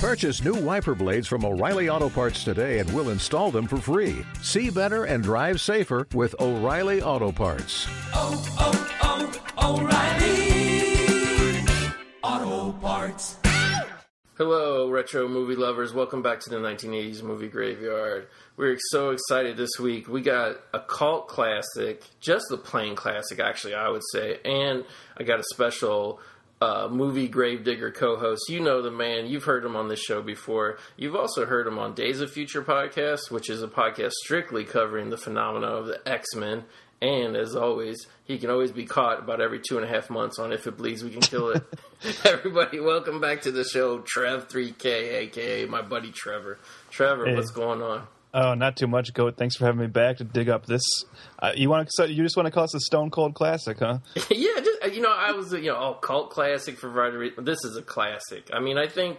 Purchase new wiper blades from O'Reilly Auto Parts today and we'll install them for free. See better and drive safer with O'Reilly Auto Parts. oh, oh, oh O'Reilly Auto Parts. Hello, retro movie lovers. Welcome back to the 1980s movie graveyard. We're so excited this week. We got a cult classic, just a plain classic, actually, I would say, and I got a special uh, movie gravedigger co-host. You know the man. You've heard him on this show before. You've also heard him on Days of Future podcast, which is a podcast strictly covering the phenomena of the X-Men. And as always, he can always be caught about every two and a half months on If It Bleeds, We Can Kill It. Everybody, welcome back to the show, Trev3K, aka my buddy Trevor. Trevor, Hey. what's going on? Oh, not too much, Goat. Thanks for having me back to dig up this. Uh, you want to? So you just want to call this a Stone Cold classic, huh? yeah, just, you know, I was, you know, oh, cult classic for variety. This is a classic. I mean, I think,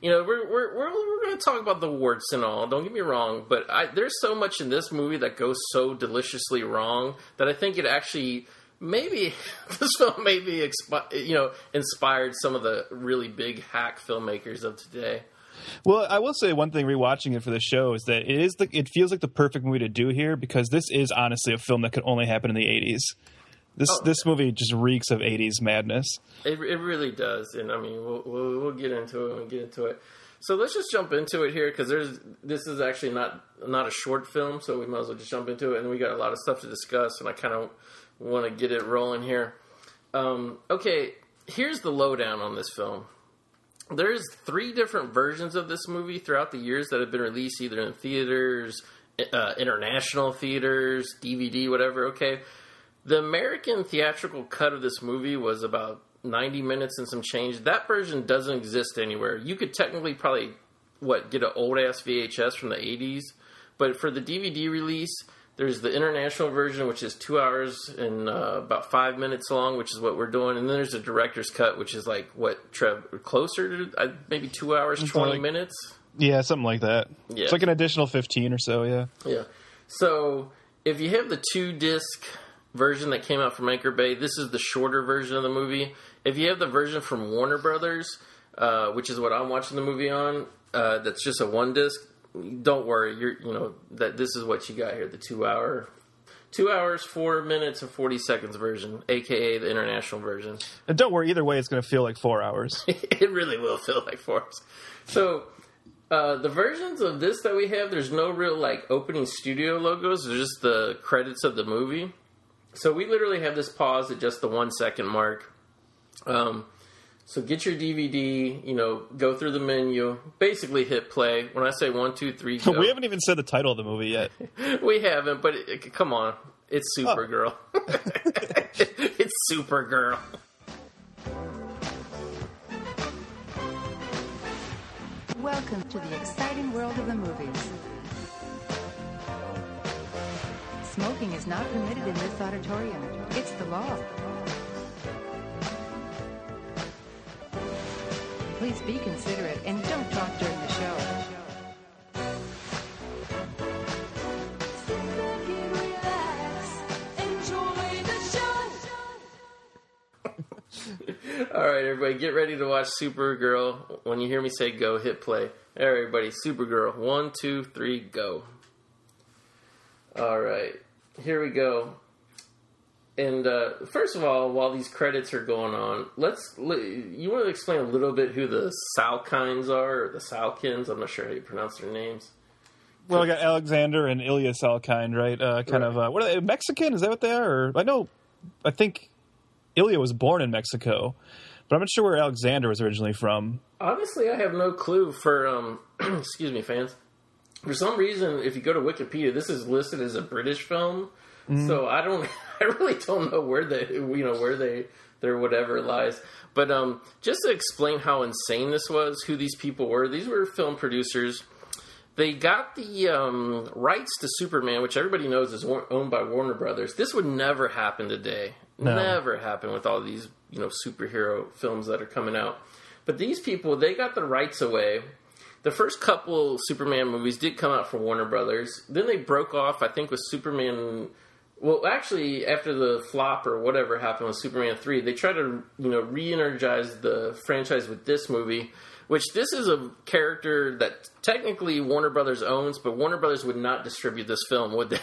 you know, we're we're we're, we're going to talk about the warts and all. Don't get me wrong, but I, there's so much in this movie that goes so deliciously wrong that I think it actually maybe this film maybe expi- you know inspired some of the really big hack filmmakers of today. Well, I will say one thing rewatching it for the show is that it is the it feels like the perfect movie to do here because this is honestly a film that could only happen in the 80s. This Oh, this movie just reeks of 80s madness. It, it really does, and I mean, we'll, we'll, we'll get into it when we get into it. So let's just jump into it here because there's this is actually not not a short film, so we might as well just jump into it. And we got a lot of stuff to discuss, and I kind of want to get it rolling here. Um, okay, here's the lowdown on this film. There's three different versions of this movie throughout the years that have been released, either in theaters, uh, international theaters, DVD, whatever. Okay, the American theatrical cut of this movie was about 90 minutes and some change. That version doesn't exist anywhere. You could technically probably what get an old ass VHS from the 80s, but for the DVD release, there's the international version, which is two hours and uh, about five minutes long, which is what we're doing, and then there's a director's cut, which is like what Trev closer to uh, maybe two hours twenty like- minutes. Yeah, something like that. Yeah. It's like an additional 15 or so. Yeah. Yeah. So if you have the two disc version that came out from Anchor Bay, this is the shorter version of the movie. If you have the version from Warner Brothers, uh, which is what I'm watching the movie on, uh, that's just a one disc. Don't worry, you're you know that this is what you got here, the two hour, two hours, four minutes and forty seconds version, aka the international version. And don't worry, either way, it's going to feel like four hours. it really will feel like force. So uh, the versions of this that we have, there's no real like opening studio logos. There's just the credits of the movie. So we literally have this pause at just the one second mark. Um, so get your DVD, you know, go through the menu, basically hit play. When I say one, two, three, go. we haven't even said the title of the movie yet. We haven't, but it, it- come on, it's Supergirl. it's Supergirl. Welcome to the exciting world of the movies. Smoking is not permitted in this auditorium. It's the law. Please be considerate and don't talk during the show. All right, everybody, get ready to watch Supergirl. When you hear me say go, hit play. All right, everybody, Supergirl. One, two, three, go. All right, here we go. And uh, first of all, while these credits are going on, let's you want to explain a little bit who the Salkinds are, or the Salkins. I'm not sure how you pronounce their names. Well, we got Alexander and Ilya Salkind, right? Uh, kind Right. of. Uh, what are they? Mexican? Is that what they are? Or I know. I think Ilya was born in Mexico, but I'm not sure where Alexander was originally from. Honestly, I have no clue for um excuse me, fans. For some reason, if you go to Wikipedia, this is listed as a British film. So I don't I really don't know where they you know where they their whatever lies. But um just to explain how insane this was, who these people were, these were film producers. They got the um, rights to Superman, which everybody knows is wa- owned by Warner Brothers. This would never happen today. No. Never happen with all these, you know, superhero films that are coming out. But these people, they got the rights away. The first couple Superman movies did come out for Warner Brothers. Then they broke off, I think, with Superman. Well, actually, after the flop or whatever happened with Superman three, they tried to you know re-energize the franchise with this movie. Which this is a character that technically Warner Brothers owns, but Warner Brothers would not distribute this film, would they?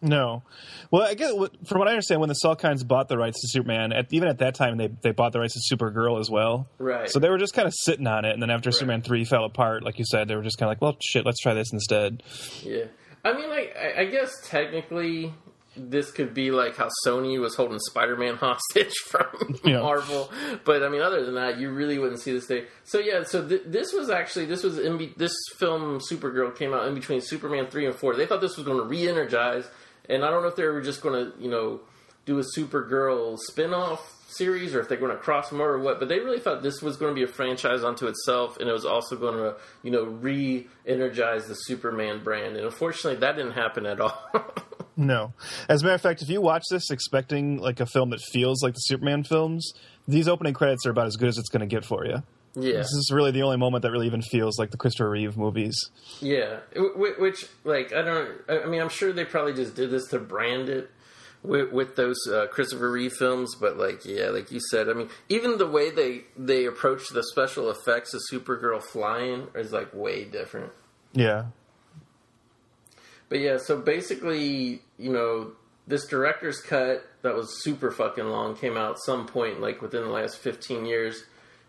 No. Well, I guess from what I understand, when the Salkinds bought the rights to Superman, at, even at that time, they they bought the rights to Supergirl as well. Right. So they were just kind of sitting on it, and then after Superman three fell apart, like you said, they were just kind of like, well, shit, let's try this instead. Yeah, I mean, like, I, I guess technically this could be like how Sony was holding Spider-Man hostage from Yeah. Marvel, but I mean, other than that, you really wouldn't see this day. So yeah, so th- this was actually this was in be- this film Supergirl came out in between Superman three and four. They thought this was going to re-energize, and I don't know if they were just going to you know do a Supergirl spin-off series or if they're going to cross them over or what, but they really thought this was going to be a franchise unto itself, and it was also going to, you know, re-energize the Superman brand. And unfortunately, that didn't happen at all. No. As a matter of fact, if you watch this expecting like a film that feels like the Superman films, these opening credits are about as good as it's going to get for you. yeah, This is really the only moment that really even feels like the Christopher Reeve movies. yeah. Wh- wh- Which, like, I don't. I mean, I'm sure they probably just did this to brand it. With, with those uh, Christopher Reeve films, but like yeah, like you said, I mean, even the way they they approach the special effects of Supergirl flying is like way different. Yeah. But yeah, so basically, you know, this director's cut that was super fucking long came out some point like within the last 15 years.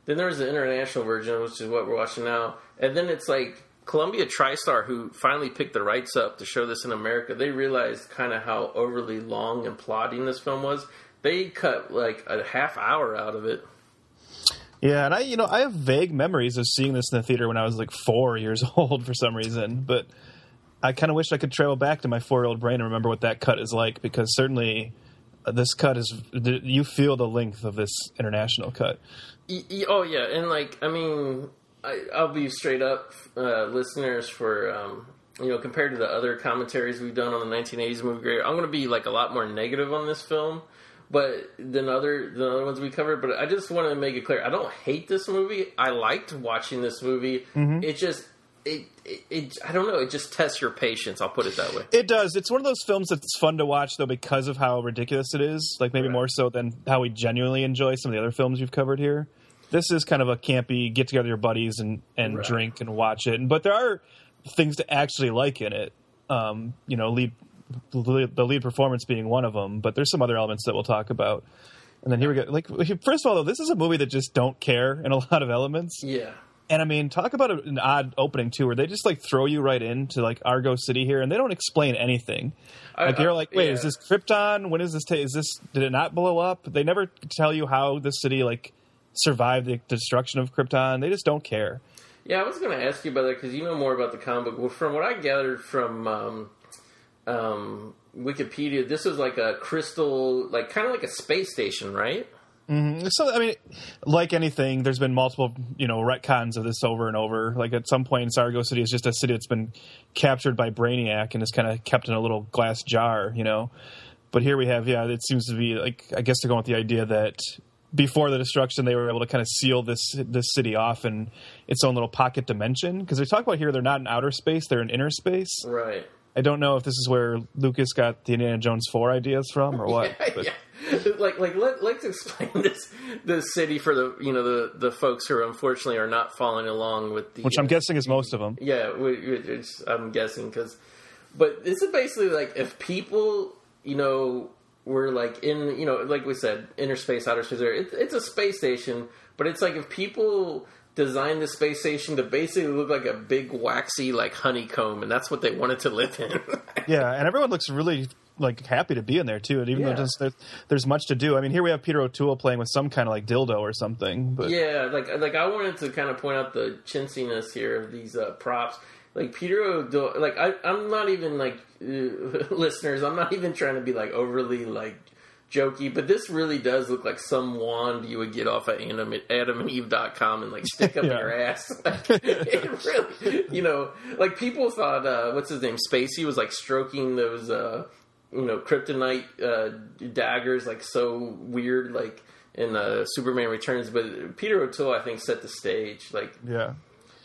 Then there was the international version, which is what we're watching now. And then it's like Columbia TriStar, who finally picked the rights up to show this in America, they realized kind of how overly long and plodding this film was. They cut like a half hour out of it. Yeah, and I, you know, I have vague memories of seeing this in the theater when I was like four years old for some reason, but I kind of wish I could travel back to my four-year-old brain and remember what that cut is like because certainly uh, this cut is you feel the length of this international cut. Oh yeah, and like I mean, I, I'll be straight up, uh, listeners. For um, you know, compared to the other commentaries we've done on the 1980s movie, grade, I'm going to be like a lot more negative on this film, but than other than other ones we covered. But I just want to make it clear, I don't hate this movie. I liked watching this movie. It just it, it it I don't know. It just tests your patience. I'll put it that way. It does. It's one of those films that's fun to watch though because of how ridiculous it is. Like maybe Right. more so than how we genuinely enjoy some of the other films we've covered here. This is kind of a campy get together your buddies and and Right. drink and watch it. But there are things to actually like in it. Um, you know, lead the lead performance being one of them. But there's some other elements that we'll talk about. And then here we go. Like first of all, though, this is a movie that just don't care in a lot of elements. Yeah. And I mean, talk about an odd opening too, where they just like throw you right into like Argo City here, and they don't explain anything. I- Like you're like, wait, yeah. is this Krypton? When is this? Ta- is this? Did it not blow up? They never tell you how the city like survived the destruction of Krypton. They just don't care. Yeah, I was going to ask you about that because you know more about the comic book. Well, from what I gathered from um, um, Wikipedia, this was like a crystal, like kind of like a space station, right? So I mean, like anything, there's been multiple you know retcons of this over and over. Like at some point, Sargo City is just a city that's been captured by Brainiac and is kind of kept in a little glass jar, you know. But here we have, yeah, it seems to be like I guess they're going with the idea that before the destruction, they were able to kind of seal this this city off in its own little pocket dimension. Because they talk about here, they're not in outer space; they're in inner space. Right. I don't know if this is where Lucas got the Indiana Jones four ideas from or what. but- yeah. Like, like let, let's explain this this city for the you know the the folks who unfortunately are not following along with the Which I'm uh, guessing is most of them. Yeah, I'm guessing because, but this is basically like if people, you know, were like in, you know, like we said, inner space, outer space. It, it's a space station, but it's like if people designed the space station to basically look like a big waxy like honeycomb, and that's what they wanted to live in. Yeah, and everyone looks really like happy to be in there too. And even Yeah. though just, there's, there's much to do. I mean, here we have Peter O'Toole playing with some kind of like dildo or something. But Yeah, like like I wanted to kind of point out the chintziness here of these uh, props. Like Peter O'Toole, like I, I'm not even like uh, listeners. I'm not even trying to be like overly like jokey, but this really does look like some wand you would get off of Adam, AdamandEve.com and like stick up Yeah. your ass. Like, it really, you know, like people thought uh, what's his name, Spacey was like stroking those. Uh, you know, kryptonite uh, daggers, like so weird, like in uh, Superman Returns. But Peter O'Toole, I think, set the stage. Like, yeah.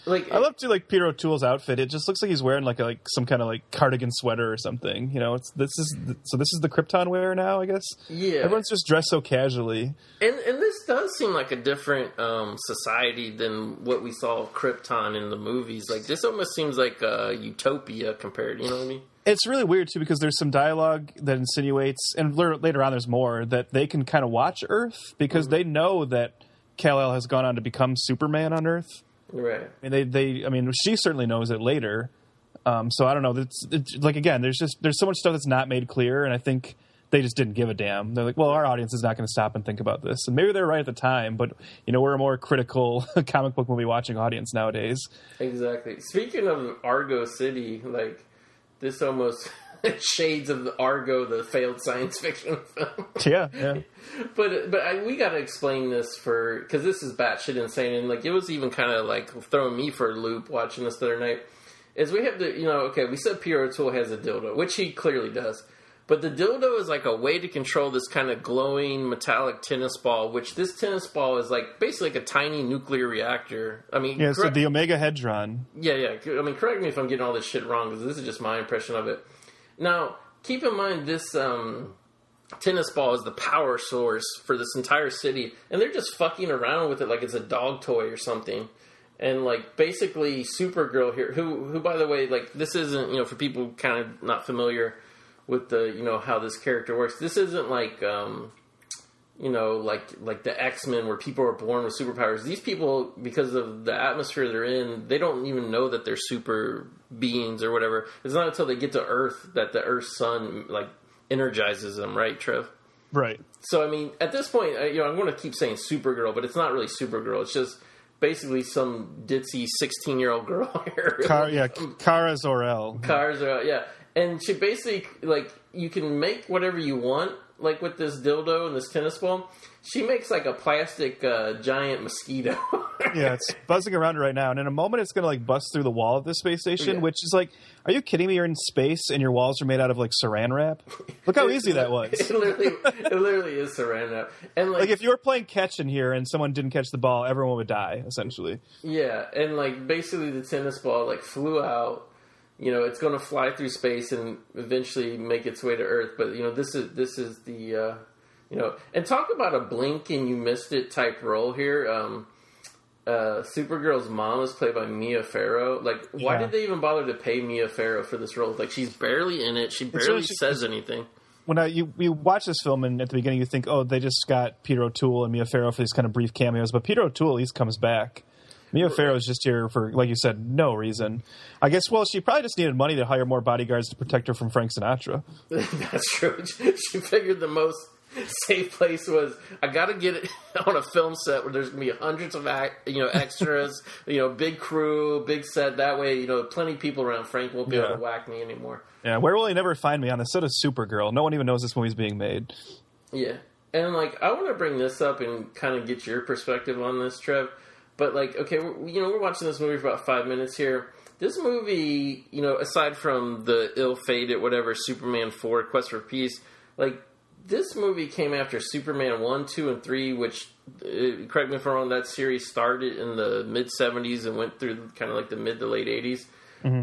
Like I love to like Peter O'Toole's outfit. It just looks like he's wearing like a, like some kind of like cardigan sweater or something. You know, it's this is so this is the Krypton wear now. I guess. Yeah. Everyone's just dressed so casually. And and this does seem like a different um, society than what we saw of Krypton in the movies. Like this almost seems like a utopia compared. You know what I mean? It's really weird too because there's some dialogue that insinuates, and later on there's more that they can kind of watch Earth because they know that Kal El has gone on to become Superman on Earth. Right. I mean, they, they, I mean, she certainly knows it later. Um, so I don't know. It's, it's like again, there's just there's so much stuff that's not made clear, and I think they just didn't give a damn. They're like, well, our audience is not going to stop and think about this, and maybe they're right at the time, but you know, we're a more critical comic book movie watching audience nowadays. Exactly. Speaking of Argo City, like this almost shades of the Argo, the failed science fiction film. Yeah, yeah. but but I, we got to explain this for because this is batshit insane, and like it was even kind of like throwing me for a loop watching this the other night. Is we have to you know okay we said Pierre O'Toole has a dildo, which he clearly does. But the dildo is like a way to control this kind of glowing metallic tennis ball, which this tennis ball is like basically like a tiny nuclear reactor. I mean, Yeah, so the Omegahedron. yeah, yeah. I mean, correct me if I'm getting all this shit wrong because this is just my impression of it. Now, keep in mind this um, tennis ball is the power source for this entire city, and they're just fucking around with it like it's a dog toy or something. And like basically, Supergirl here, who who by the way, like this isn't you know for people kind of not familiar with the you know how this character works. This isn't like um, you know, like like the X Men, where people are born with superpowers. These people, because of the atmosphere they're in, they don't even know that they're super beings or whatever. It's not until they get to Earth that the Earth's sun like energizes them, right, Trev? Right. So I mean, at this point, you know, I'm going to keep saying Supergirl, but it's not really Supergirl. It's just basically some ditzy 16 year old girl here. Car- yeah, Kara Zor-El. cars are yeah and she basically like you can make whatever you want like with this dildo and this tennis ball she makes like a plastic uh, giant mosquito Yeah, it's buzzing around right now, and in a moment, it's going to like bust through the wall of the space station. Yeah. Which is like, are you kidding me? You're in space, and your walls are made out of like Saran wrap. Look how easy that was. it literally it literally is saran wrap and like, Like if you were playing catch in here and someone didn't catch the ball, everyone would die essentially. yeah and like basically the tennis ball like flew out you know it's going to fly through space and eventually make its way to earth but you know this is this is the uh you know and talk about a blink and you missed it type role here um uh, Supergirl's mom is played by Mia Farrow. Like, why Yeah. did they even bother to pay Mia Farrow for this role? Like, she's barely in it. She barely really- says anything. When I, you you watch this film and at the beginning you think, oh, they just got Peter O'Toole and Mia Farrow for these kind of brief cameos, but Peter O'Toole at least comes back. Mia Farrow is just here for, like you said, no reason. I guess. Well, she probably just needed money to hire more bodyguards to protect her from Frank Sinatra. That's true. She figured the most safe place was I got to get it on a film set where there's gonna be hundreds of act, you know extras, you know, big crew, big set. That way, you know, plenty of people around. Frank won't be Yeah. able to whack me anymore. Yeah, where will he never find me on the set of Supergirl? No one even knows this movie's being made. Yeah. And like I want to bring this up and kind of get your perspective on this, Trev. But like, okay, we're, you know, we're watching this movie for about five minutes here. This movie, you know, aside from the ill-fated whatever Superman four Quest for Peace, like this movie came after Superman one, two, and three, which uh, correct me if I'm wrong. That series started in the mid '70s and went through kind of like the mid to late '80s.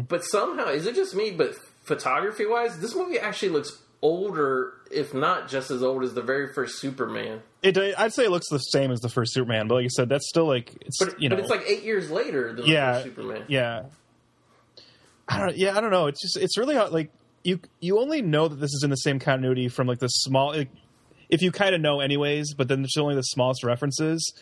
But somehow, is it just me? But photography wise, this movie actually looks older, if not just as old as the very first Superman. It, I'd say it looks the same as the first Superman, but like you said, that's still like it's But, you know, but it's like eight years later than the yeah, first Superman. yeah. I don't. Yeah, I don't know. It's just it's really hard, like you you only know that this is in the same continuity from like the small. Like, if you kind of know anyways, but then there's only the smallest references.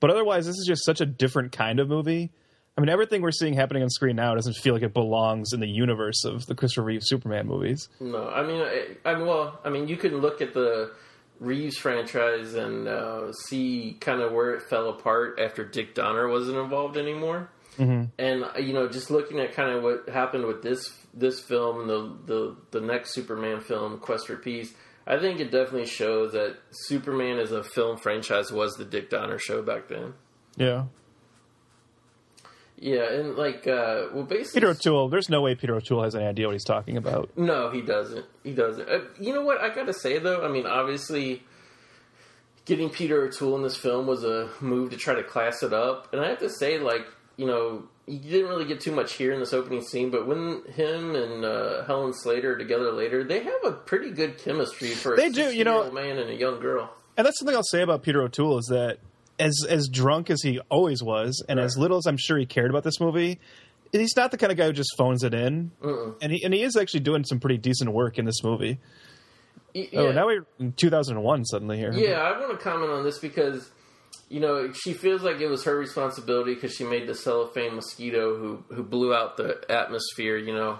But otherwise, this is just such a different kind of movie. I mean, everything we're seeing happening on screen now doesn't feel like it belongs in the universe of the Christopher Reeve Superman movies. No, I mean, I, I mean, well, I mean, you can look at the Reeves franchise and uh, see kind of where it fell apart after Dick Donner wasn't involved anymore. Mm-hmm. And uh, you know, just looking at kind of what happened with this this film, the the the next Superman film, Quest for Peace, I think it definitely shows that Superman as a film franchise was the Dick Donner show back then. Yeah, Yeah, and like, uh, well, basically, Peter O'Toole. There's no way Peter O'Toole has any idea what he's talking about. No, he doesn't. He doesn't. Uh, you know what? I gotta say though. I mean, obviously, getting Peter O'Toole in this film was a move to try to class it up, and I have to say, like, you know, you didn't really get too much here in this opening scene, but when him and uh, Helen Slater are together later, they have a pretty good chemistry for a They do, you know- man and a young girl. And that's something I'll say about Peter O'Toole is that as as drunk as he always was, and as little as I'm sure he cared about this movie, he's not the kind of guy who just phones it in. And he and he is actually doing some pretty decent work in this movie. Y- Oh, now we're in 2001 suddenly here. Yeah, I want to comment on this because you know she feels like it was her responsibility because she made the cellophane mosquito who who blew out the atmosphere, you know,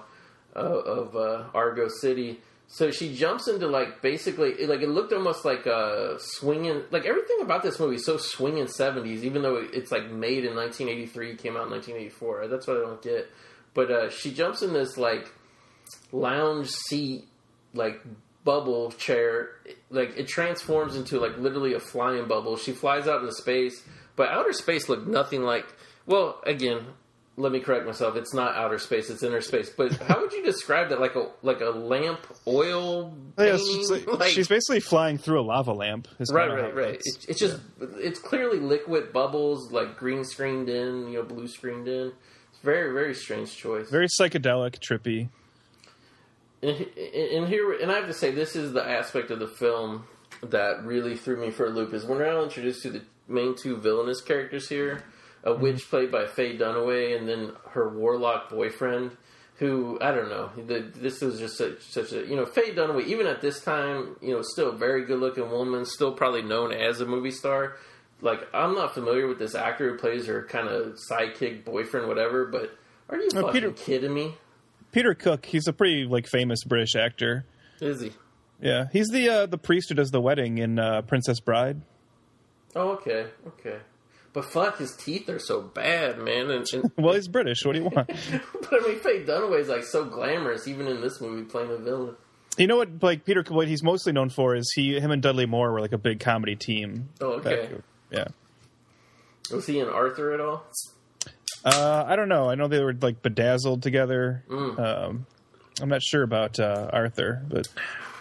uh, of uh, Argo City. So she jumps into like basically like it looked almost like a swinging like everything about this movie is so swinging seventies, even though it's like made in 1983, came out in 1984. That's what I don't get. But uh, she jumps in this like lounge seat like bubble chair like it transforms into like literally a flying bubble she flies out into space but outer space looked nothing like well again let me correct myself it's not outer space it's inner space but how would you describe that like a like a lamp oil Oh, Yeah, she's, like- Like- she's basically flying through a lava lamp. is right right right looks. it's, it's just it's clearly liquid bubbles like green screened in you know blue screened in it's very very strange choice Very psychedelic, trippy. and, and here and I have to say this is the aspect of the film that really threw me for a loop is we're now introduced to the main two villainous characters here a witch played by Faye Dunaway and then her warlock boyfriend who I don't know the, this was just such, such a you know Faye Dunaway even at this time you know still a very good looking woman still probably known as a movie star like I'm not familiar with this actor who plays her kind of sidekick boyfriend whatever but are you Uh, fucking Peter- kidding me Peter Cook, he's a pretty like famous British actor. is he Yeah, he's the uh, the priest who does the wedding in uh, Princess Bride. Oh, okay, okay. But fuck, his teeth are so bad, man. And, and Well, he's British. What do you want? but I mean, Faye Dunaway's like so glamorous, even in this movie, playing a villain. you know what? Like Peter, what he's mostly known for is he, him, and Dudley Moore were like a big comedy team. Oh, okay. Yeah. Was he in Arthur at all? Uh, I don't know. I know they were like bedazzled together. Mm. Um, I'm not sure about uh, Arthur, but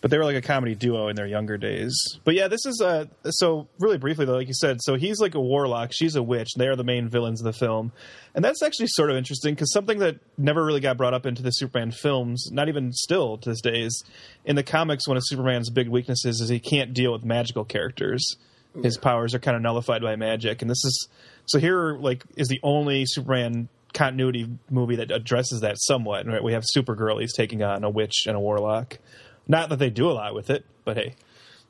but they were like a comedy duo in their younger days. But yeah, this is uh so really briefly though, like you said, so he's like a warlock, she's a witch. They are the main villains of the film, and that's actually sort of interesting because something that never really got brought up into the Superman films, not even still to this day, is in the comics. One of Superman's big weaknesses is he can't deal with magical characters. His powers are kind of nullified by magic, and this is so here. Like, is the only Superman continuity movie that addresses that somewhat. Right? We have Supergirl; he's taking on a witch and a warlock. Not that they do a lot with it, but hey,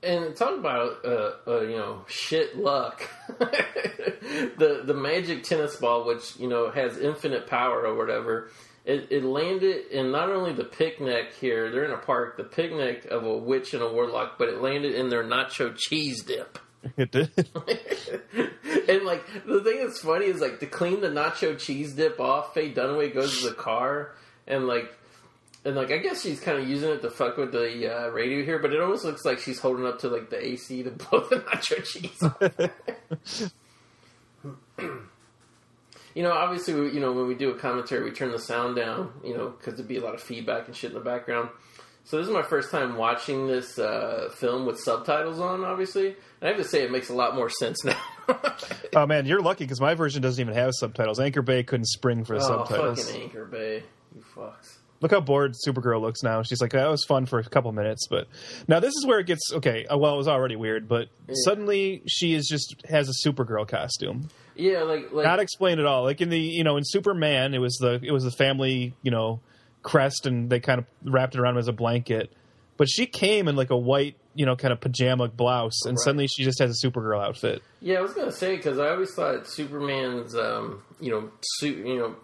And talk about uh, uh, you know shit luck. the the magic tennis ball, which you know has infinite power or whatever. It, it landed in not only the picnic here, they're in a park, the picnic of a witch and a warlock, but it landed in their nacho cheese dip. it did. and like the thing that's funny is like to clean the nacho cheese dip off, Faye Dunaway goes to the car and like and like I guess she's kind of using it to fuck with the uh, radio here, but it almost looks like she's holding up to like the AC to blow the nacho cheese. you know, obviously, we, you know when we do a commentary, we turn the sound down, you know, because there'd be a lot of feedback and shit in the background. So this is my first time watching this uh, film with subtitles on. Obviously, and I have to say it makes a lot more sense now. oh man, you're lucky because my version doesn't even have subtitles. Anchor Bay couldn't spring for the Oh, subtitles. fucking Anchor Bay, you fucks. Look how bored Supergirl looks now. She's like, that was fun for a couple minutes, but now this is where it gets okay. uh, Well, it was already weird, but suddenly she is just has a Supergirl costume. Yeah, like like Not explained at all. Like in the you know in Superman, it was the it was the family you know crest, and they kind of wrapped it around him as a blanket. But she came in like a white you know kind of pajama blouse, and Right. suddenly she just has a Supergirl outfit. yeah, I was gonna say because I always thought Superman's um, you know suit you know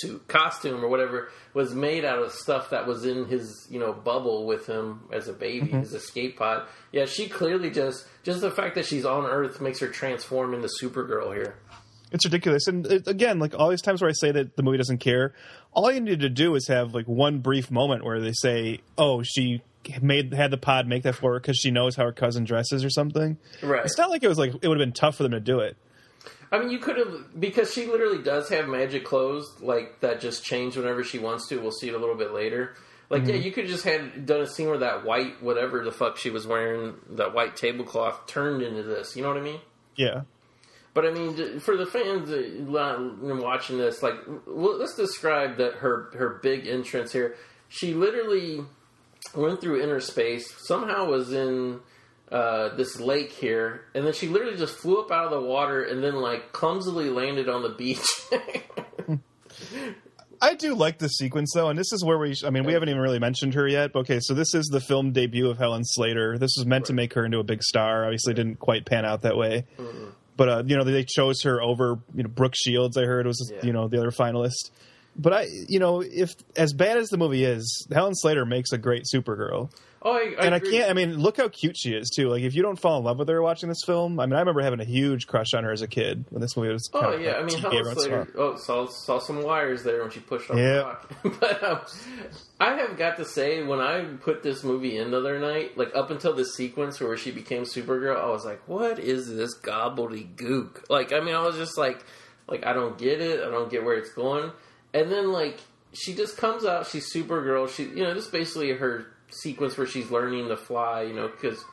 suit costume or whatever was made out of stuff that was in his you know bubble with him as a baby, his escape pod. Yeah, she clearly just just the fact that she's on Earth makes her transform into Supergirl here. It's ridiculous. And it, again, like all these times where I say that the movie doesn't care, all you need to do is have like one brief moment where they say, "Oh, she made had the pod make that for her because she knows how her cousin dresses or something." Right. It's not like it was like it would have been tough for them to do it. I mean, you could have because she literally does have magic clothes like that just change whenever she wants to. We'll see it a little bit later. Like, yeah, mm-hmm. you could just had done a scene where that white whatever the fuck she was wearing, that white tablecloth turned into this. You know what I mean? Yeah. But I mean, for the fans watching this, like, let's describe that her her big entrance here. She literally went through inner space, somehow was in uh, this lake here, and then she literally just flew up out of the water and then like clumsily landed on the beach. I do like the sequence though, and this is where we. I mean, we haven't even really mentioned her yet. But okay, so this is the film debut of Helen Slater. This was meant to make her into a big star. Obviously, didn't quite pan out that way. But uh, you know, they chose her over you know Brooke Shields. I heard was Yeah. you know the other finalist. But I, you know, if as bad as the movie is, Helen Slater makes a great Supergirl. Oh, I, I and I agree. can't. I mean, look how cute she is too. Like, if you don't fall in love with her watching this film, I mean, I remember having a huge crush on her as a kid when this movie was. Oh yeah, I mean, Helen Slater. saw. Oh, saw saw some wires there when she pushed off Yeah. the rock. but um, I have got to say, when I put this movie in the other night, like up until this sequence where she became Supergirl, I was like, "What is this gobbledygook?" Like, I mean, I was just like, like I don't get it. I don't get where it's going. And then like she just comes out. She's Supergirl. She, you know, this is basically her sequence where she's learning to fly. You know, because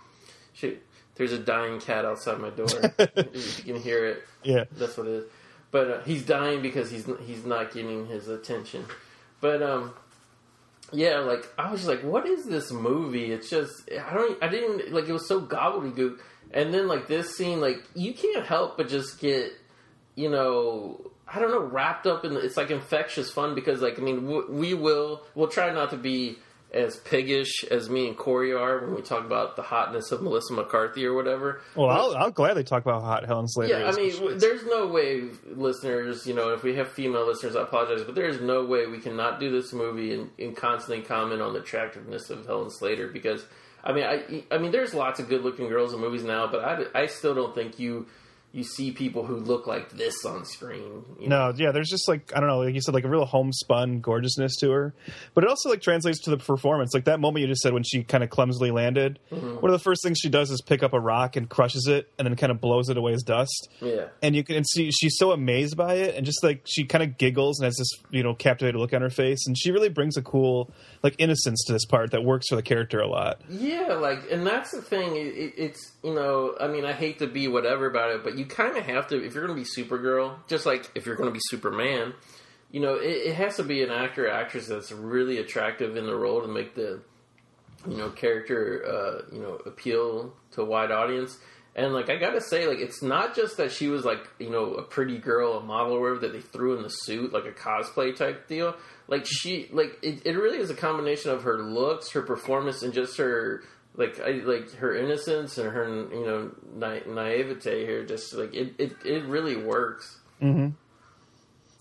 she. There's a dying cat outside my door. you can hear it. Yeah, That's what it is. But uh, he's dying because he's he's not getting his attention. But um, yeah, like I was just like, what is this movie? It's just I don't I didn't like it was so gobbledygook. And then like this scene, like you can't help but just get you know I don't know wrapped up in the, it's like infectious fun because like I mean w- we will we'll try not to be as piggish as me and Corey are when we talk about the hotness of Melissa McCarthy or whatever. Well, I'll, I'll gladly talk about how hot Helen Slater Yeah, I mean, there's no way, listeners. You know, if we have female listeners, I apologize, but there's no way we cannot do this movie and, and constantly comment on the attractiveness of Helen Slater because, I mean, I, I mean, there's lots of good-looking girls in movies now, but I, I still don't think you you see people who look like this on screen. you know? No, yeah, there's just like I don't know, like you said, like a real homespun gorgeousness to her, but it also like translates to the performance. Like that moment you just said when she kind of clumsily landed. Mm-hmm. One of the first things she does is pick up a rock and crushes it, and then kind of blows it away as dust. Yeah. And you can and see she's so amazed by it, and just like she kind of giggles and has this you know captivated look on her face, and she really brings a cool like innocence to this part that works for the character a lot. Yeah, like, and that's the thing. It, it, it's you know, I mean, I hate to be whatever about it, but you kind of have to if you're going to be Supergirl, just like if you're going to be Superman. You know, it, it has to be an actor or actress that's really attractive in the role to make the you know character uh, you know appeal to a wide audience. And like I gotta say, like it's not just that she was like you know a pretty girl, a model, or whatever that they threw in the suit, like a cosplay type deal. Like she, like it, it really is a combination of her looks, her performance, and just her like I, like her innocence and her you know na- naivete here. Just like it, it, it really works. Mm-hmm.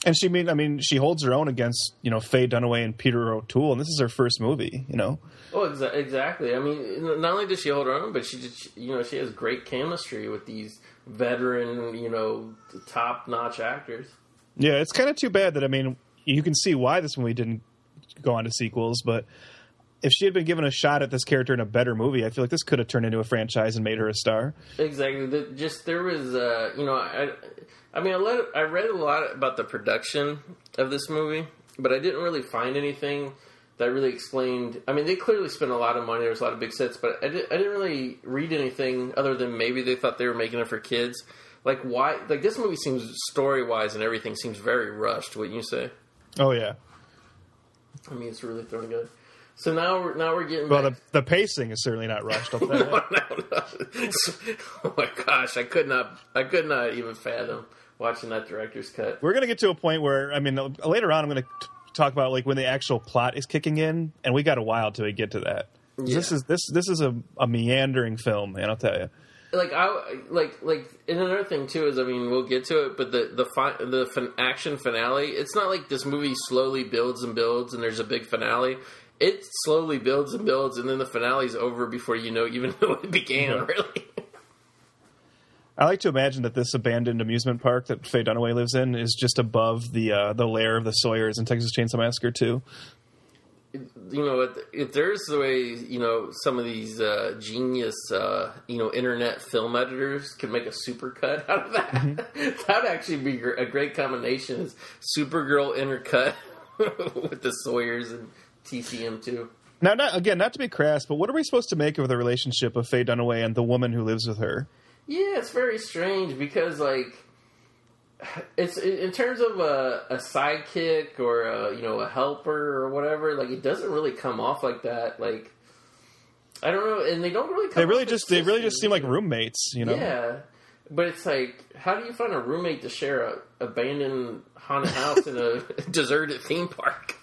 And she mean I mean she holds her own against you know Faye Dunaway and Peter O'Toole, and this is her first movie. You know, Oh, exa- exactly. I mean, not only does she hold her own, but she, just, you know, she has great chemistry with these veteran, you know, top notch actors. Yeah, it's kind of too bad that I mean you can see why this movie didn't go on to sequels, but if she had been given a shot at this character in a better movie, I feel like this could have turned into a franchise and made her a star. Exactly. The, just there was, uh, you know, I, I mean, I, let, I read a lot about the production of this movie, but I didn't really find anything that really explained. I mean, they clearly spent a lot of money. There's a lot of big sets, but I, did, I didn't really read anything other than maybe they thought they were making it for kids. Like why? Like this movie seems story wise and everything seems very rushed. Wouldn't you say? Oh yeah. I mean, it's really thrown good. So now we're now we're getting Well, the the pacing is certainly not rushed. Tell you no, no, no. oh my gosh, I could not, I could not even fathom watching that director's cut. We're gonna get to a point where I mean later on I'm gonna t- talk about like when the actual plot is kicking in, and we got a while till we get to that. This is this this is a, a meandering film, man. I'll tell you. Like I like like, and another thing too is, I mean, we'll get to it, but the the fi- the fin- action finale, it's not like this movie slowly builds and builds, and there's a big finale. It slowly builds and builds, and then the finale's over before you know even know it began. Yeah. Really. I like to imagine that this abandoned amusement park that Faye Dunaway lives in is just above the uh, the lair of the Sawyers in Texas Chainsaw Massacre too. you know, if, there's the way, you know, some of these uh, genius, uh, you know, internet film editors can make a supercut out of that, that would actually be a great combination. Is Supergirl intercut with the Sawyers and TCM too. Now, not, again, not to be crass, but what are we supposed to make of the relationship of Faye Dunaway and the woman who lives with her? Yeah, it's very strange because, like, it's in terms of a, a sidekick or a, you know a helper or whatever. Like it doesn't really come off like that. Like I don't know, and they don't really. Come They really just they really just seem like roommates, you know. Yeah, but it's like, how do you find a roommate to share a abandoned haunted house in a deserted theme park?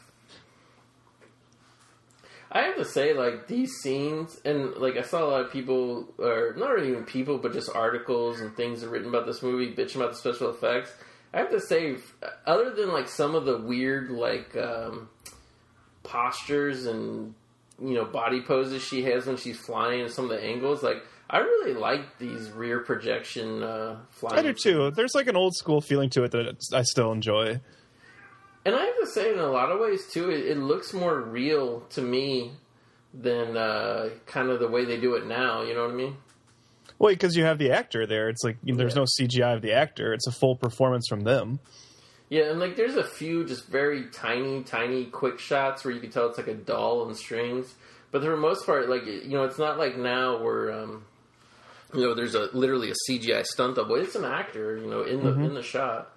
I have to say, like these scenes, and like I saw a lot of people, or not even people, but just articles and things written about this movie, bitching about the special effects. I have to say, other than like some of the weird like um, postures and you know body poses she has when she's flying, and some of the angles, like I really like these rear projection uh, flying. I do too. There's like an old school feeling to it that I still enjoy. And I have to say, in a lot of ways too, it, it looks more real to me than uh, kind of the way they do it now. You know what I mean? Well, because you have the actor there, it's like you know, there's Yeah. no CGI of the actor; it's a full performance from them. Yeah, and like there's a few just very tiny, tiny, quick shots where you can tell it's like a doll and strings. But for the most part, like you know, it's not like now where um, you know there's a literally a CGI stunt double. It's an actor, you know, in the in the shot.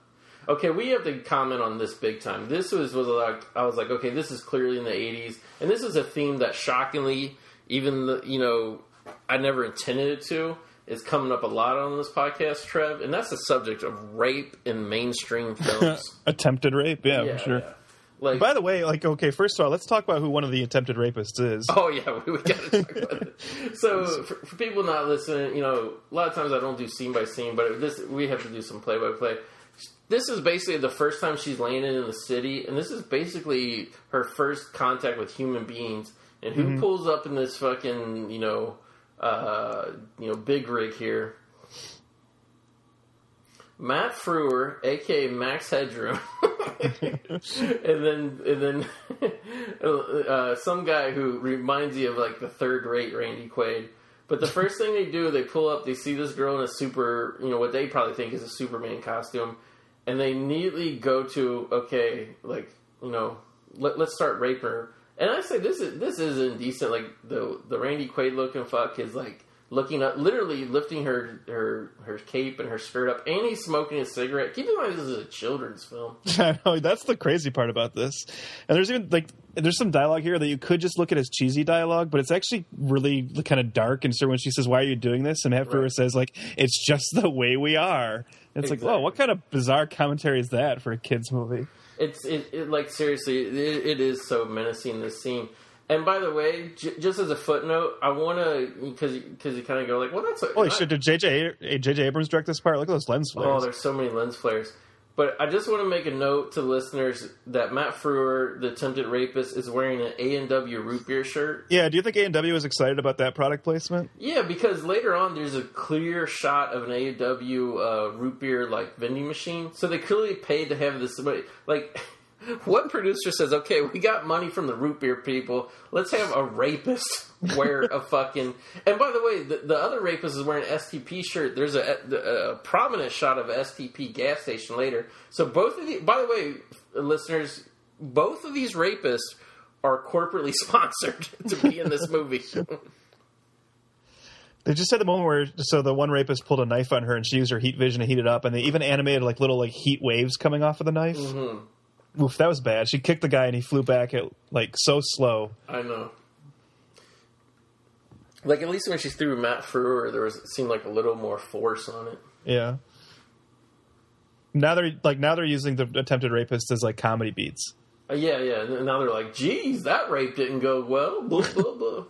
Okay, we have to comment on this big time. This was was like I was like, okay, this is clearly in the '80s, and this is a theme that shockingly, even the, you know, I never intended it to, is coming up a lot on this podcast, Trev, and that's the subject of rape in mainstream films. Attempted rape, yeah, yeah, for sure. yeah. Like, By the way, like okay, first of all, let's talk about who one of the attempted rapists is. Oh yeah, we, we got to talk about it. So for, for people not listening, you know, a lot of times I don't do scene by scene, but this we have to do some play by play. This is basically the first time she's landed in the city, and this is basically her first contact with human beings. And who pulls up in this fucking you know, uh, you know, big rig here? Matt Frewer, aka Max Headroom, and then and then uh, some guy who reminds you of like the third rate Randy Quaid. But the first thing they do, they pull up, they see this girl in a super, you know, what they probably think is a Superman costume, and they neatly go to, okay, like, you know, let, let's start raping her. And I say this is this is indecent. Like the the Randy Quaid looking fuck is like looking up, literally lifting her her her cape and her skirt up, and he's smoking a cigarette. Keep in mind this is a children's film. I know that's the crazy part about this. And there's even like there's some dialogue here that you could just look at as cheesy dialogue, but it's actually really kind of dark. And so when she says, "Why are you doing this?" and afterwards Right. says, "Like it's just the way we are," it's like, "Whoa, what kind of bizarre commentary is that for a kids movie?" It's it, it like seriously, it, it is so menacing this scene. And by the way, j- just as a footnote, I want to because because you kind of go like, well, that's a, Holy I- shit! Did JJ JJ Abrams direct this part? Look at those lens oh, flares. Oh, there's so many lens flares. But I just want to make a note to listeners that Matt Frewer, the attempted rapist, is wearing an A and W root beer shirt. yeah, do you think A and W was excited about that product placement? Yeah, because later on there's a clear shot of an A and W uh, root beer like vending machine, so they clearly paid to have this. Like, what producer says, "Okay, we got money from the root beer people. Let's have a rapist wear a fucking." And by the way, the, the other rapist is wearing an STP shirt. There's a, a, prominent shot of STP gas station later. So both of the. By the way, listeners, both of these rapists are corporately sponsored to be in this movie. They just had the moment where so the one rapist pulled a knife on her and she used her heat vision to heat it up, and they even animated like little like heat waves coming off of the knife. Mm-hmm. Oof, that was bad. She kicked the guy and he flew back at like so slow. I know. Like at least when she threw Matt Frewer, there was it seemed like a little more force on it. Yeah. Now they're like now they're using the attempted rapist as like comedy beats. Uh, yeah, yeah. Now they're like, "Geez, that rape didn't go well." Blah blah blah.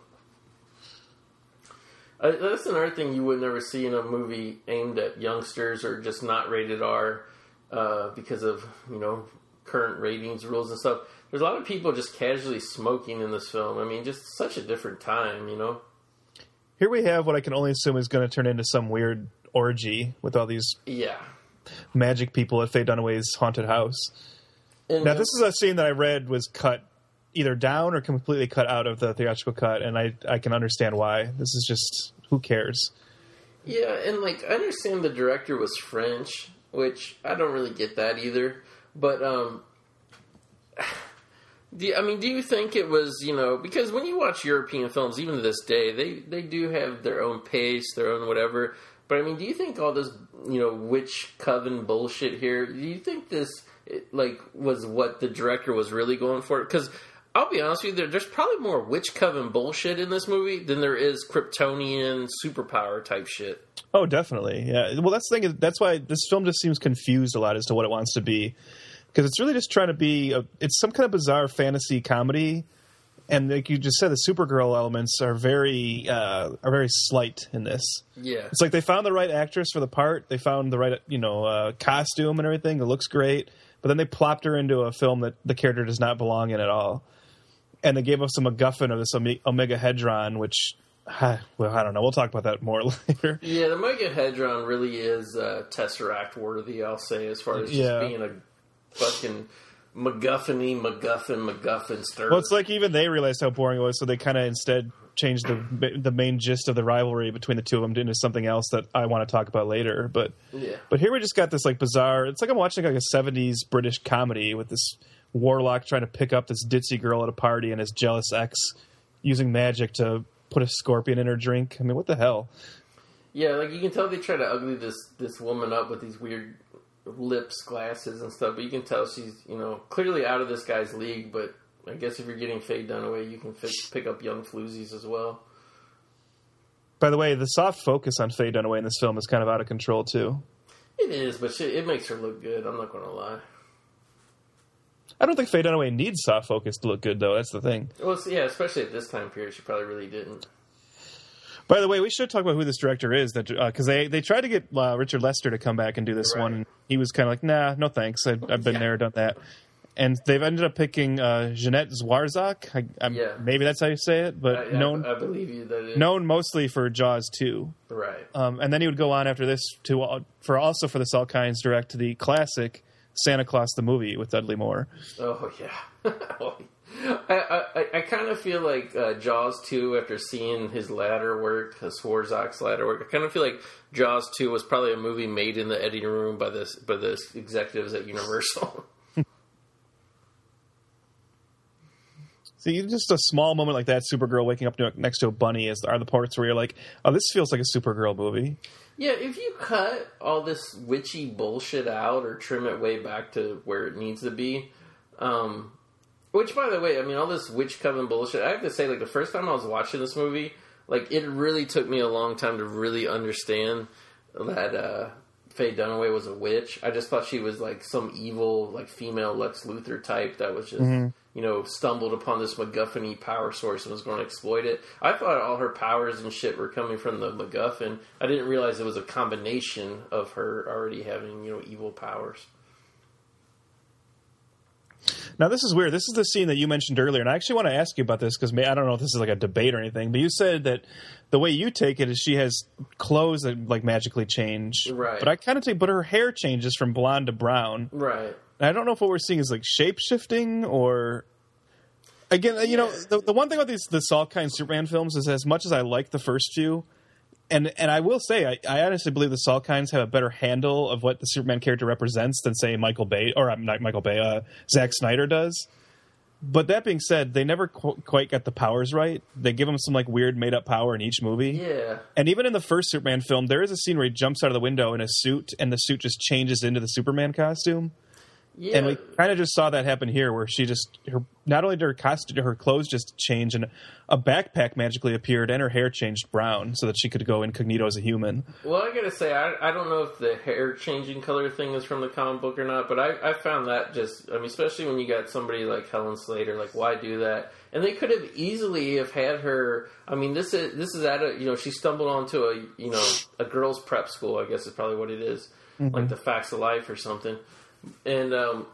Uh, that's another thing you would never see in a movie aimed at youngsters or just not rated R uh, because of you know current ratings rules and stuff. There's a lot of people just casually smoking in this film. I mean, just such a different time, you know. Here we have what I can only assume is going to turn into some weird orgy with all these Yeah. magic people at Faye Dunaway's haunted house. And Now this is a scene that I read was cut either down or completely cut out of the theatrical cut, and I I can understand why. This is just who cares. Yeah, and like I understand the director was French, which I don't really get that either. But um, do I mean, do you think it was you know because when you watch European films, even to this day, they they do have their own pace, their own whatever. But I mean, do you think all this, you know, witch coven bullshit here? Do you think this, it, like, was what the director was really going for? Because I'll be honest with you, there, there's probably more witch coven bullshit in this movie than there is Kryptonian superpower type shit. Oh, definitely. Yeah. Well, that's the thing. That's why this film just seems confused a lot as to what it wants to be, because it's really just trying to be. A, it's some kind of bizarre fantasy comedy, and like you just said, the Supergirl elements are very uh, are very slight in this. Yeah. It's like they found the right actress for the part. They found the right, you know, uh, costume and everything. It looks great, but then they plopped her into a film that the character does not belong in at all. And they gave us a MacGuffin of this Omegahedron, which, well, I don't know. We'll talk about that more later. Yeah, the Mega Hedron really is uh, Tesseract worthy, I'll say, as far as just Yeah. being a fucking MacGuffin MacGuffin, MacGuffin stir. Well, it's like even they realized how boring it was, so they kind of instead changed the the main gist of the rivalry between the two of them into something else that I want to talk about later. But Yeah. but here we just got this like bizarre. It's like I'm watching like a '70s British comedy with this warlock trying to pick up this ditzy girl at a party and his jealous ex using magic to put a scorpion in her drink. I mean, what the hell? Yeah, like you can tell they try to ugly this this woman up with these weird lips, glasses, and stuff. But you can tell she's you know clearly out of this guy's league. But I guess if you're getting Faye Dunaway, you can fi- pick up young floozies as well. By the way, the soft focus on Faye Dunaway in this film is kind of out of control too. It is, but shit, it makes her look good. I'm not going to lie. I don't think Faye Dunaway needs soft focus to look good, though. That's the thing. Well, yeah, especially at this time period, she probably really didn't. By the way, we should talk about who this director is. That because they they tried to get uh, Richard Lester to come back and do this Right. one, and he was kind of like, "Nah, no thanks. I, I've been Yeah. there, done that." And they've ended up picking uh, Jeannot Szwarc. I, I'm, Yeah. maybe that's how you say it, but I, known I, I believe you that it, known mostly for Jaws two. right. Um, and then he would go on after this to uh, for also for the all kinds direct to the classic Santa Claus the movie with Dudley Moore. Oh yeah. I I, I kind of feel like uh, Jaws two after seeing his ladder work, his Szwarc's ladder work. I kind of feel like Jaws two was probably a movie made in the editing room by this by the executives at Universal. See, just a small moment like that, Supergirl waking up next to a bunny, is are the parts where you're like, "Oh, this feels like a Supergirl movie." yeah, if you cut all this witchy bullshit out or trim it way back to where it needs to be, um, which by the way, I mean all this witch coven bullshit. I have to say, like the first time I was watching this movie, like it really took me a long time to really understand that uh, Faye Dunaway was a witch. I just thought she was like some evil, like female Lex Luthor type that was just you know stumbled upon this MacGuffin power source and was going to exploit it. I thought all her powers and shit were coming from the MacGuffin. I didn't realize it was a combination of her already having you know evil powers. Now, this is weird. This is the scene that you mentioned earlier, and I actually want to ask you about this because I don't know if this is like a debate or anything, but you said that the way you take it is she has clothes that like magically change, Right. But I kind of take, but her hair changes from blonde to brown. Right. I don't know if what we're seeing is like shape shifting or. Again, you know, the, the one thing about these the Salkind Superman films is as much as I like the first few, and and I will say I, I honestly believe the Salkinds have a better handle of what the Superman character represents than say Michael Bay or uh, not Michael Bay, uh, Zack Snyder does. But that being said, they never qu- quite got the powers right. They give him some like weird made up power in each movie. Yeah. And even in the first Superman film, there is a scene where he jumps out of the window in a suit, and the suit just changes into the Superman costume. Yeah. And we kind of just saw that happen here, where she just her not only did her costume, her clothes just change, and a backpack magically appeared, and her hair changed brown so that she could go incognito as a human. Well, I gotta say, I, I don't know if the hair changing color thing is from the comic book or not, but I, I found that just, I mean, especially when you got somebody like Helen Slater, like, why do that? And they could have easily have had her. I mean, this is this is at a you know she stumbled onto a you know a girls' prep school. I guess is probably what it is, mm-hmm. like the Facts of Life or something. And um,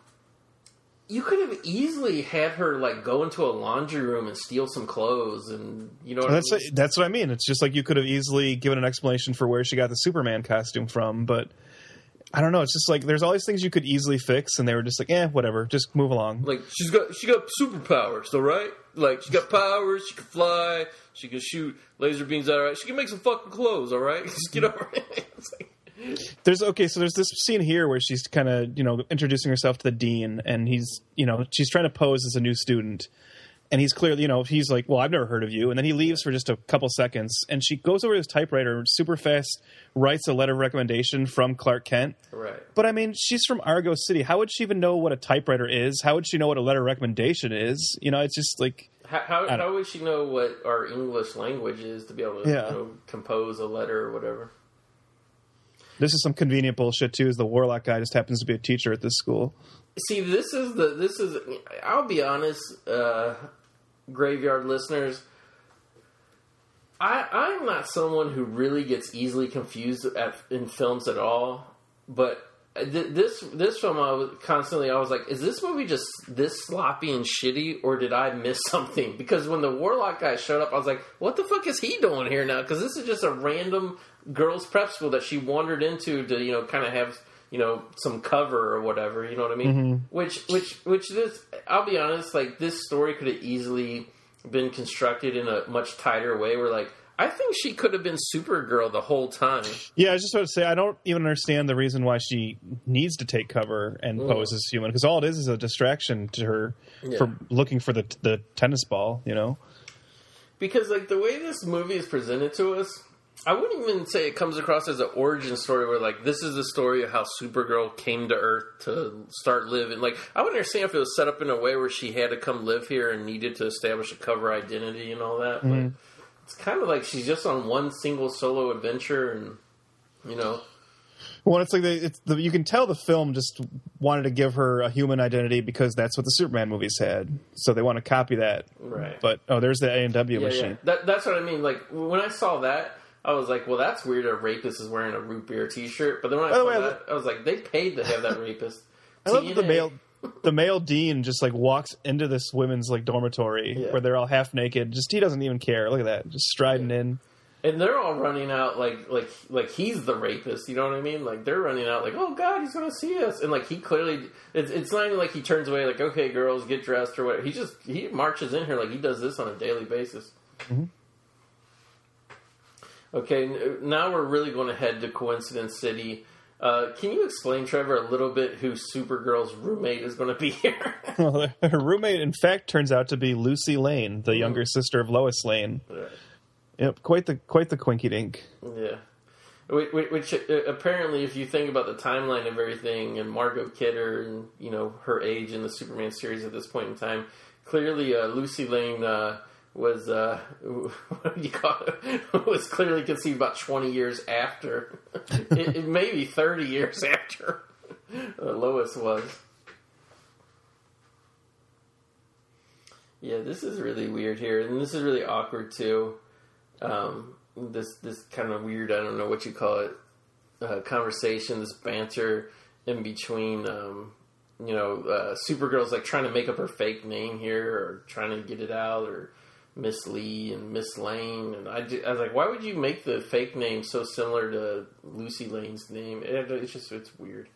you could have easily had her like go into a laundry room and steal some clothes, and you know what That's I mean? that's what I mean. It's just like you could have easily given an explanation for where she got the Superman costume from, but I don't know. It's just like there's all these things you could easily fix, and they were just like, eh, whatever, just move along. Like she's got she got superpowers, all right. Like she got powers, she can fly, she can shoot laser beams. All right, she can make some fucking clothes. All right, just get over it. It's like, There's okay, so there's this scene here where she's kind of you know introducing herself to the dean, and he's you know she's trying to pose as a new student, and he's clearly, you know, he's like, "Well, I've never heard of you," and then he leaves for just a couple seconds, and she goes over to his typewriter, super fast, writes a letter of recommendation from Clark Kent. Right. But I mean, she's from Argo City. How would she even know what a typewriter is? How would she know what a letter of recommendation is? You know, it's just like How, how, how would she know what our English language is to be able to Yeah. you know, compose a letter or whatever? This is some convenient bullshit too. Is the Warlock guy just happens to be a teacher at this school? See, this is the this is. I'll be honest, uh, graveyard listeners. I I'm not someone who really gets easily confused at in films at all, but this this film I was constantly I was like, is this movie just this sloppy and shitty, or did I miss something? Because when the Warlock guy showed up, I was like, what the fuck is he doing here now? Because this is just a random girls' prep school that she wandered into to you know kind of have you know some cover or whatever. You know what I mean? Mm-hmm. Which which which this I'll be honest, like this story could have easily been constructed in a much tighter way. Where like I think she could have been Supergirl the whole time. Yeah, I was just about to say I don't even understand the reason why she needs to take cover and mm. pose as human because all it is is a distraction to her Yeah. for looking for the the tennis ball. You know. because like the way this movie is presented to us i wouldn't even say it comes across as an origin story where like this is the story of how supergirl came to earth to start living like i wouldn't understand if it was set up in a way where she had to come live here and needed to establish a cover identity and all that but mm. It's kind of like she's just on one single solo adventure and you know Well, it's like they, it's the, you can tell the film just wanted to give her a human identity because that's what the Superman movies had. So they want to copy that. Right. But oh, there's the A and W machine. yeah. That, that's what i mean like when i saw that I was like, well, that's weird. A rapist is wearing a root beer T-shirt. But then when I saw way, I that, I was like, they paid to have that rapist. I love the male the male dean just like walks into this women's like dormitory Yeah. where they're all half naked. Just he doesn't even care. Look at that, just striding in. And they're all running out like like like he's the rapist. You know what I mean? Like they're running out like, oh god, he's gonna see us. And like he clearly, it's, it's not even like he turns away like, okay, girls, get dressed or whatever. He just he marches in here like he does this on a daily basis. Mm-hmm. Okay, now we're really going to head to Coincidence City. Uh, can you explain, Trevor, a little bit who Supergirl's roommate is going to be here? Well, her roommate, in fact, turns out to be Lucy Lane, the younger sister of Lois Lane. Yep, quite the quite the quinky dink. Yeah. Which, which- which uh, apparently, if you think about the timeline of everything and Margot Kidder and you know her age in the Superman series at this point in time, clearly uh, Lucy Lane uh, was uh, what do you call it? was clearly conceived about twenty years after, it, it maybe thirty years after uh, Lois was. Yeah, this is really weird here, and this is really awkward too um, this this kind of weird I don't know what you call it uh, conversation, this banter in between. Um, you know, uh, Supergirl's like trying to make up her fake name here, or trying to get it out, or Miss Lee and Miss Lane, and I, ju- I was like, why would you make the fake name so similar to Lucy Lane's name? It, it's just it's weird.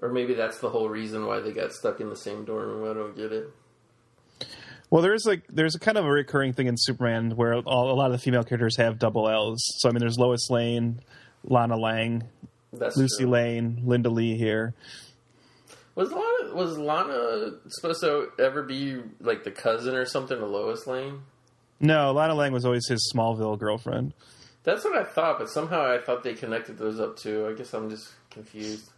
Or maybe that's the whole reason why they got stuck in the same dorm room. I don't get it. Well, there's like there's a kind of a recurring thing in Superman where all, a lot of the female characters have double L's. So I mean, there's Lois Lane, Lana Lang, That's Lucy true. Lane, Linda Lee here. Was Lana was Lana supposed to ever be like the cousin or something to Lois Lane? No, Lana Lang was always his Smallville girlfriend. That's what I thought, but somehow I thought they connected those up too. I guess I'm just confused.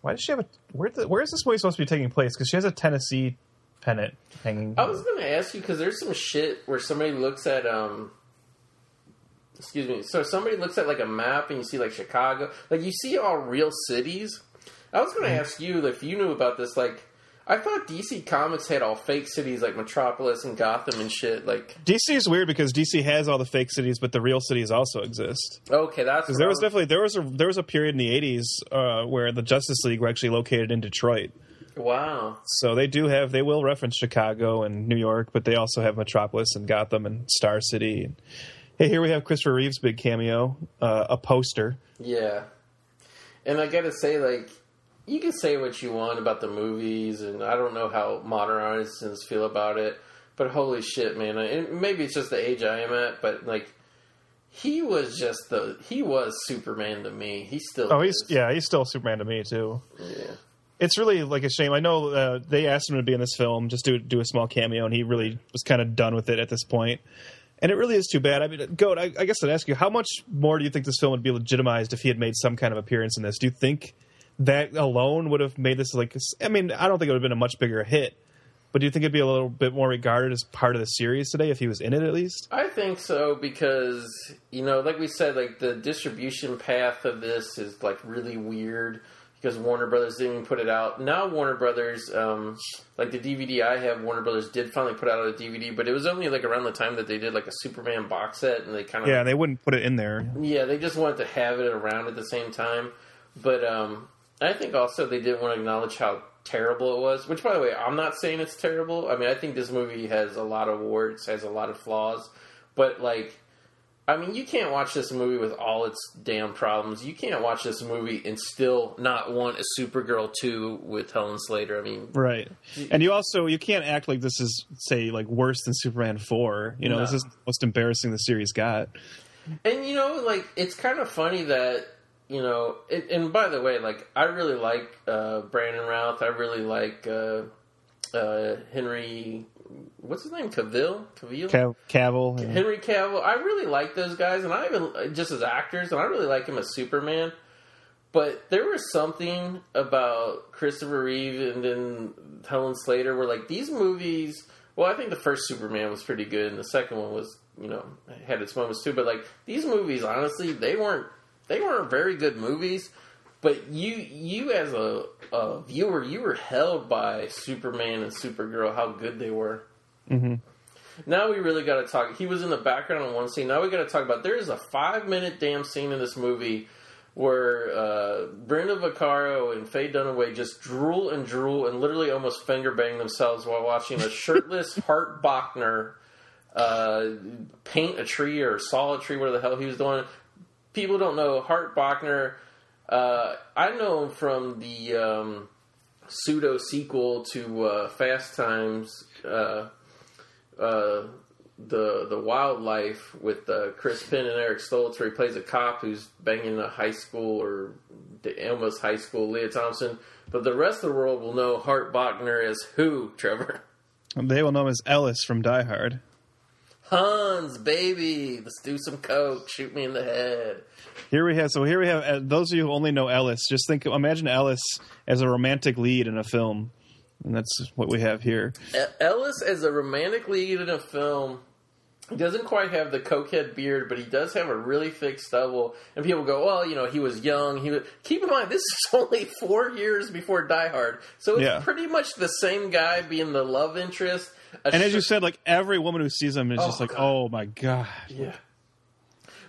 Why does she have a where? The, where is this movie supposed to be taking place? Because she has a Tennessee pennant hanging. I was going to ask you because there's some shit where somebody looks at um. Excuse me. So somebody looks at like a map and you see like Chicago, like you see all real cities. I was going to ask you if you knew about this. Like, I thought DC Comics had all fake cities like Metropolis and Gotham and shit. Like, DC is weird because DC has all the fake cities, but the real cities also exist. okay, that's Because there was definitely there was a there was a period in the '80s uh, where the Justice League were actually located in Detroit. wow. So they do have they will reference Chicago and New York, but they also have Metropolis and Gotham and Star City. Hey, here we have Christopher Reeve's big cameo, uh, a poster. Yeah. And I gotta say, like, you can say what you want about the movies, and I don't know how modern audiences feel about it, but holy shit, man. And maybe it's just the age I am at, but, like, he was just the. He was Superman to me. He still Oh, is. he's yeah, he's still Superman to me too. Yeah. it's really like a shame. I know uh, they asked him to be in this film, just do do a small cameo, and he really was kind of done with it at this point. And it really is too bad. I mean, Goat, I, I guess I'd ask you, how much more do you think this film would be legitimized if he had made some kind of appearance in this? Do you think that alone would have made this like? I mean, I don't think it would have been a much bigger hit, but do you think it'd be a little bit more regarded as part of the series today if he was in it at least? I think so because you know, like we said, like the distribution path of this is like really weird because Warner Brothers didn't even put it out. Now Warner Brothers, um, like the DVD I have, Warner Brothers did finally put out a DVD, but it was only like around the time that they did like a Superman box set, and they kind of Yeah, they wouldn't put it in there. yeah, they just wanted to have it around at the same time. But um, I think also they didn't want to acknowledge how terrible it was. Which, by the way, I'm not saying it's terrible. I mean, I think this movie has a lot of warts, has a lot of flaws. But like, I mean, you can't watch this movie with all its damn problems. You can't watch this movie and still not want a Supergirl two with Helen Slater. I mean, Right. And you also you can't act like this is say like worse than Superman 4. You know, No. this is the most embarrassing the series got. And you know, like it's kind of funny that you know. It, and by the way, like I really like uh, Brandon Routh. I really like uh, uh, Henry. What's his name? Cavill. Cavill. Cav- Cavill. yeah. Henry Cavill. I really like those guys, and I even just as actors, and I really like him as Superman. But there was something about Christopher Reeve and then Helen Slater where like these movies. Well, I think the first Superman was pretty good, and the second one was you know had its moments too. But like these movies, honestly, they weren't they weren't very good movies. But you you as a, a viewer, you were held by Superman and Supergirl, how good they were. Now we really got to talk. He was in the background on one scene. Now we got to talk about. There is a five minute damn scene in this movie where uh, Brenda Vaccaro and Faye Dunaway just drool and drool and literally almost finger bang themselves while watching a shirtless Hart Bochner uh, paint a tree or saw a tree, whatever the hell he was doing. People don't know Hart Bochner. Uh, I know him from the um, pseudo sequel to uh, Fast Times. Uh, uh, the the wildlife with uh, Chris Penn and Eric Stoltz, where he plays a cop who's banging a high school or the almost high school Lea Thompson. But the rest of the world will know Hart Bochner as who, Trevor? They will know him as Ellis from Die Hard. Hans, baby, let's do some coke. Shoot me in the head. Here we have so here we have uh, those of you who only know Ellis. Just think, imagine Ellis as a romantic lead in a film, and that's what we have here. Ellis as a romantic lead in a film. He doesn't quite have the cokehead beard, but he does have a really thick stubble. And people go, "Well, you know, he was young." He was. Keep in mind, this is only four years before Die Hard, so it's Yeah. pretty much the same guy being the love interest. And as you said, like every woman who sees him is Oh, just like, God. "Oh my god!" yeah.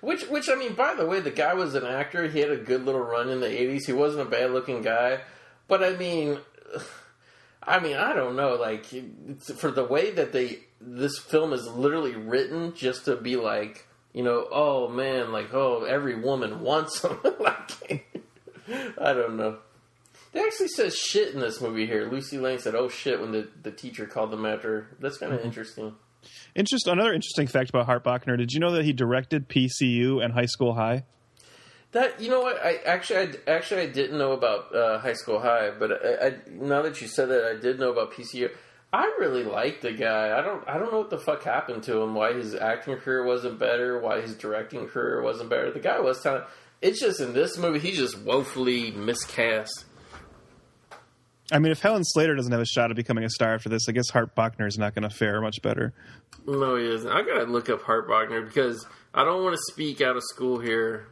Which, which I mean, by the way, the guy was an actor. He had a good little run in the '80s. He wasn't a bad-looking guy, but I mean, I mean, I don't know. Like it's, for the way that they this film is literally written, just to be like, you know, oh man, like oh, every woman wants him. like, I don't know. They actually says shit in this movie here. Lucy Lane said, "Oh shit" when the, the teacher called them after. That's kind of interesting. Interest. Another interesting fact about Hart Bochner. Did you know that he directed PCU and High School High? That you know what I actually I actually I didn't know about uh, High School High, but I, I, now that you said that, I did know about PCU. I really like the guy. I don't I don't know what the fuck happened to him. Why his acting career wasn't better? Why his directing career wasn't better? The guy was talented. It's just in this movie he's just woefully miscast. I mean, if Helen Slater doesn't have a shot at becoming a star after this, I guess Hart Bochner is not going to fare much better. No, he isn't. I gotta look up Hart Bochner because I don't want to speak out of school here,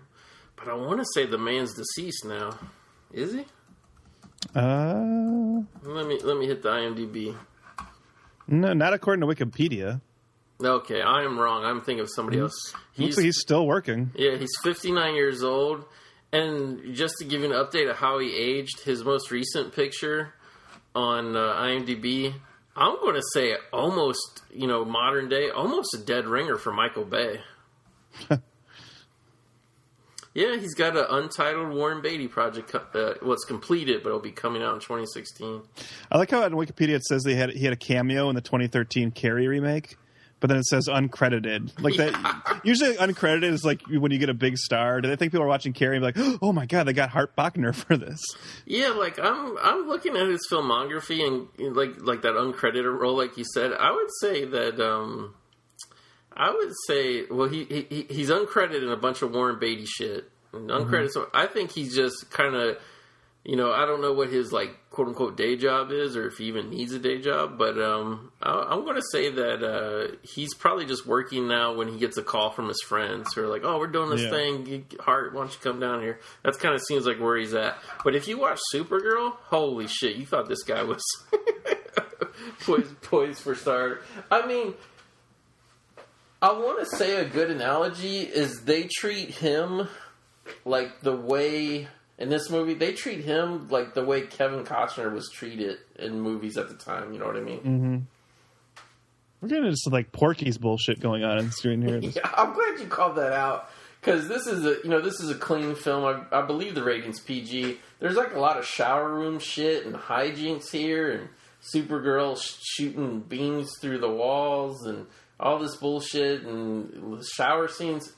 but I want to say the man's deceased now. Is he? Uh, Let me let me hit the IMDb. no, not according to Wikipedia. Okay, I am wrong. I'm thinking of somebody else. Looks He's, like he's still working. yeah, he's 59 years old. And just to give you an update of how he aged, his most recent picture on uh, IMDb, I'm going to say almost, you know, modern day, almost a dead ringer for Michael Bay. yeah, he's got an untitled Warren Beatty project. Uh, well, it's completed, but it'll be coming out in 2016. I like how on Wikipedia it says they had he had a cameo in the 2013 Carrie remake, but then it says uncredited. Like that. Usually, uncredited is like when you get a big star. Do they think people are watching Carrie and be like, "Oh my god, they got Hart Bochner for this"? Yeah, like I'm I'm looking at his filmography and like like that uncredited role, like you said. I would say that um, I would say well he, he he's uncredited in a bunch of Warren Beatty shit. Uncredited, so I think he's just kind of you know I don't know what his like quote unquote day job is or if he even needs a day job, but um, I, I'm going to say that uh, he's probably just working now when he gets a call from his friends who are like, "Oh, we're doing this Yeah. thing, Hart, why don't you come down here?" That's kind of seems like where he's at. But if you watch Supergirl, holy shit, you thought this guy was poised, poised for star. I mean, I want to say a good analogy is they treat him like the way in this movie they treat him like the way Kevin Costner was treated in movies at the time. You know what I mean? Mm-hmm. We're getting into some like Porky's bullshit going on in the screen here. Yeah, I'm glad you called that out because this is a you know this is a clean film. I, I believe the rating's PG. There's like a lot of shower room shit and hijinks here, and Supergirl sh- shooting beams through the walls and all this bullshit and shower scenes,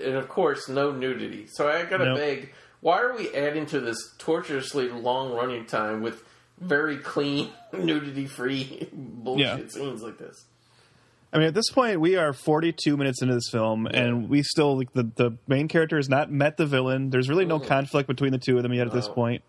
and of course no nudity. So I gotta Nope. beg, why are we adding to this torturously long running time with very clean nudity free bullshit Yeah. scenes like this? I mean, at this point, we are 42 minutes into this film, and we still like the the main character has not met the villain. There's really no conflict between the two of them yet at this point.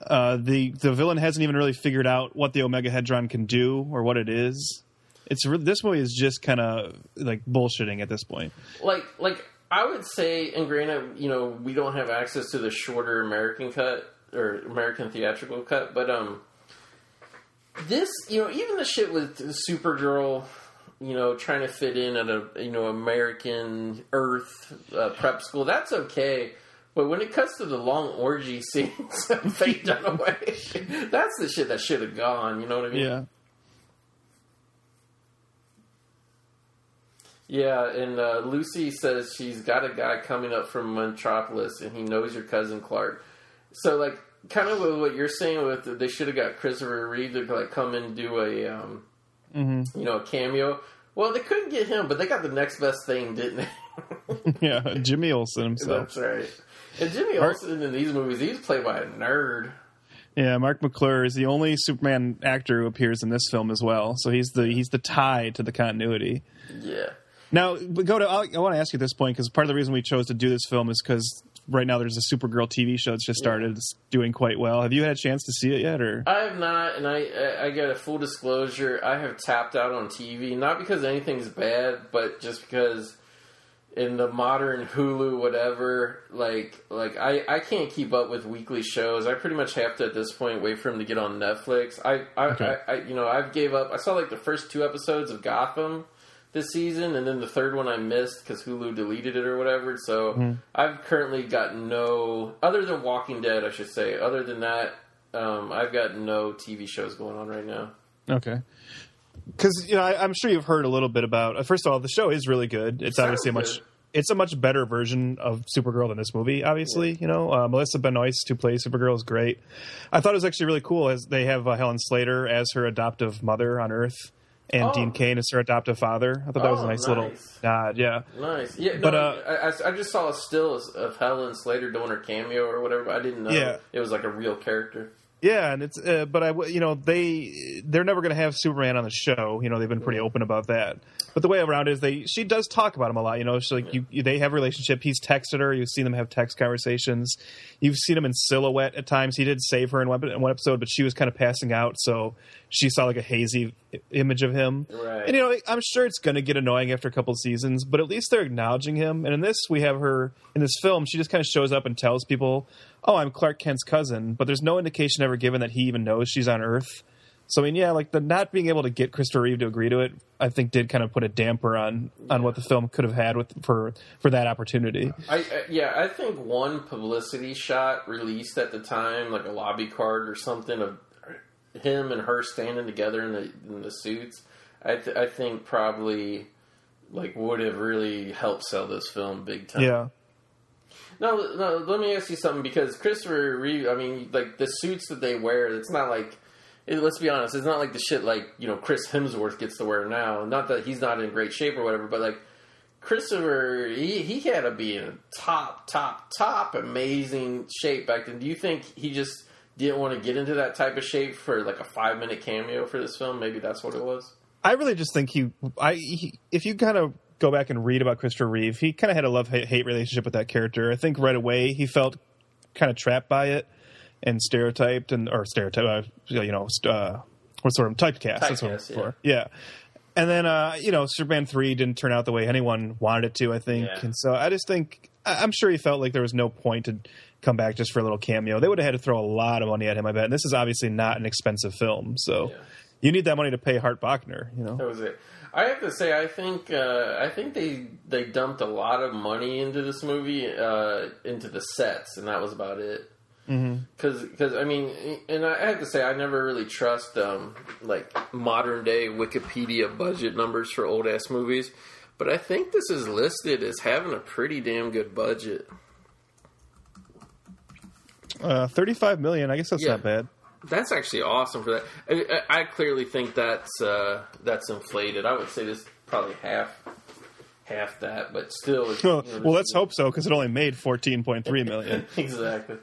Uh, the the villain hasn't even really figured out what the Omegahedron can do or what it is. It's re- this movie is just kind of like bullshitting at this point. like like I would say, and granted, you know, we don't have access to the shorter American cut or American theatrical cut, but um, this, you know, even the shit with Supergirl, you know, trying to fit in at a you know American Earth uh, prep school, that's okay. But when it comes to the long orgy scenes, of Faye Dunaway, that's the shit that should have gone. You know what I mean? Yeah, Yeah, and uh, Lucy says she's got a guy coming up from Metropolis, and he knows your cousin Clark. So, like, kind of with what you're saying, with they should have got Christopher Reeve to like come and do a, um, you know, a cameo. Well, they couldn't get him, but they got the next best thing, didn't they? yeah. Jimmy Olsen himself. That's right. And Jimmy Mark- Olsen in these movies, he's played by a nerd. Yeah, Marc McClure is the only Superman actor who appears in this film as well. So he's the he's the tie to the continuity. Yeah. Now, go to. I, want to ask you at this point because part of the reason we chose to do this film is because right now there's a Supergirl TV show that's just started. It's doing quite well. Have you had a chance to see it yet? Or I have not, and I I- I got a full disclosure. I have tapped out on TV, not because anything's bad, but just because in the modern Hulu, whatever, like like I I can't keep up with weekly shows. I pretty much have to at this point wait for them to get on Netflix. I I, Okay. I, I you know I've gave up. I saw like the first two episodes of Gotham this season, and then the third one I missed because Hulu deleted it or whatever. So I've currently got no other than Walking Dead, I should say. Other than that, um, I've got no TV shows going on right now. okay, because you know I, I'm sure you've heard a little bit about. uh, First of all, the show is really good. It's sounds obviously a much. good. It's a much better version of Supergirl than this movie. Obviously, you know uh, Melissa Benoist, who plays Supergirl, is great. I thought it was actually really cool as they have uh, Helen Slater as her adoptive mother on Earth, and Oh. Dean Cain is her adoptive father. I thought that was a Oh, nice, little nod. Yeah, Nice, yeah. But, uh, I, I- just saw a still of Helen Slater doing her cameo or whatever. But I didn't know Yeah. it was like a real character. Yeah, and it's uh, but I you know they they're never going to have Superman on the show. You know they've been pretty open about that. But the way around is they she does talk about him a lot. You know, she's like you, you they have a relationship. He's texted her. You've seen them have text conversations. You've seen him in silhouette at times. He did save her in one, in one episode, but she was kind of passing out, so she saw like a hazy image of him. Right. And you know, I'm sure it's going to get annoying after a couple of seasons, but at least they're acknowledging him. And in this, we have her in this film. She just kind of shows up and tells people, "Oh, I'm Clark Kent's cousin," but there's no indication ever given that he even knows she's on Earth. So I mean, yeah, like the not being able to get Christopher Reeve to agree to it, I think did kind of put a damper on on what the film could have had with for for that opportunity. I, I yeah, I think one publicity shot released at the time, like a lobby card or something of him and her standing together in the in the suits. I th- I think probably like would have really helped sell this film big time. Yeah, No, no. Let me ask you something because Christopher Reeve. I mean, like the suits that they wear, it's not like it- let's be honest, it's not like the shit like you know Chris Hemsworth gets to wear now. Not that he's not in great shape or whatever, but like Christopher, he he had to be in top, top, top amazing shape back then. Do you think he just didn't want to get into that type of shape for like a five minute cameo for this film? Maybe that's what it was. I really just think he. I he, if you kind of go back and read about Christopher Reeve, he kind of had a love hate relationship with that character. I think right away he felt kind of trapped by it and stereotyped and or stereotyped, Uh, you know, uh, what sort of typecast? That's what I'm Typecast, for. Yeah. And then, uh, you know, Superman three didn't turn out the way anyone wanted it to. I think, Yeah. and so I just think I'm sure he felt like there was no point to come back just for a little cameo. They would have had to throw a lot of money at him. I bet. And this is obviously not an expensive film, so Yeah. you need that money to pay Hart Bachner. You know. That was it. I have to say, I think uh, I think they they dumped a lot of money into this movie, uh, into the sets, and that was about it. Because because I mean, and I have to say, I never really trust um, like modern day Wikipedia budget numbers for old ass movies, but I think this is listed as having a pretty damn good budget. Uh, Thirty-five million. I guess that's Yeah. not bad. That's actually awesome for that. I, I I clearly think that's uh, that's inflated. I would say this probably half half that, but still. you know, well, let's hope so because it only made fourteen point three million. exactly.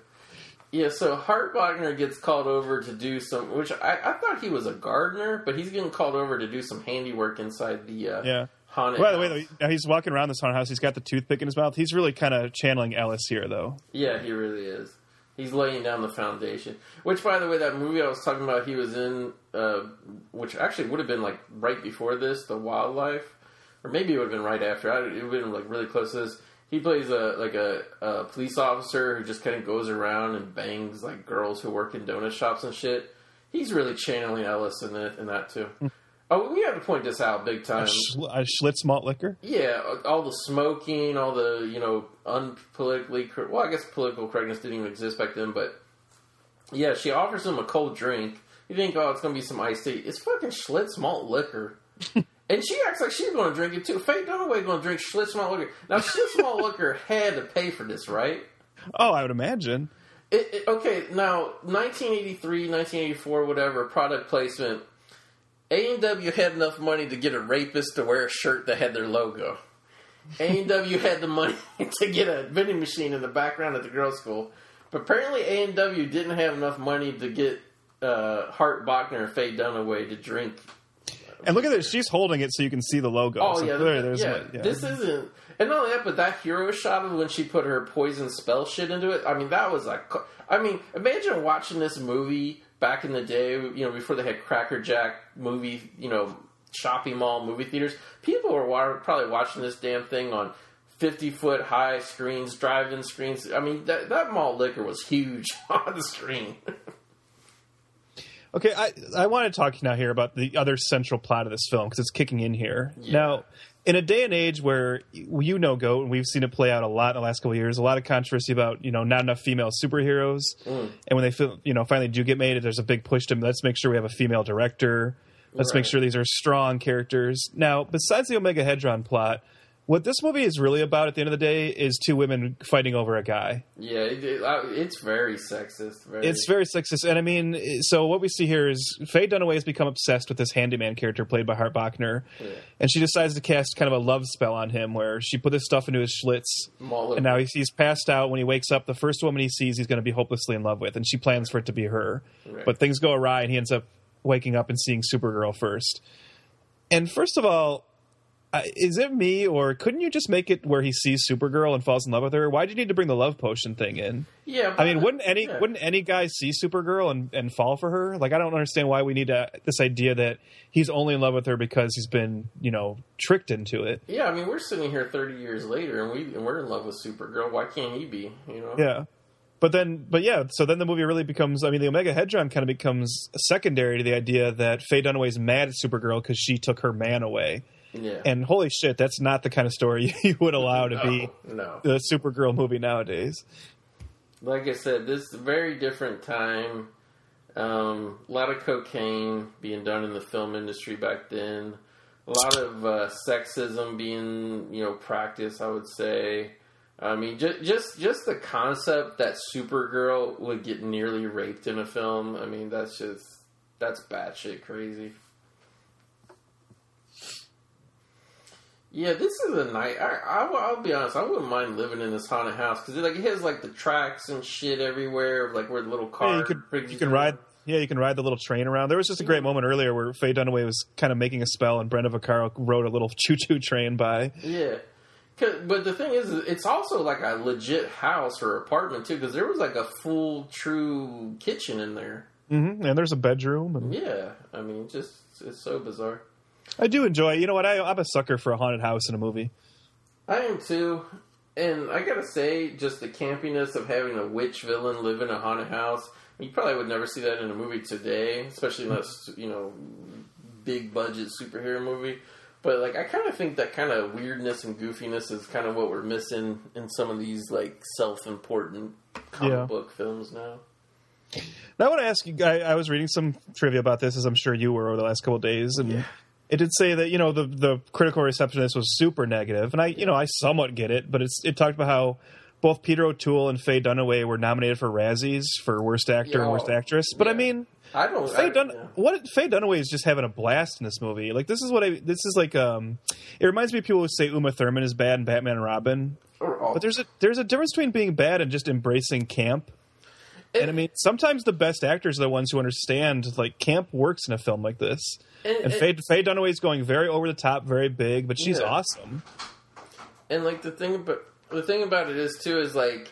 Yeah, so Hart Bochner gets called over to do some, which I, I thought he was a gardener, but he's getting called over to do some handiwork inside the uh, Yeah. haunted. By the way, though, he's walking around this haunted house. He's got the toothpick in his mouth. He's really kind of channeling Ellis here, though. Yeah, he really is. He's laying down the foundation. Which, by the way, that movie I was talking about, he was in, uh, which actually would have been like right before this, The Wildlife, or maybe it would have been right after. It would have been like really close to this. He plays a like a, a police officer who just kind of goes around and bangs like girls who work in donut shops and shit. He's really channeling Ellis in, it, in that too. Oh, we have to point this out big time. Schl- a Schlitz malt liquor. Yeah, all the smoking, all the you know unpolitically cor- well, I guess political correctness didn't even exist back then, but yeah, she offers him a cold drink. You think, oh, it's gonna be some iced tea? It's fucking Schlitz malt liquor, and she acts like she's gonna drink it too. Faye Dunaway gonna drink Schlitz malt liquor. Now, Schlitz malt liquor had to pay for this, right? Oh, I would imagine. It, it- okay, now 1983, 1984, whatever product placement. A and W had enough money to get a rapist to wear a shirt that had their logo. A and W had the money to get a vending machine in the background at the girls' school, but apparently A and W didn't have enough money to get uh, Hart Bochner and Faye Dunaway to drink. And look at this. She's holding it so you can see the logo. Oh so yeah, there's yeah. yeah. This isn't, and not only that, but that hero shot of when she put her poison spell shit into it. I mean, that was like, I mean, imagine watching this movie back in the day. You know, before they had Cracker Jack movie, you know, shopping mall movie theaters. People were wa- probably watching this damn thing on. 50 foot high screens, drive in screens. I mean, that, that malt liquor was huge on the screen. Okay, I I want to talk now here about the other central plot of this film because it's kicking in here now. In a day and age where you know Goat, and we've seen it play out a lot in the last couple of years, a lot of controversy about you know not enough female superheroes, Mm. and when they feel you know finally do get made, there's a big push to let's make sure we have a female director, let's make sure these are strong characters. Now, besides the Omegahedron plot, what this movie is really about at the end of the day is two women fighting over a guy. yeah, it, it, uh, it's very sexist. Very, It's very sexist, and I mean, so what we see here is Faye Dunaway has become obsessed with this handyman character played by Hart Bochner, and she decides to cast kind of a love spell on him, where she put this stuff into his Schlitz, and now he's, he's passed out. When he wakes up, the first woman he sees, he's going to be hopelessly in love with, and she plans for it to be her, Right. but things go awry, and he ends up waking up and seeing Supergirl first. And first of all. Uh, is it me, or couldn't you just make it where he sees Supergirl and falls in love with her? Why do you need to bring the love potion thing in? yeah. I mean, wouldn't any yeah. wouldn't any guy see Supergirl and, and fall for her? Like, I don't understand why we need to, this idea that he's only in love with her because he's been, you know, tricked into it. Yeah, I mean, we're sitting here 30 years later, and we and we're in love with Supergirl. Why can't he be? You know? Yeah, but then, but yeah, so then the movie really becomes. I mean, the Omegahedron kind of becomes secondary to the idea that Faye Dunaway's mad at Supergirl because she took her man away. Yeah. And holy shit, that's not the kind of story you would allow to be no, no. the Supergirl movie nowadays. Like I said, this is a very different time. Um, a lot of cocaine being done in the film industry back then. A lot of uh, sexism being, you know, practiced. I would say. I mean, just just just the concept that Supergirl would get nearly raped in a film. I mean, that's just that's batshit crazy. Yeah, this is a night. I, I, I'll be honest. I wouldn't mind living in this haunted house because like it has like the tracks and shit everywhere, like where the little car. Yeah, you could you can ride. Yeah, you can ride the little train around. There was just a great moment earlier where Faye Dunaway was kind of making a spell, and Brenda Vaccaro rode a little choo-choo train by. Yeah, But the thing is, it's also like a legit house or apartment too, because there was like a full, true kitchen in there. hmm And there's a bedroom. And Yeah, I mean, just it's so bizarre. I do enjoy. You know what? I, I'm a sucker for a haunted house in a movie. I am too, and I gotta say, just the campiness of having a witch villain live in a haunted house. You probably would never see that in a movie today, especially unless you know, big budget superhero movie. But like, I kind of think that kind of weirdness and goofiness is kind of what we're missing in some of these like self-important comic Yeah. book films now. Now, I want to ask you. I, I was reading some trivia about this, as I'm sure you were over the last couple of days, and it did say that you know the the critical reception of this was super negative, and I you know I somewhat get it, but it's it talked about how both Peter O'Toole and Faye Dunaway were nominated for Razzies for worst actor and worst actress, but I mean. I don't. Faye I, Dun- yeah. what Faye Dunaway is just having a blast in this movie. Like this is what I this is like um it reminds me of people who say Uma Thurman is bad in Batman and Robin. Or But there's a there's a difference between being bad and just embracing camp. And I mean, sometimes the best actors are the ones who understand like camp works in a film like this. And- And, Faye, Faye is going very over the top, very big, but she's Yeah. awesome. And like the thing about the thing about it is too is like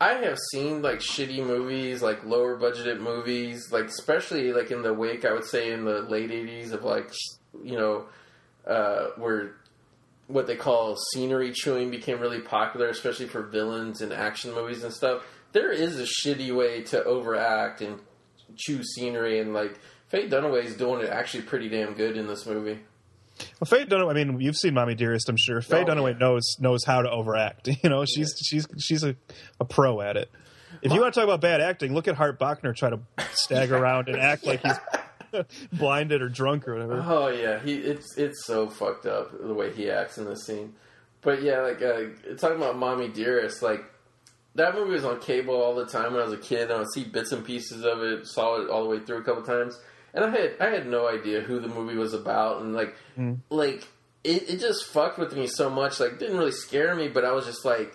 I have seen like shitty movies, like lower budgeted movies, like especially like in the wake I would say in the late eighties of like you know, uh where what they call scenery chewing became really popular, especially for villains and action movies and stuff. There is a shitty way to overact and chew scenery and like Faye Dunaway's doing it actually pretty damn good in this movie. Well, Faye Dunaway. I mean, you've seen Mommie Dearest, I'm sure. Faye Oh, Dunaway yeah. knows knows how to overact. You know, she's she's she's a, a pro at it. If you want to talk about bad acting, look at Hart Bochner try to stagger around and act like he's blinded or drunk or whatever. Oh yeah, he it's it's so fucked up the way he acts in this scene. But yeah, like uh, talking about Mommie Dearest, like that movie was on cable all the time when I was a kid. I would see bits and pieces of it, saw it all the way through a couple times, and I had I had no idea who the movie was about, and like hmm. like it, it just fucked with me so much. Like, it didn't really scare me, but I was just like.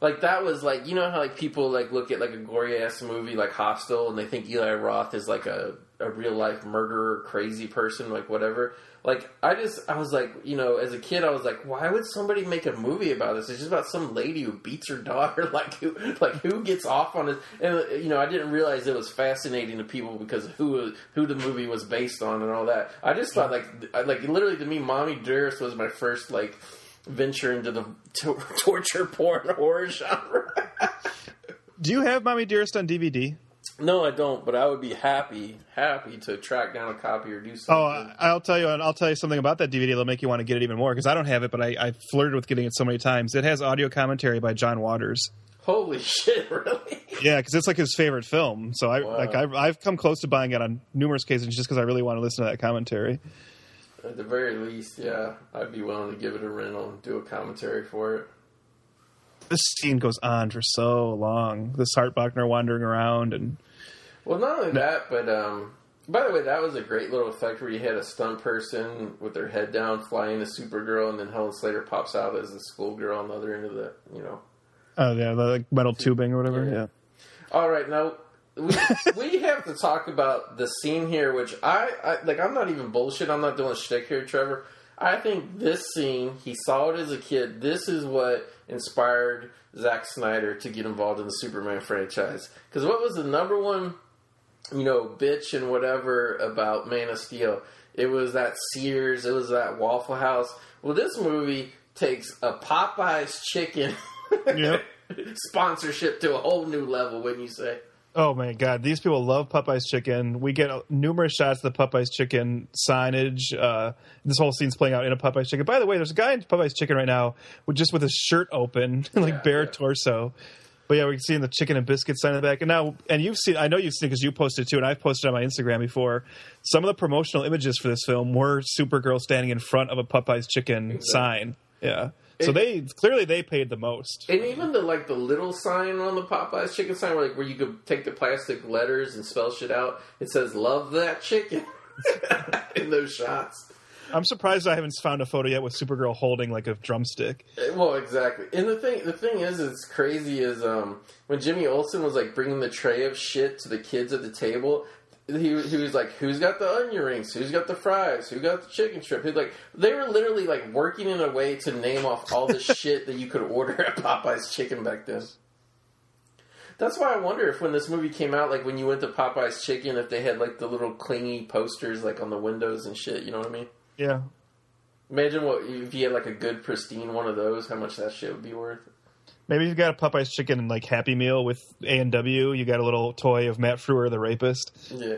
Like that was like you know how like people like look at like a gory ass movie like Hostel and they think Eli Roth is like a, a real life murderer crazy person like whatever. Like I just I was like you know as a kid I was like why would somebody make a movie about this? It's just about some lady who beats her daughter. Like who like who gets off on it? And you know I didn't realize it was fascinating to people because who who the movie was based on and all that. I just thought like like literally to me Mommie Dearest was my first like venture into the to- torture porn horror genre. Do you have Mommie Dearest on DVD? No, I don't, but I would be happy, happy to track down a copy or do oh, something. Oh, I- I'll tell you. I'll tell you something about that DVD that'll make you want to get it even more because I don't have it, but I, I flirted with getting it so many times. It has audio commentary by John Waters. Holy shit, really? Yeah, because it's like his favorite film. So I Wow. like I've, I've come close to buying it on numerous occasions just because I really want to listen to that commentary. At the very least, yeah, I'd be willing to give it a rental and do a commentary for it. This scene goes on for so long. This Hart Bochner wandering around and Well, not only that, but um, by the way, that was a great little effect where you had a stunt person with their head down flying a Supergirl, and then Helen Slater pops out as a schoolgirl on the other end of the, you know. oh yeah, the like, metal tubing or whatever. Yeah. Yeah. All right, now we we have to talk about the scene here, which I, I like. I'm not even bullshit. I'm not doing shtick here, Trevor. I think this scene, he saw it as a kid. This is what inspired Zack Snyder to get involved in the Superman franchise. Because what was the number one, you know, bitch and whatever about Man of Steel? It was that Sears. It was that Waffle House. Well, this movie takes a Popeyes chicken Yep. sponsorship to a whole new level. Wouldn't you say? Oh my god, these people love Popeyes chicken. We get numerous shots of the Popeyes chicken signage. Uh, this whole scene's playing out in a Popeyes chicken. By the way, there's a guy in Popeyes chicken right now with just with his shirt open, like Yeah, bare yeah. torso. But yeah, we can see the chicken and biscuit sign in the back. And now, and you've seen, I know you've seen because you posted too, and I've posted on my Instagram before. Some of the promotional images for this film were Supergirl standing in front of a Popeyes chicken sign. Yeah. So It- they clearly they paid the most. And even the like the little sign on the Popeyes chicken sign, where like where you could take the plastic letters and spell shit out, it says "Love that chicken" in those shots. I'm surprised I haven't found a photo yet with Supergirl holding like a drumstick. Well, exactly. And the thing, the thing is, it's crazy. Is um when Jimmy Olsen was like bringing the tray of shit to the kids at the table. He, he was like, "Who's got the onion rings? Who's got the fries? Who got the chicken strip?" He's like, they were literally like working in a way to name off all the shit that you could order at Popeye's Chicken back then. That's why I wonder if when this movie came out, like when you went to Popeye's Chicken, if they had like the little clingy posters like on the windows and shit. You know what I mean? Yeah. Imagine what if you had like a good pristine one of those, how much that shit would be worth. Maybe you've got a Popeye's chicken and like Happy Meal with A and W. You got a little toy of Matt Frewer, the rapist. Yeah.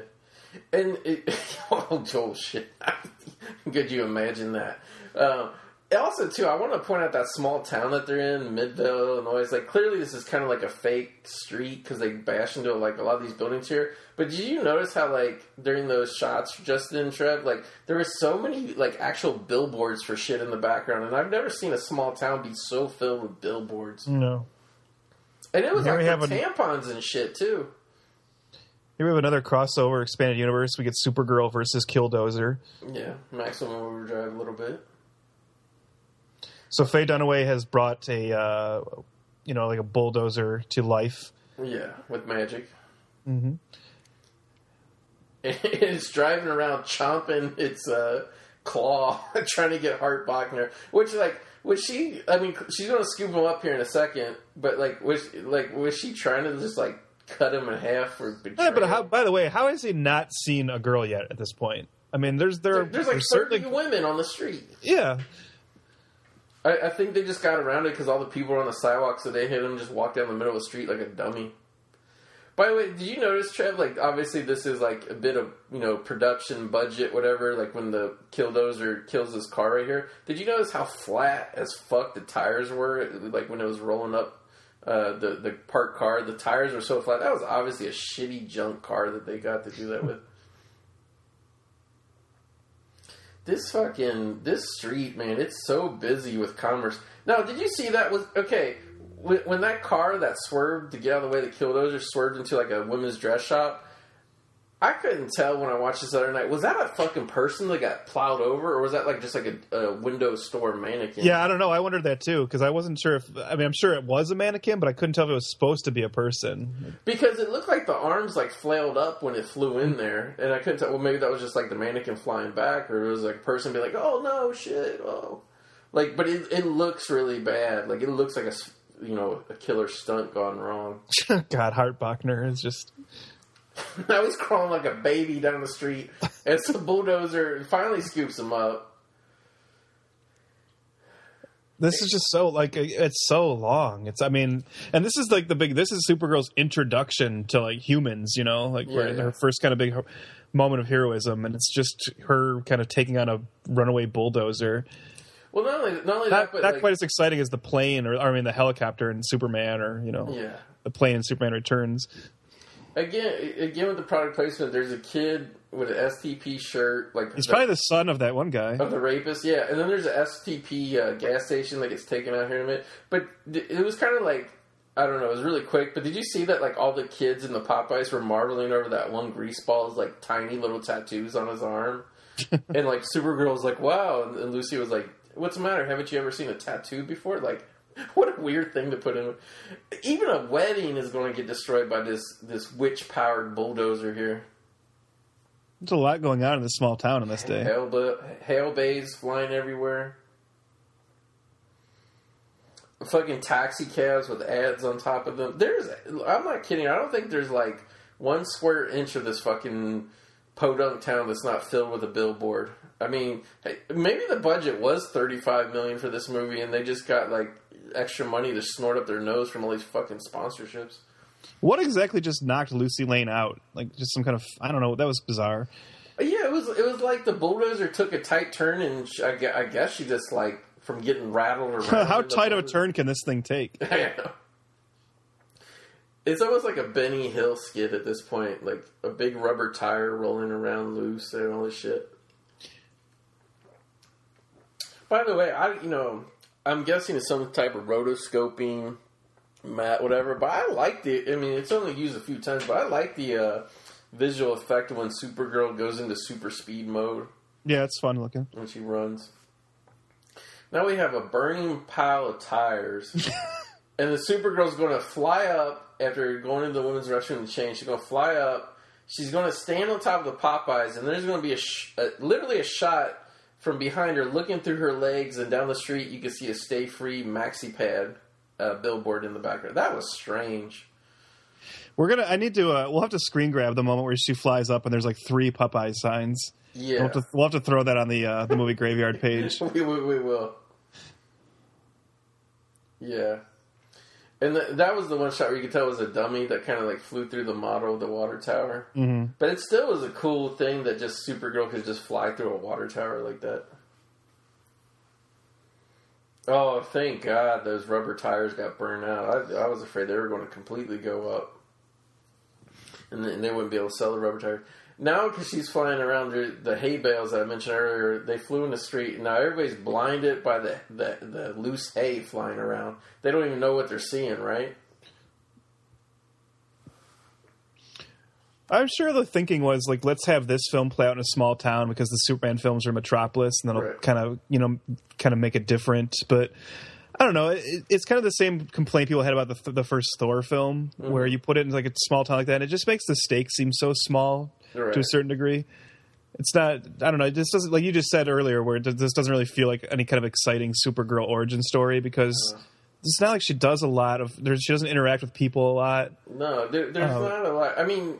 And it, oh, Joel, shit. Could you imagine that? Um, also, too, I want to point out that small town that they're in, Midvale, Illinois. Like clearly this is kind of like a fake street because they bash into like a lot of these buildings here. But did you notice how like during those shots, Justin and Trev, like there were so many like actual billboards for shit in the background, and I've never seen a small town be so filled with billboards. No. And it was Here like we have for a- tampons and shit too. Here we have another crossover expanded universe. We get Supergirl versus Killdozer. Yeah, maximum overdrive a little bit. So Faye Dunaway has brought a, uh, you know, like a bulldozer to life. Yeah, with magic. Mm-hmm. it's driving around chomping its uh, claw, trying to get Hart Bochner. Which, like, was she? I mean, she's going to scoop him up here in a second. But like, was like, was she trying to just like cut him in half for betrayal? Yeah, but how, by the way, how has he not seen a girl yet at this point? I mean, there's there, There's like certainly thirty women on the street. yeah. I, I think they just got around it because all the people were on the sidewalk, so they hit him. Just walk down the middle of the street like a dummy. By the way, did you notice, Trev? Like, obviously, this is like a bit of you know production budget, whatever. Like when the killdozer kills this car right here. Did you notice how flat as fuck the tires were? Like when it was rolling up uh, the the parked car, the tires were so flat. That was obviously a shitty junk car that they got to do that with. This fucking this street, man, it's so busy with commerce. Now, did you see that was okay when, that car that swerved to get out of the way, the killdozer swerved into like a women's dress shop? I couldn't tell when I watched this other night. Was that a fucking person that got plowed over, or was that like just like a, a window store mannequin? Yeah, I don't know. I wondered that too because I wasn't sure if I mean I'm sure it was a mannequin, but I couldn't tell if it was supposed to be a person. because it looked like the arms like flailed up when it flew in there, and I couldn't tell. Well, maybe that was just like the mannequin flying back, or it was like a person being like, "Oh no, shit!" Oh, like, but it it looks really bad. Like it looks like a you know a killer stunt gone wrong. God, Hart Bochner is just I was crawling like a baby down the street, and some bulldozer finally scoops him up. this is just so like it's so long. It's I mean, and this is like the big. This is Supergirl's introduction to like humans. You know, like where Yeah, yeah. her first kind of big moment of heroism, and it's just her kind of taking on a runaway bulldozer. Well, not only not only Not, that, but not like, quite as exciting as the plane, or, I mean, the helicopter in Superman, or you know, yeah. the plane Superman Returns. Again, again with the product placement, there's a kid with an STP shirt, like He's the- probably the son of that one guy. of the rapist, yeah. And then there's a STP uh, gas station that gets taken out here in a minute. But th- it was kind of like I don't know, it was really quick. But did you see that like all the kids in the Popeyes were marveling over that one grease ball's like tiny little tattoos on his arm, and like Supergirl's like, wow, and, and Lucy was like, what's the matter? Haven't you ever seen a tattoo before? Like. What a weird thing to put in. Even a wedding is going to get destroyed by this this witch powered bulldozer here. There's a lot going on in this small town in this day. Hail, ba- hail bays flying everywhere. Fucking taxi cabs with ads on top of them. There's, I'm not kidding. I don't think there's like one square inch of this fucking podunk town that's not filled with a billboard. I mean, hey, maybe the budget was 35 million for this movie, and they just got like extra money to snort up their nose from all these fucking sponsorships. What exactly just knocked Lucy Lane out? Like just some kind of I don't know. That was bizarre. Yeah, it was. It was like the bulldozer took a tight turn, and she, I, I guess she just like from getting rattled around. How tight of a turn can this thing take? I know. It's almost like a Benny Hill skid at this point, like a big rubber tire rolling around loose and all this shit. By the way, I you know I'm guessing it's some type of rotoscoping mat, whatever. But I like the. I mean, it's only used a few times, but I like the uh, visual effect when Supergirl goes into super speed mode Yeah, it's fun looking. when she runs. Now we have a burning pile of tires, and the Supergirl's going to fly up after going into the women's restroom to change. She's going to fly up. She's going to stand on top of the Popeyes, and there's going to be a, sh- a literally a shot from behind her, looking through her legs, and down the street you can see a "Stay Free" maxi pad uh, billboard in the background. That was strange. We're gonna. I need to. Uh, we'll have to screen grab the moment where she flies up and there's like three Popeye signs. Yeah, We'll, have to, we'll have to throw that on the uh, the movie graveyard page. we, we, we will. Yeah. And the, that was the one shot where you could tell it was a dummy that kind of like flew through the model of the water tower. Mm-hmm. But it still was a cool thing that just Supergirl could just fly through a water tower like that. Oh, thank God those rubber tires got burned out. I, I was afraid they were going to completely go up. And they wouldn't be able to sell the rubber tires. Now, because she's flying around the, the hay bales that I mentioned earlier, they flew in the street. And now everybody's blinded by the, the, the loose hay flying around. They don't even know what they're seeing, right? I'm sure the thinking was like, let's have this film play out in a small town because the Superman films are Metropolis, and that'll Right. kind of you know kind of make it different. But I don't know. It, it's kind of the same complaint people had about the the first Thor film, Mm-hmm. where you put it in like a small town like that, and it just makes the stakes seem so small to a certain degree. It's not. I don't know. It just doesn't like you just said earlier, where does- this doesn't really feel like any kind of exciting Supergirl origin story because. Uh-huh. It's not like she does a lot of. There's, she doesn't interact with people a lot. No, there, there's Oh. not a lot. I mean,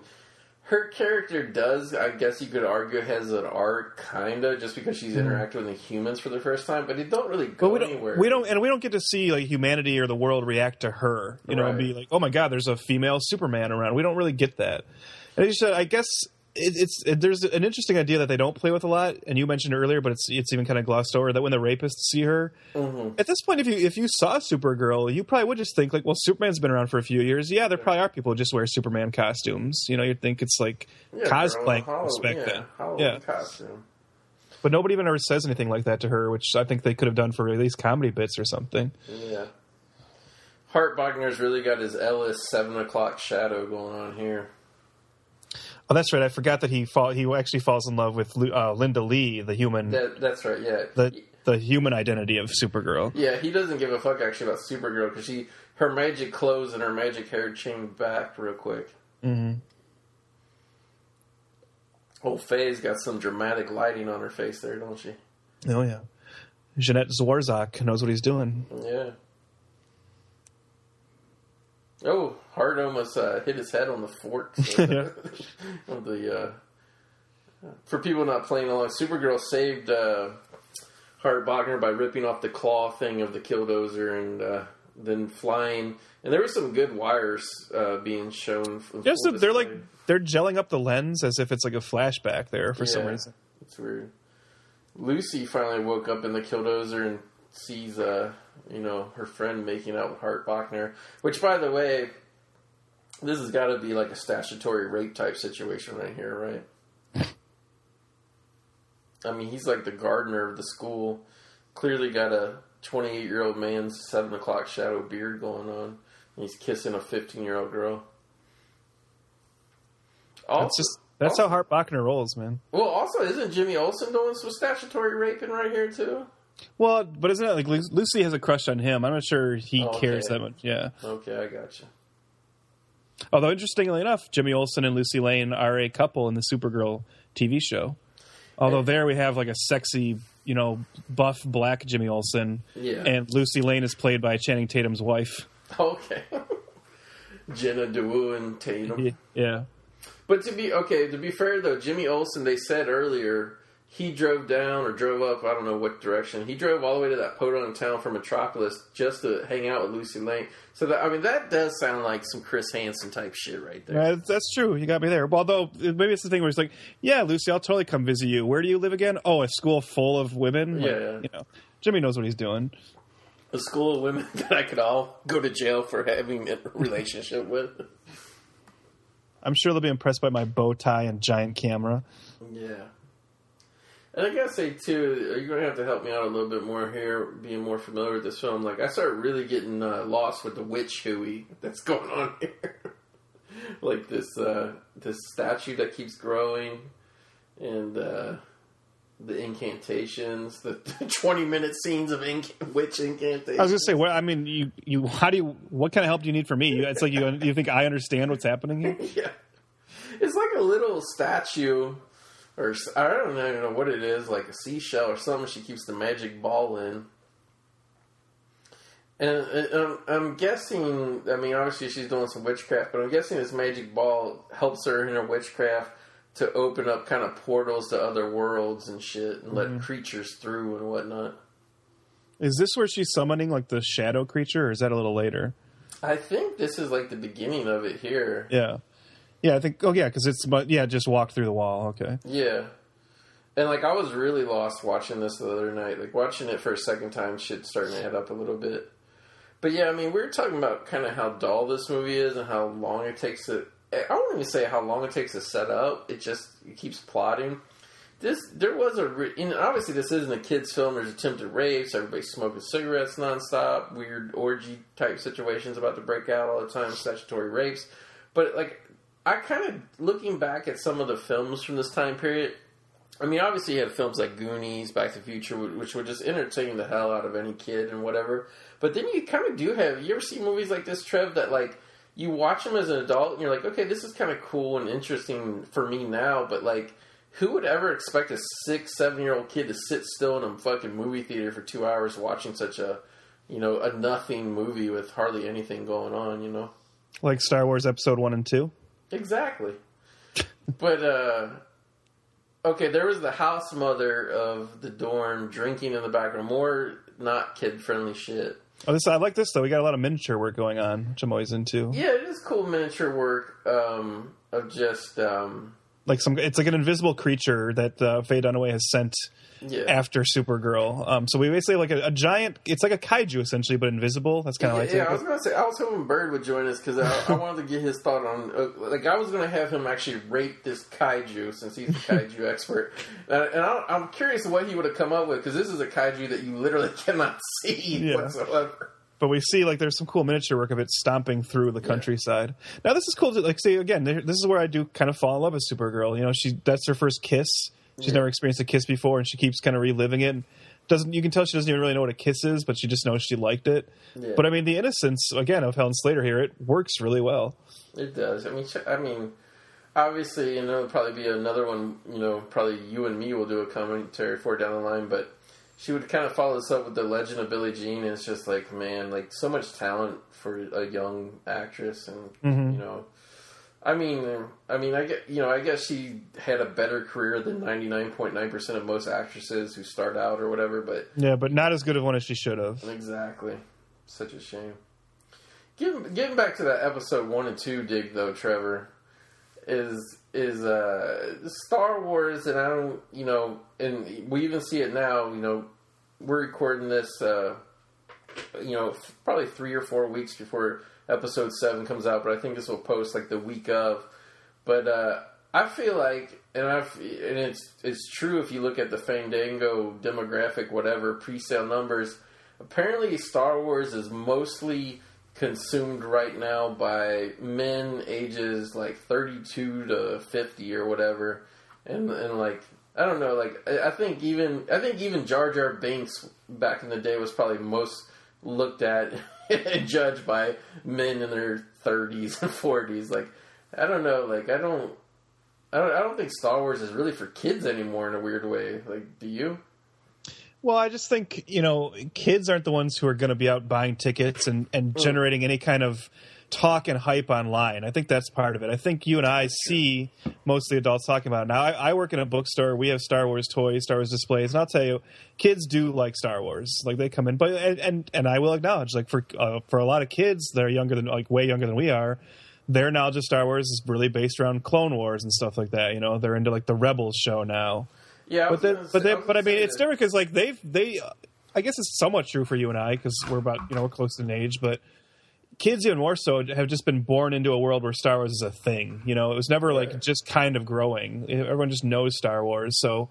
her character does, I guess you could argue, has an arc, kind of, just because she's interacting with the humans for the first time, but it don't really go we don't, anywhere. we don't, and we don't get to see like humanity or the world react to her. You know, and be like, "Oh my God, there's a female Superman around." We don't really get that. And it's just, I guess it, it's it, there's an interesting idea that they don't play with a lot. And you mentioned earlier, but it's it's even kind of glossed over that when the rapists see her. Mm-hmm. At this point, if you if you saw Supergirl, you probably would just think like, "Well, Superman's been around for a few years. Yeah, there probably are people who just wear Superman costumes." You know, you'd think it's like Yeah, cosplaying back yeah, then. Yeah, costume. but nobody even ever says anything like that to her, which I think they could have done for at least comedy bits or something. Yeah. Hart Bochner's really got his Ellis 7 o'clock shadow going on here. Oh, that's right. I forgot that he fall, he actually falls in love with uh, Linda Lee, the human That, that's right, yeah. the the human identity of Supergirl. Yeah, he doesn't give a fuck actually about Supergirl because she her magic clothes and her magic hair change back real quick. Mm-hmm. Old Faye's got some dramatic lighting on her face there, don't she? Oh yeah, Jeannot Szwarc knows what he's doing. Yeah. Oh, Hart almost uh, hit his head on the fort Yeah. of the. Uh, for people not playing along, Supergirl saved uh, Hart Bochner by ripping off the claw thing of the killdozer and uh, then flying. And there were some good wires uh, being shown. Yes, they're like they're gelling up the lens as if it's like a flashback there for some reason. It's weird. Lucy finally woke up in the killdozer and sees, uh, you know, her friend making out with Hart Bochner. Which, by the way, this has got to be like a statutory rape type situation right here, right? I mean, he's like the gardener of the school. Clearly got a 28 year old man's 7 o'clock shadow beard going on. And he's kissing a 15 year old girl. Also, That's just that's how Hart Bochner rolls, man. well, also, isn't Jimmy Olsen doing some statutory raping right here too? Well, but isn't it like Lucy has a crush on him? I'm not sure he Oh, cares that much. Yeah. Okay, I got you. Although interestingly enough, Jimmy Olsen and Lucy Lane are a couple in the Supergirl TV show. Although there we have like a sexy, you know, buff black Jimmy Olsen, Yeah. and Lucy Lane is played by Channing Tatum's wife. Okay, Jenna Dewan Tatum. Yeah, yeah. But to be okay, to be fair though, Jimmy Olsen, they said earlier he drove down or drove up. I don't know what direction. He drove all the way to that podunk town from Metropolis just to hang out with Lucy Lane. So that I mean, that does sound like some Chris Hansen type shit right there. Uh, that's true. You got me there. Although maybe it's the thing where it's like, yeah, Lucy, I'll totally come visit you. Where do you live again? Oh, a school full of women. Like, Yeah. you know, Jimmy knows what he's doing. A school of women that I could all go to jail for having a relationship with. I'm sure they'll be impressed by my bow tie and giant camera. Yeah. And I gotta say too, you're gonna have to help me out a little bit more here, being more familiar with this film. Like I started really getting uh, lost with the witch hooey that's going on here. like this uh, this statue that keeps growing, and uh, the incantations, the 20 minute scenes of inc- witch incantations. I was gonna say, what I mean, you, you, how do you, what kind of help do you need from me? It's like you, you think I understand what's happening here? yeah, it's like a little statue, or I don't even know what it is, like a seashell or something. She keeps the magic ball in. And, and I'm, I'm guessing, I mean, obviously she's doing some witchcraft, but I'm guessing this magic ball helps her in her witchcraft to open up kind of portals to other worlds and shit and let mm-hmm. creatures through and whatnot. Is this where she's summoning like the shadow creature, or is that a little later? I think this is like the beginning of it here. Yeah, yeah, I think. Oh yeah, because it's but yeah, just walk through the wall. Okay, Yeah. And like I was really lost watching this the other night. Like watching it for a second time, shit starting to add up a little bit. But yeah, I mean, we were talking about kind of how dull this movie is and how long it takes to. Eh, I won't even say how long it takes to set up. It just it keeps plotting. This there was a re- obviously this isn't a kids film. There's attempted rapes. Everybody's smoking cigarettes nonstop. Weird orgy type situations about to break out all the time. Statutory rapes. But like I kind of looking back at some of the films from this time period. I mean, obviously, you had films like Goonies, Back to the Future, which would just entertain the hell out of any kid and whatever. But then you kind of do have. You ever see movies like this, Trev? That like you watch them as an adult, and you're like, okay, this is kind of cool and interesting for me now. But like, who would ever expect a six, seven year old kid to sit still in a fucking movie theater for two hours watching such a, you know, a nothing movie with hardly anything going on? You know. like Star Wars Episode One and Two. Exactly. but uh okay, there was the house mother of the dorm drinking in the background. More not kid friendly shit. Oh, this I like this though. We got a lot of miniature work going on, which I'm always into. Yeah, it is cool miniature work um of just um Like some, it's like an invisible creature that uh, Faye Dunaway has sent yeah. after Supergirl. Um, so we basically like a, a giant. It's like a kaiju essentially, but invisible. That's kind of yeah, like yeah, I was gonna say I was hoping Bird would join us because I, I wanted to get his thought on uh, like I was gonna have him actually rate this kaiju since he's the kaiju expert, and, and I, I'm curious what he would have come up with because this is a kaiju that you literally cannot see Yeah. whatsoever. but we see like there's some cool miniature work of it stomping through the countryside. Now this is cool. To, like, see again, this is where I do kind of fall in love with Supergirl. You know, she that's her first kiss. She's never experienced a kiss before, and she keeps kind of reliving it. Doesn't you can tell she doesn't even really know what a kiss is, but she just knows she liked it. Yeah. But I mean, the innocence again of Helen Slater here, it works really well. It does. I mean, I mean, obviously, you know, there'll probably be another one. You know, probably you and me will do a commentary for down the line. But she would kind of follow this up with the Legend of Billie Jean, and it's just like, man, like so much talent for a young actress, and mm-hmm. you know. I mean, I mean, I get you know, I guess she had a better career than ninety nine point nine percent of most actresses who start out or whatever. But Yeah, but not as good of one as she should have. Exactly. Such a shame. Getting, getting back to that episode one and two dig though, Trevor, is is uh Star Wars and I don't you know and we even see it now, you know, we're recording this uh you know, probably three or four weeks before episode seven comes out, but I think this will post like the week of. But uh I feel like, and I've, and it's it's true if you look at the Fandango demographic, whatever pre-sale numbers. Apparently, Star Wars is mostly consumed right now by men ages like 32 to 50 or whatever, and and like I don't know, like I I think even I think even Jar Jar Binks back in the day was probably most looked at judged by men in their 30s and 40s. Like I don't know, like I don't. I don't, I don't think Star Wars is really for kids anymore in a weird way. Like, do you? Well, I just think you know, kids aren't the ones who are going to be out buying tickets and and mm. generating any kind of talk and hype online. I think that's part of it. I think you and I see most of the adults talking about it. Now, I, I work in a bookstore. We have Star Wars toys, Star Wars displays, and I'll tell you, kids do like Star Wars. Like they come in, but and and, and I will acknowledge, like for uh, for a lot of kids they're younger than like way younger than we are. Their knowledge of Star Wars is really based around Clone Wars and stuff like that. You know, they're into like the Rebels show now Yeah, but then, but say- they, was but I mean, it's different because like they've they, I guess it's somewhat true for you and I because we're about you know we're close in age, but kids even more so have just been born into a world where Star Wars is a thing. You know, it was never like just kind of growing. Everyone just knows Star Wars, so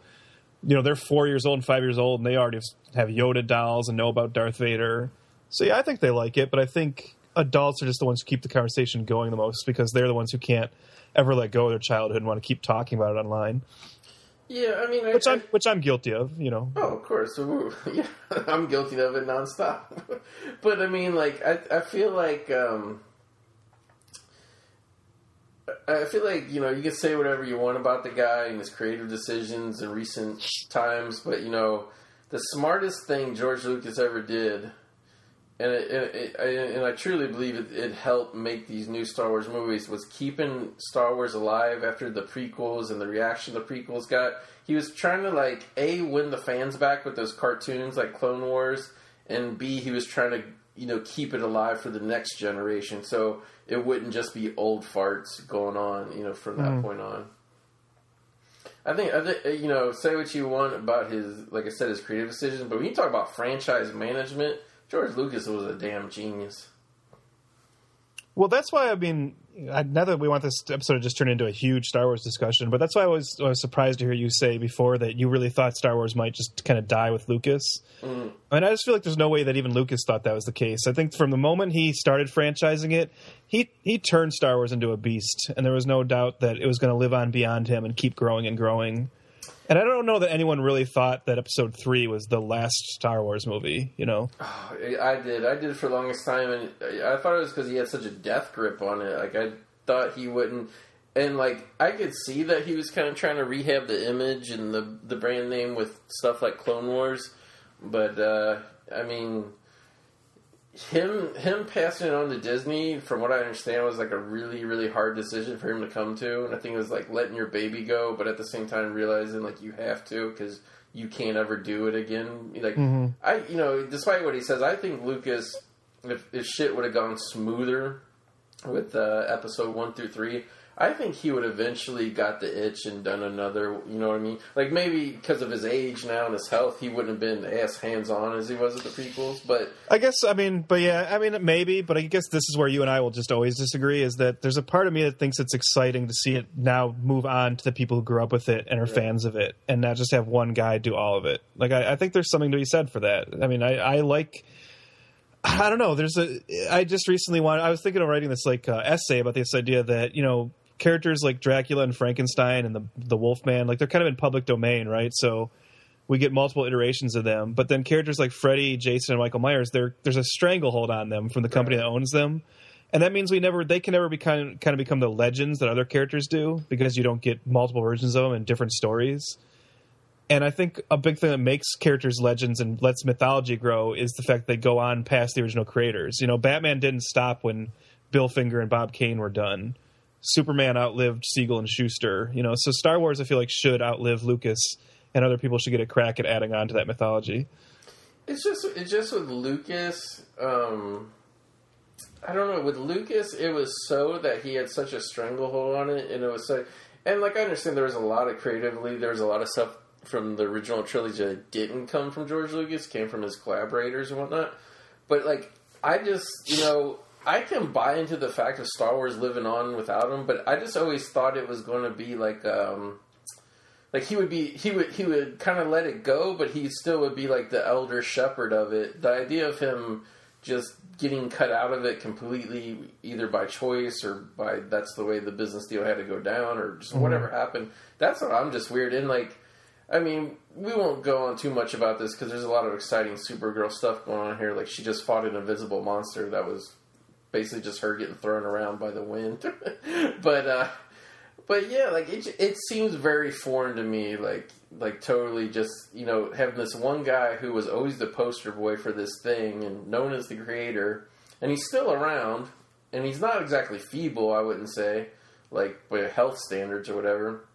you know they're four years old and five years old, and they already have Yoda dolls and know about Darth Vader. So yeah, I think they like it, but I think adults are just the ones who keep the conversation going the most because they're the ones who can't ever let go of their childhood and want to keep talking about it online, Yeah, I mean, which I'm I- which I'm guilty of. You know, Oh, of course. Ooh, Yeah, I'm guilty of it nonstop. but I mean, like, I I feel like um, I feel like you know you can say whatever you want about the guy and his creative decisions in recent times, but you know the smartest thing George Lucas ever did. And it, it, it, I- and I truly believe it, it helped make these new Star Wars movies was keeping Star Wars alive after the prequels and the reaction the prequels got. He was trying to like a win the fans back with those cartoons like Clone Wars, and b he was trying to you know keep it alive for the next generation, so it wouldn't just be old farts going on you know from that mm-hmm. point on. I think, I think you know, say what you want about his, like I said, his creative decisions, but when you talk about franchise management, George Lucas was a damn genius. Well, that's why I mean, I, now that we want this episode to just turn into a huge Star Wars discussion, but that's why I was, I was surprised to hear you say before that you really thought Star Wars might just kind of die with Lucas. Mm. I mean, I just feel like there's no way that even Lucas thought that was the case. I think from the moment he started franchising it, he he turned Star Wars into a beast, and there was no doubt that it was going to live on beyond him and keep growing and growing. And I don't know that anyone really thought that Episode Three was the last Star Wars movie. You know, I did, I did for the longest time, and I thought it was because he had such a death grip on it. Like I thought he wouldn't, and like I could see that he was kind of trying to rehab the image and the the brand name with stuff like Clone Wars, but uh, I mean. Him him passing it on to Disney, from what I understand, was like a really really hard decision for him to come to, and I think it was like letting your baby go, but at the same time realizing like you have to because you can't ever do it again. Like I, you know, despite what he says, I think Lucas, if, if shit would have gone smoother with uh, episode one through three. I think he would eventually got the itch and done another. You know what I mean? Like maybe because of his age now and his health, he wouldn't have been as hands on as he was at the prequels. But I guess I mean, but yeah, I mean maybe, but I guess this is where you and I will just always disagree. Is that there's a part of me that thinks it's exciting to see it now move on to the people who grew up with it and are fans of it, and not just have one guy do all of it. Like I, I think there's something to be said for that. I mean, I, I like. I don't know. There's a. I just recently wanted. I was thinking of writing this like uh, essay about this idea that you know characters like Dracula and Frankenstein and the the Wolfman, like they're kind of in public domain, right? So we get multiple iterations of them. But then characters like Freddy, Jason, and Michael Myers, there there's a stranglehold on them from the company Right. that owns them, and that means we never they can never be kind of, kind of become the legends that other characters do because you don't get multiple versions of them in different stories. And I think a big thing that makes characters legends and lets mythology grow is the fact they go on past the original creators. You know, Batman didn't stop when Bill Finger and Bob Kane were done. Superman outlived Siegel and Shuster. You know, so Star Wars I feel like should outlive Lucas, and other people should get a crack at adding on to that mythology. It's just it's just with Lucas. Um, I don't know. With Lucas, it was so that he had such a stranglehold on it, and it was so. And like I understand, there was a lot of creatively. There was a lot of stuff from the original trilogy that didn't come from George Lucas, came from his collaborators and whatnot. But like, I just you know. I can buy into the fact of Star Wars living on without him, but I just always thought it was going to be like, um, like he would be he would he would kind of let it go but he still would be like the elder shepherd of it. The idea of him just getting cut out of it completely either by choice or by that's the way the business deal had to go down or just whatever happened that's what i'm just weird. In like i mean we won't go on too much about this because there's a lot of exciting supergirl stuff going on here like she just fought an invisible monster that was basically just her getting thrown around by the wind but uh but yeah, like it, it seems very foreign to me. Like, like totally just you know having this one guy who was always the poster boy for this thing and known as the creator, and he's still around, and he's not exactly feeble. I wouldn't say, like by health standards or whatever,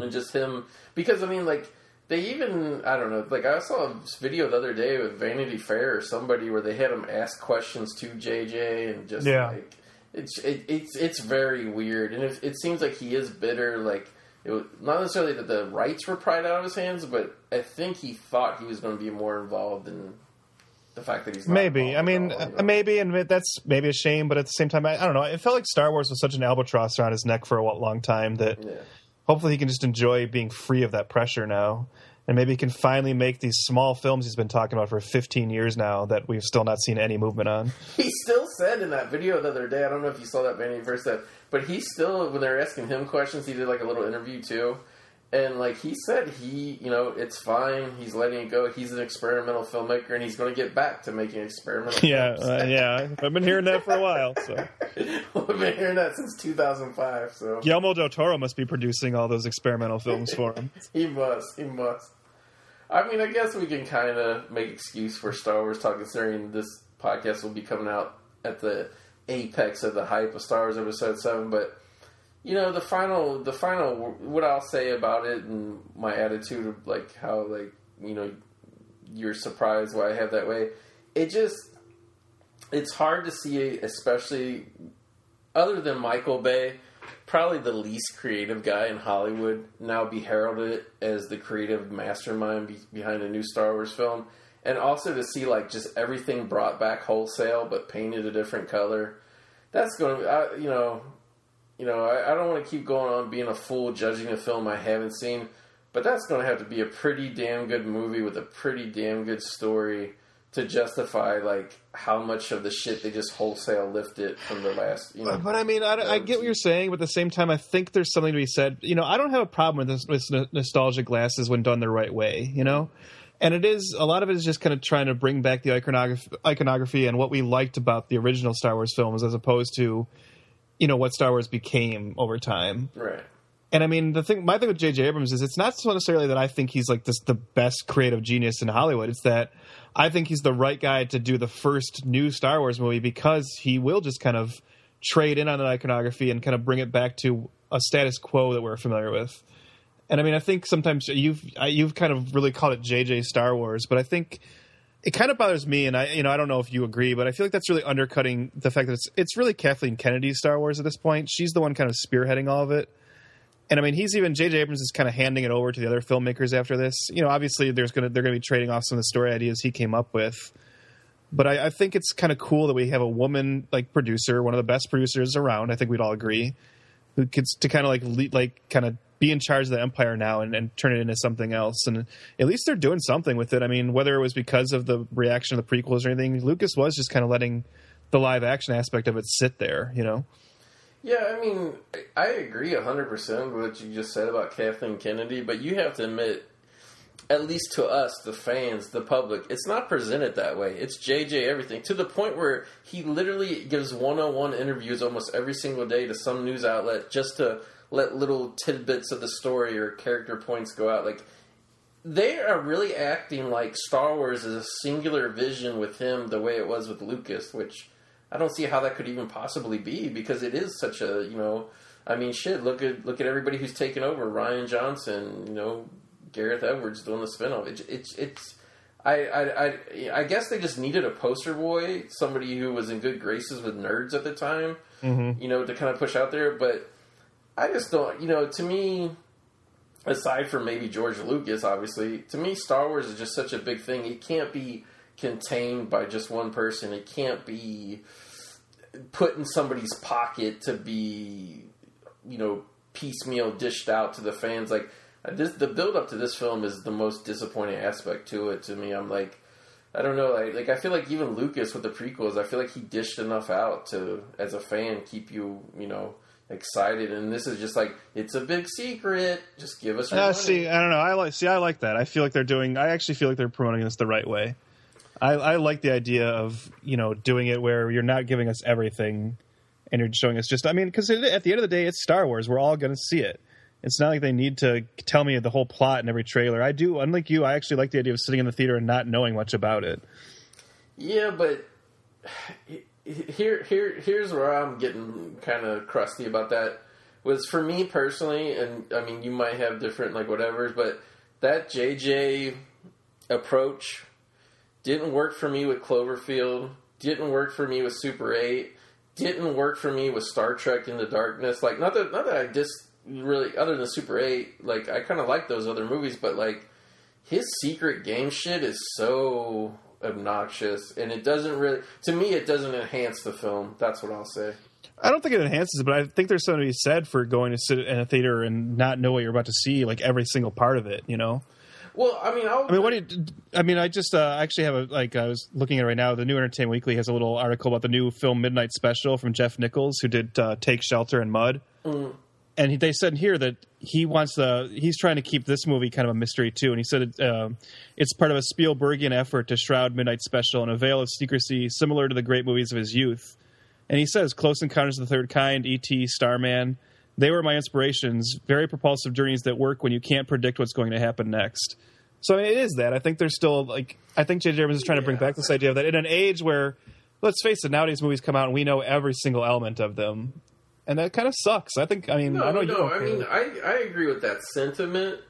and just him because I mean like. They even I don't know like I saw a video the other day with Vanity Fair or somebody where they had him ask questions to JJ and just Yeah. like it's it, it's it's very weird, and it, it seems like he is bitter. Like it was, not necessarily that the rights were pried out of his hands, but I think he thought he was going to be more involved in the fact that he's not Maybe. I mean, all, you know? maybe, and that's maybe a shame, but at the same time, I, I don't know. It felt like Star Wars was such an albatross around his neck for a long time that Yeah. Hopefully he can just enjoy being free of that pressure now. and maybe he can finally make these small films he's been talking about for 15 years now that we've still not seen any movement on. He still said in that video the other day, I don't know if you saw that he first but he still, when they were asking him questions, he did like a little interview too. And like he said, he, you know, it's fine. He's letting it go. He's an experimental filmmaker and he's going to get back to making experimental Yeah, films. uh, yeah, I've been hearing that for a while. So I've been hearing that since 2005, so Guillermo del Toro must be producing all those experimental films for him. he must. He must. I mean, I guess we can kind of make excuse for Star Wars talk, considering this podcast will be coming out at the apex of the hype of Star Wars Episode Seven. But you know, the final, the final, what I'll say about it, and my attitude of like how like you know you're surprised why I have that way. It just, it's hard to see, especially other than Michael Bay, probably the least creative guy in Hollywood, now be heralded as the creative mastermind be- behind a new Star Wars film. And also to see like just everything brought back wholesale but painted a different color. That's going to, you know, you know, I, I don't want to keep going on being a fool judging a film I haven't seen, but that's going to have to be a pretty damn good movie with a pretty damn good story to justify like how much of the shit they just wholesale lifted from the last, you know. But I mean, I, I get what you're saying, but at the same time, I think there's something to be said. You know, I don't have a problem with this with n- nostalgia glasses when done the right way. You know, and it is a lot of it is just kind of trying to bring back the iconography, iconography and what we liked about the original Star Wars films, as opposed to, you know, what Star Wars became over time. Right. And I mean, the thing, my thing with J.J. Abrams is it's not so necessarily that I think he's like this the best creative genius in Hollywood. It's that I think he's the right guy to do the first new Star Wars movie because he will just kind of trade in on that iconography and kind of bring it back to a status quo that we're familiar with. And I mean, I think sometimes you've you've kind of really called it JJ Star Wars, but I think it kind of bothers me, and I you know I don't know if you agree, but I feel like that's really undercutting the fact that it's it's really Kathleen Kennedy's Star Wars at this point. She's the one kind of spearheading all of it. And I mean, he's even J.J. Abrams is kind of handing it over to the other filmmakers after this. You know, obviously, there's gonna they're gonna be trading off some of the story ideas he came up with. But I, I think it's kind of cool that we have a woman like producer, one of the best producers around. I think we'd all agree, who gets to kind of like lead, like kind of be in charge of the empire now and, and turn it into something else. And at least they're doing something with it. I mean, whether it was because of the reaction of the prequels or anything, Lucas was just kind of letting the live action aspect of it sit there. You know. Yeah, I mean, I agree 100% with what you just said about Kathleen Kennedy, but you have to admit, at least to us, the fans, the public, it's not presented that way. It's JJ everything, to the point where he literally gives one on one interviews almost every single day to some news outlet just to let little tidbits of the story or character points go out. Like, they are really acting like Star Wars is a singular vision with him the way it was with Lucas, which I don't see how that could even possibly be because it is such a you know I mean shit look at look at everybody who's taken over. Rian Johnson you know Gareth Edwards doing the spinoff. It, it's it's I, I, I, I guess they just needed a poster boy somebody who was in good graces with nerds at the time mm-hmm. you know to kind of push out there but I just don't you know to me aside from maybe George Lucas, obviously, to me, Star Wars is just such a big thing. It can't be contained by just one person. It can't be put in somebody's pocket to be, you know, piecemeal dished out to the fans. Like this, the build up to this film is the most disappointing aspect to it. To me, I'm like. I don't know, like, like I feel like even Lucas with the prequels, I feel like he dished enough out to, as a fan, keep you, you know, excited. And this is just like it's a big secret. Just give us. Your Uh, money. see, I don't know. I like see. I like that. I feel like they're doing. I actually feel like they're promoting this the right way. I, I like the idea of you know doing it where you're not giving us everything, and you're showing us just. I mean, because at the end of the day, it's Star Wars. We're all going to see it. It's not like they need to tell me the whole plot in every trailer. I do. Unlike you, I actually like the idea of sitting in the theater and not knowing much about it. Yeah, but here, here, here's where I'm getting kind of crusty about that. Was for me personally, and I mean, you might have different like whatever's, but that JJ approach didn't work for me with Cloverfield. Didn't work for me with Super Eight. Didn't work for me with Star Trek Into Darkness. Like, not that, not that I just really, other than Super Eight, like I kind of like those other movies, but like his secret game shit is so obnoxious and it doesn't really to me it doesn't enhance the film that's what i'll say I don't think it enhances it, but I think there's something to be said for going to sit in a theater and not know what you're about to see, like every single part of it. You know. Well, I mean, I'll, I mean, what? Do you, I mean, I just uh, actually have a like. I was looking at it right now. The New Entertainment Weekly has a little article about the new film Midnight Special from Jeff Nichols, who did uh, Take Shelter and Mud. And they said here that he wants the. He's trying to keep this movie kind of a mystery too. And he said it, uh, it's part of a Spielbergian effort to shroud Midnight Special in a veil of secrecy similar to the great movies of his youth. And he says Close Encounters of the Third Kind, E.T., Starman. They were my inspirations. Very propulsive journeys that work when you can't predict what's going to happen next. So I mean, it is that. I think there's still like I think J.J. Abrams is trying to bring back this idea that in an age where, let's face it, nowadays movies come out and we know every single element of them, and that kind of sucks. I think. I mean, I know No, you. no. don't I mean, I I agree with that sentiment.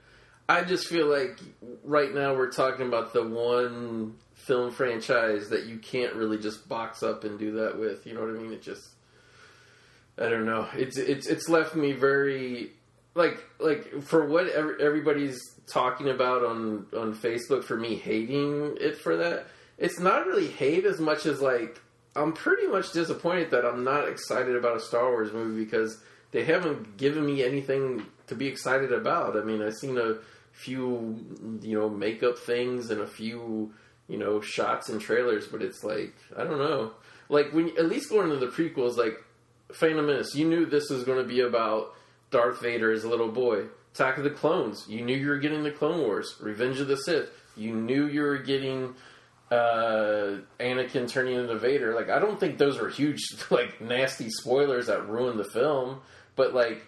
I just feel like right now we're talking about the one film franchise that you can't really just box up and do that with. You know what I mean? It just I don't know. It's it's it's left me very like like for what everybody's talking about on on Facebook for me hating it for that. It's not really hate as much as like I'm pretty much disappointed that I'm not excited about a Star Wars movie because they haven't given me anything to be excited about. I mean, I've seen a few you know makeup things and a few you know shots and trailers, but it's like I don't know. Like when at least going to the prequels, like Phantom Menace, you knew this was going to be about Darth Vader as a little boy. Attack of the Clones, you knew you were getting the Clone Wars. Revenge of the Sith, you knew you were getting uh, Anakin turning into Vader. Like, I don't think those were huge, like, nasty spoilers that ruined the film. But, like,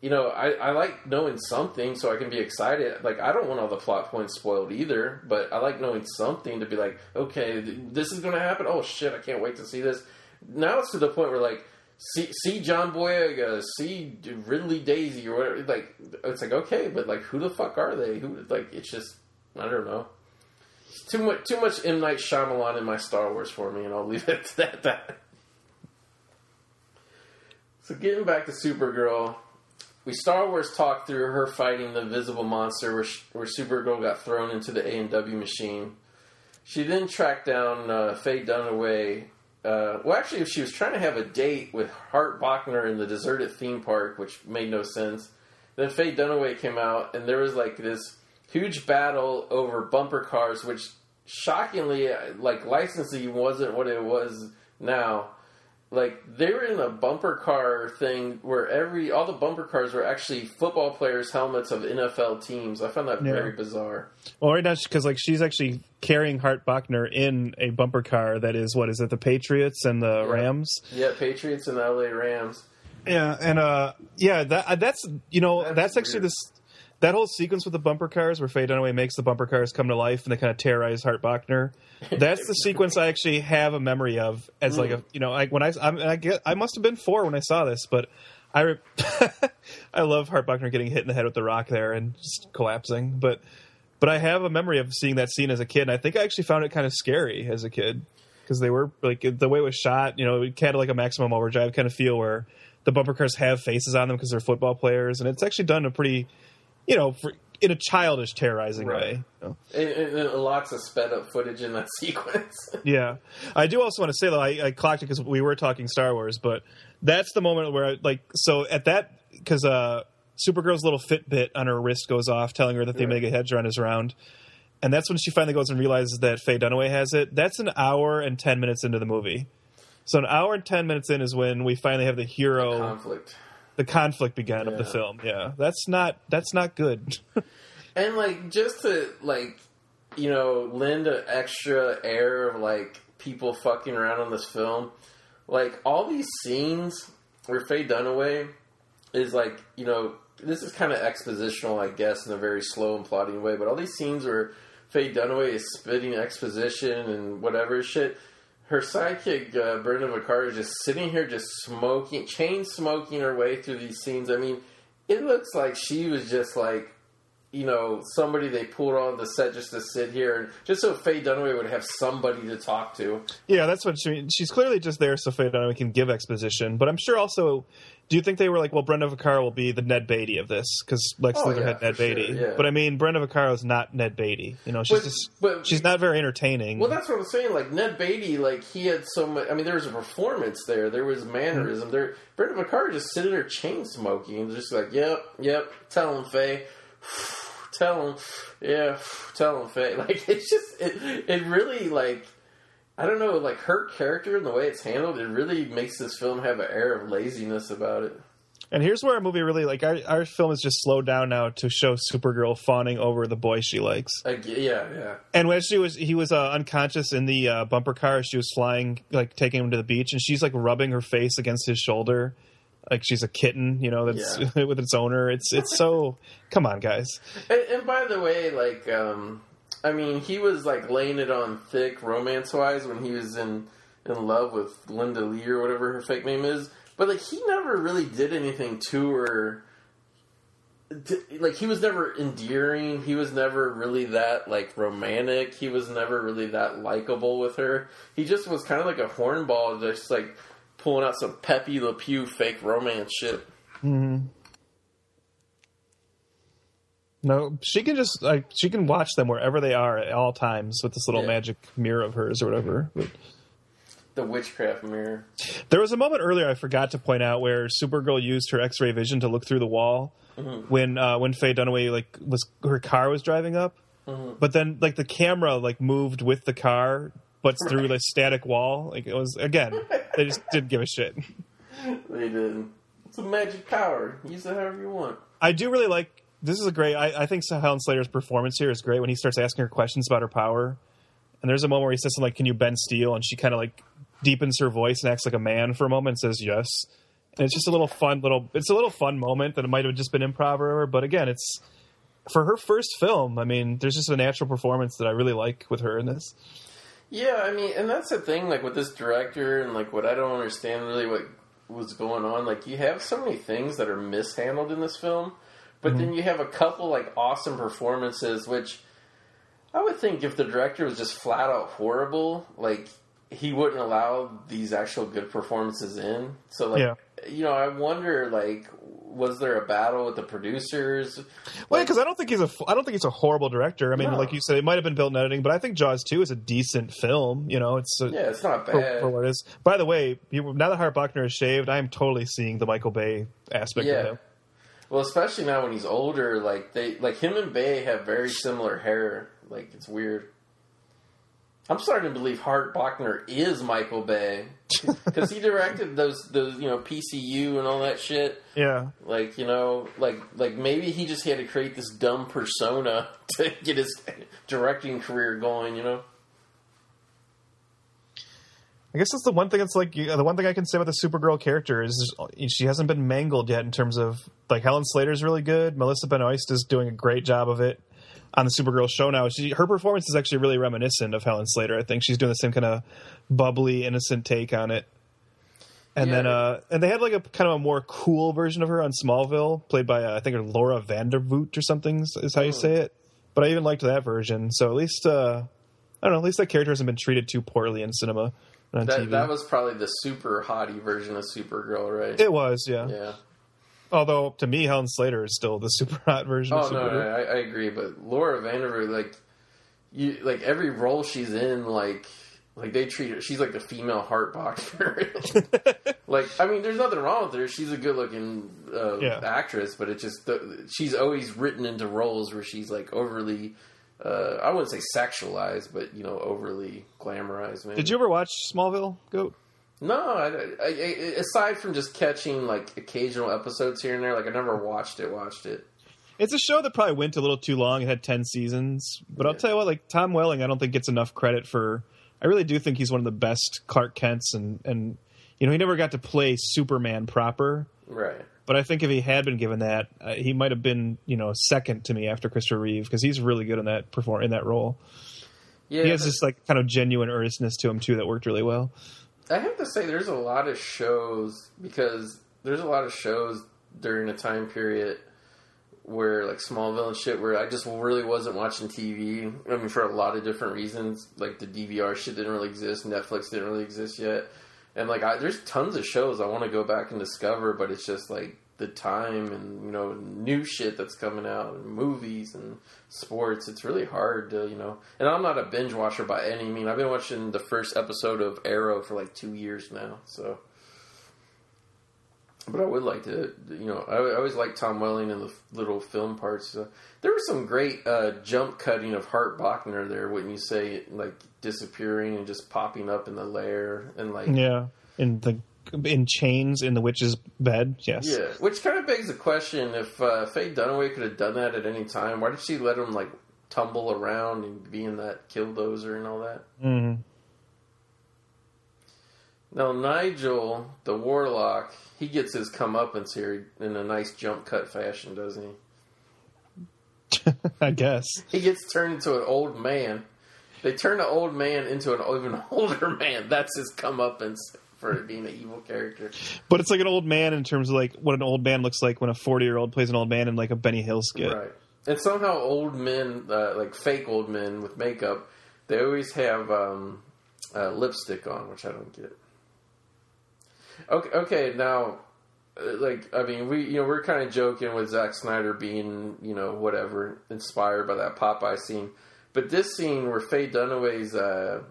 you know, I, I like knowing something so I can be excited. Like, I don't want all the plot points spoiled either, but I like knowing something to be like, okay, th- this is going to happen. Oh, shit, I can't wait to see this. Now it's to the point where, like, see, see John Boyega, see Ridley Daisy or whatever. Like, it's like, okay, but, like, who the fuck are they? Who, like, it's just, I don't know. Too much, too much M. Night Shyamalan in my Star Wars for me, and I'll leave it at that. So getting back to Supergirl, we Star Wars talked through her fighting the invisible monster, where, sh- where Supergirl got thrown into the A and W machine. She then tracked down uh, Faye Dunaway. Uh, well, actually, she was trying to have a date with Hart Bochner in the deserted theme park, which made no sense. Then Faye Dunaway came out, and there was like this huge battle over bumper cars, which shockingly, like licensing wasn't what it was now like they were in a bumper car thing where every all the bumper cars were actually football players' helmets of NFL teams. I found that Yeah. very bizarre. Well, right now, because like she's actually carrying Hart Bochner in a bumper car that is what is it? The Patriots and the Rams. Yeah, Patriots and the LA Rams. Yeah, and uh, yeah, that uh, that's you know That's that's, actually weird. this that whole sequence with the bumper cars where Faye Dunaway makes the bumper cars come to life and they kind of terrorize Hart Bochner. That's the sequence I actually have a memory of as like a mm. you know like when I I'm, I get I must have been four when I saw this, but I re- I love Hart Bochner getting hit in the head with the rock there and just collapsing, but. But I have a memory of seeing that scene as a kid, and I think I actually found it kind of scary as a kid because they were like the way it was shot. You know, it had like a maximum overdrive kind of feel where the bumper cars have faces on them because they're football players, and it's actually done a pretty, you know, for, in a childish, terrorizing Right. way. you know. And, and, and lots of sped up footage in that sequence. Yeah, I do also want to say though I, I clocked it because we were talking Star Wars, but that's the moment where I, like so at that because uh, Supergirl's little Fitbit on her wrist goes off, telling her that the Right. Omegahedron is around, and that's when she finally goes and realizes that Faye Dunaway has it. That's an hour and ten minutes into the movie. So an hour and ten minutes in is when we finally have the hero, Conflict. The conflict began of the film. Yeah, that's not that's not good. And like just to like you know lend an extra air of like people fucking around on this film, like all these scenes where Faye Dunaway is like you know this is kind of expositional, I guess, in a very slow and plotting way. But all these scenes where Faye Dunaway is spitting exposition and whatever shit. Her sidekick, uh, Brenda Vaccaro, just sitting here, just smoking, chain smoking her way through these scenes. I mean, it looks like she was just like you know, somebody they pulled on the set just to sit here and just so Faye Dunaway would have somebody to talk to. Yeah, that's what she. She's clearly just there so Faye Dunaway can give exposition. But I'm sure also, do you think they were like, well, Brenda Vaccaro will be the Ned Beatty of this because Lex Oh, Luthor yeah, had Ned for sure, Beatty. yeah. But I mean, Brenda Vaccaro is not Ned Beatty. You know, she's But- just but- she's not very entertaining. Well, that's what I'm saying. Like Ned Beatty, like he had so much. I mean, there was a performance there. There was mannerism. There, Brenda Vaccaro just sitting there chain smoking, and just like, yep, yep. Tell him, Faye. tell him, yeah, tell him, Faye. Like it's just it, it really like I don't know, like her character and the way it's handled, it really makes this film have an air of laziness about it. And here's where our movie really like our our film is just slowed down now to show Supergirl fawning over the boy she likes. Like, yeah, yeah, And when she was he was uh, unconscious in the uh, bumper car, she was flying like taking him to the beach, and she's like rubbing her face against his shoulder, like she's a kitten, you know, that's with its owner. It's it's so come on, guys. And, and by the way, like, um, I mean, he was like laying it on thick romance wise when he was in in love with Linda Lee or whatever her fake name is. But like, he never really did anything to her. D- Like he was never endearing. He was never really that like romantic. He was never really that likable with her. He just was kind of like a hornball, just like pulling out some Pepe Le Pew fake romance shit. Mm-hmm. No, she can just like she can watch them wherever they are at all times with this little Yeah. magic mirror of hers or whatever. But The witchcraft mirror. there was a moment earlier I forgot to point out where Supergirl used her X-ray vision to look through the wall mm-hmm. when uh, when Faye Dunaway like was her car was driving up, mm-hmm. but then like the camera like moved with the car, but through the static wall. Like it was again, they just didn't give a shit. They didn't. It's a magic power. Use it however you want. I do really like. This is a great. I, I think Helen Slater's performance here is great when he starts asking her questions about her power. And there's a moment where he says something like, "Can you bend steel?" And she kind of like deepens her voice and acts like a man for a moment and says yes. And it's just a little fun little. It's a little fun moment that it might have just been improv or whatever. But again, it's for her first film. I mean, there's just a natural performance that I really like with her in this. Yeah, I mean, and that's the thing, like with this director, and like what I don't understand really what was going on. Like, you have so many things that are mishandled in this film, but then mhm. you have a couple like awesome performances, which I would think if the director was just flat out horrible, like he wouldn't allow these actual good performances in. So, like, Yeah. you know, I wonder, like, was there a battle with the producers? Well, because I don't think he's a. I don't think he's a horrible director. I mean, No. like you said, it might have been built in editing, but I think Jaws two is a decent film. You know, it's a, yeah, it's not bad. for what it is. By the way, you, now that Hart Bochner is shaved, I am totally seeing the Michael Bay aspect of him. Well, especially now when he's older, like they like him and Bay have very similar hair. Like it's weird. I'm starting to believe Hart Bochner is Michael Bay because he directed those those you know PCU and all that shit. Yeah, Like you know, like like maybe he just had to create this dumb persona to get his directing career going. You know. I guess that's the one thing. That's like you- the one thing I can say about the Supergirl character is she hasn't been mangled yet in terms of like Helen Slater's really good. Melissa Benoist is doing a great job of it on the Supergirl show now. She her performance is actually really reminiscent of Helen Slater. I think she's doing the same kind of bubbly, innocent take on it. And Yeah. then, uh, and they had like a kind of a more cool version of her on Smallville, played by uh, I think Laura Vandervoort or something is- how you say it. But I even liked that version. So at least uh, I don't know. At least that character hasn't been treated too poorly in cinema and on That TV. that was probably the super hottie version of Supergirl, right? it was, yeah. yeah. Although to me, Helen Slater is still the super hot version Oh of no, no, I, I agree. But Laura Vandervoort, like you, like every role she's in, like like they treat her. She's like the female heart boxer. like I mean, there's nothing wrong with her. She's a good looking uh, Yeah. actress, but it's just she's always written into roles where she's like overly. Uh, I wouldn't say sexualized, but you know, overly glamorized. Maybe. Did you ever watch Smallville? Goat. No, I, I, aside from just catching like occasional episodes here and there, like I never watched it. Watched it. It's a show that probably went a little too long. It had ten seasons, but I'll tell you what, like Tom Welling, I don't think gets enough credit for. I really do think he's one of the best Clark Kents, and and you know he never got to play Superman proper. Right. But I think if he had been given that, uh, he might have been you know second to me after Christopher Reeve because he's really good in that perform in that role. Yeah, He has this like kind of genuine earnestness to him too that worked really well. I have to say, there's a lot of shows because there's a lot of shows during a time period where like Smallville and shit, where I just really wasn't watching TV. I mean, for a lot of different reasons, like the DVR shit didn't really exist, Netflix didn't really exist yet, and like I, there's tons of shows I want to go back and discover, but it's just like the time and you know new shit that's coming out and movies and sports it's really hard to you know and i'm not a binge watcher by any mean i've been watching the first episode of arrow for like two years now so But I would like to, you know, I, I always like Tom Welling and the little film parts. Uh, there was some great uh, jump cutting of Hart Bochner there, wouldn't you say? Like disappearing and just popping up in the lair and like Yeah, in the in chains in the witch's bed. Yes. Yeah, which kind of begs the question: if uh, Faye Dunaway could have done that at any time, why did she let him like tumble around and be in that killdozer and all that? hmm Now Nigel, the warlock, he gets his comeuppance here in a nice jump cut fashion, doesn't he? I guess. He gets turned into an old man. They turn an old man into an even older man. That's his comeuppance for it being an evil character. But it's like an old man in terms of like what an old man looks like when a forty year old plays an old man in like a Benny Hill skit. Right. And somehow old men, uh, like fake old men with makeup, they always have um, uh, lipstick on, which I don't get. Okay, okay, now, uh, like, I mean, we, you know, we're kind of joking with Zack Snyder being, you know, whatever, inspired by that Popeye scene. But this scene where Faye Dunaway's uh,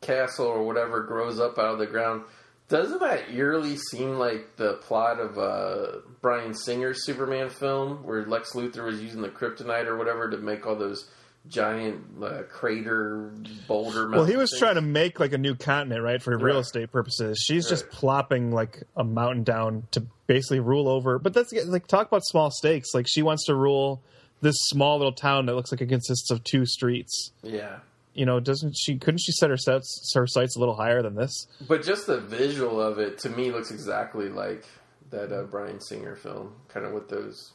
castle or whatever grows up out of the ground, doesn't that eerily seem like the plot of uh, Bryan Singer's Superman film, where Lex Luthor was using the kryptonite or whatever to make all those giant uh, crater boulder? Well, he was things? trying to make like a new continent, right, for real Right. estate purposes. She's just plopping like a mountain down to basically rule over. But that's like talk about small stakes. Like she wants to rule this small little town that looks like it consists of two streets. Yeah. You know, doesn't she? Couldn't she set her sets her sights a little higher than this? But just the visual of it to me looks exactly like that uh, Bryan Singer film, kind of with those.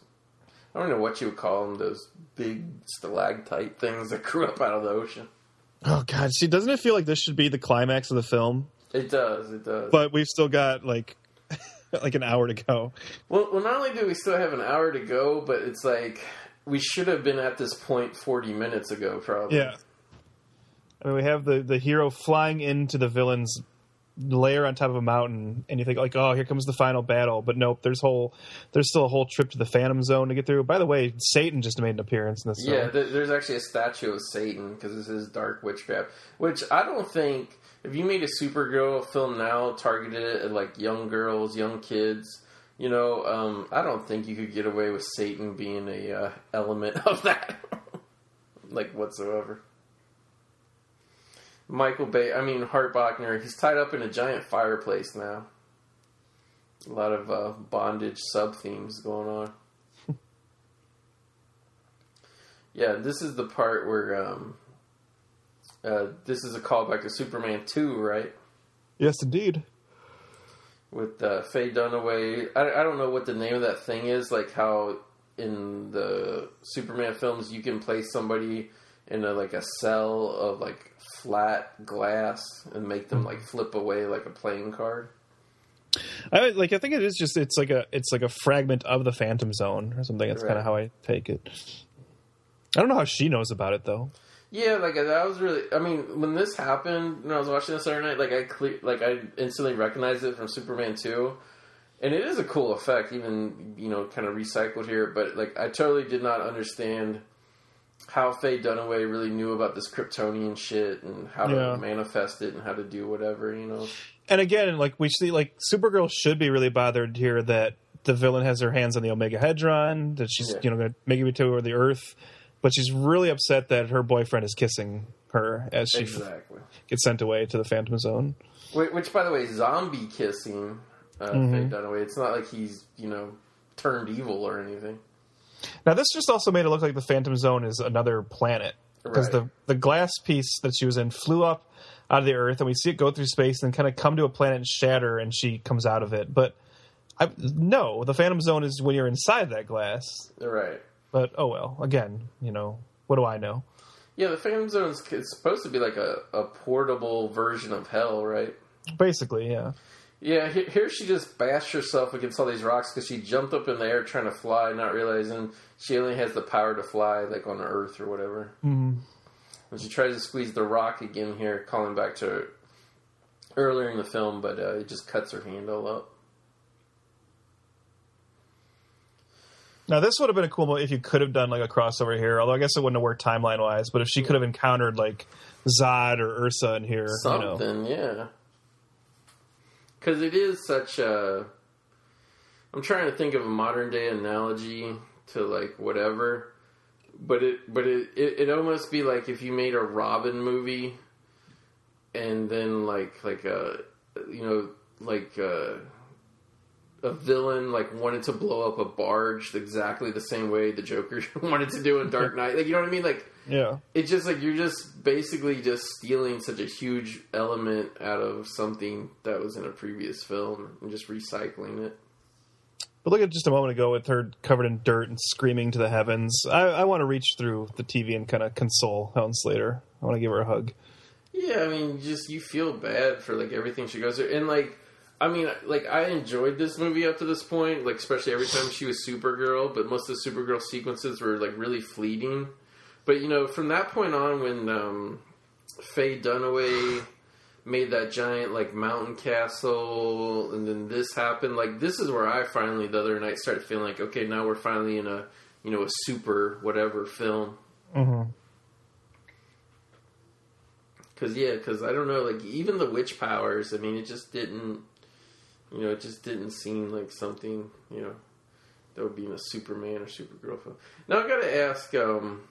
I don't know what you would call them, those big stalactite things that grew up out of the ocean. Oh God, see, doesn't it feel like this should be the climax of the film? It does, it does. But we've still got like like an hour to go. well, well, not only do we still have an hour to go, but it's like we should have been at this point forty minutes ago, probably. Yeah. I mean, we have the the hero flying into the villain's lair on top of a mountain, and you think like, oh, here comes the final battle. But nope, there's whole there's still a whole trip to the Phantom Zone to get through. By the way, Satan just made an appearance in this. Yeah, th- there's actually a statue of Satan because this is dark witchcraft, which I don't think if you made a Supergirl film now targeted at like young girls, young kids, you know, um, I don't think you could get away with Satan being a uh, element of that, like whatsoever. Michael Bay, I mean Hart Bochner, he's tied up in a giant fireplace now. A lot of uh, bondage sub themes going on. Yeah, this is the part where um, uh, this is a callback to Superman two, right? yes, indeed. With uh, Faye Dunaway. I, I don't know what the name of that thing is. Like how in the Superman films you can play somebody in a, like a cell of like flat glass and make them like flip away like a playing card. I like. I think it is just. It's like a. It's like a fragment of the Phantom Zone or something. That's kind of how I take it. I don't know how she knows about it though. Yeah, like that was really. I mean, when this happened, when I was watching this other night, like I clear, like I instantly recognized it from Superman two, and it is a cool effect, even you know, kind of recycled here. But like, I totally did not understand how Faye Dunaway really knew about this Kryptonian shit and how Yeah. to manifest it and how to do whatever, you know. and again, like we see, like Supergirl should be really bothered here that the villain has her hands on the Omegahedron, that she's Yeah. you know going to make it to the Earth, but she's really upset that her boyfriend is kissing her as she Exactly. gets sent away to the Phantom Zone. Which, which by the way, zombie kissing uh, Mm-hmm. Faye Dunaway. It's not like he's you know turned evil or anything. Now, this just also made it look like the Phantom Zone is another planet because Right. the the glass piece that she was in flew up out of the Earth, and we see it go through space and kind of come to a planet and shatter, and she comes out of it. But I, no, the Phantom Zone is when you're inside that glass. Right. But oh well. Again, you know, what do I know? Yeah, the Phantom Zone is supposed to be like a, a portable version of hell, right? Basically, yeah. Yeah, here she just bashed herself against all these rocks because she jumped up in the air trying to fly, not realizing she only has the power to fly, like on Earth or whatever. Mm-hmm. And she tries to squeeze the rock again here, calling back to earlier in the film, but uh, it just cuts her hand all up. Now this would have been a cool movie if you could have done like a crossover here. Although I guess it wouldn't have worked timeline wise. But if she could have encountered like Zod or Ursa in here, you know, Something, yeah. Because it is such a. I'm trying to think of a modern day analogy to like whatever, but it but it it it almost be like if you made a Robin movie, and then like like a you know like a, a villain like wanted to blow up a barge exactly the same way the Joker wanted to do in Dark Knight. Like you know what I mean? Like Yeah. it's just like you're just basically just stealing such a huge element out of something that was in a previous film and just recycling it. But look at just a moment ago with her covered in dirt and screaming to the heavens. I, I want to reach through the TV and kind of console Helen Slater. I want to give her a hug. Yeah, I mean, just you feel bad for like everything she goes through, and like, I mean, like I enjoyed this movie up to this point, like especially every time she was Supergirl, but most of the Supergirl sequences were like really fleeting. But you know, from that point on, when um, Faye Dunaway made that giant like mountain castle, and then this happened, like this is where I finally the other night started feeling like, okay, now we're finally in a you know a super whatever film. hmm Cause yeah, cause I don't know, like even the witch powers. I mean, it just didn't, you know, it just didn't seem like something, you know, that would be in a Superman or Supergirl film. Now I gotta ask, um,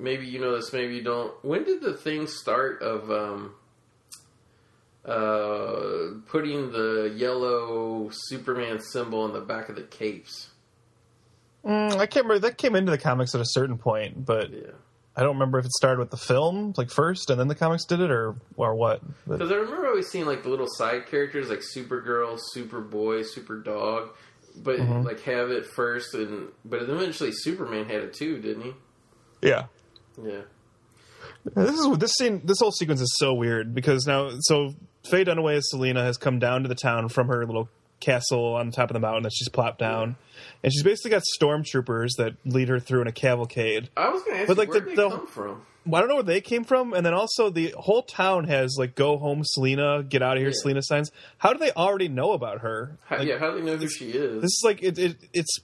maybe you know this, maybe you don't. When did the thing start of um, uh, putting the yellow Superman symbol on the back of the capes? Mm, I can't remember. That came into the comics at a certain point, but Yeah. I don't remember if it started with the film, like first, and then the comics did it, or or what. Because I remember always seeing like the little side characters like Supergirl, Superboy, Superdog, but Mm-hmm. like have it first, and but eventually Superman had it too, didn't he? yeah, Yeah. This is this scene. This whole sequence is so weird because now, so Faye Dunaway as Selena has come down to the town from her little castle on top of the mountain that she's plopped down, and she's basically got stormtroopers that lead her through in a cavalcade. I was going to ask But, you, like, where the- did the- they come from? I don't know where they came from, and then also the whole town has like "Go home, Selena, get out of here, Yeah. Selena" signs. How do they already know about her? How, Like, yeah, how do they know who she is? This is like it, it. It's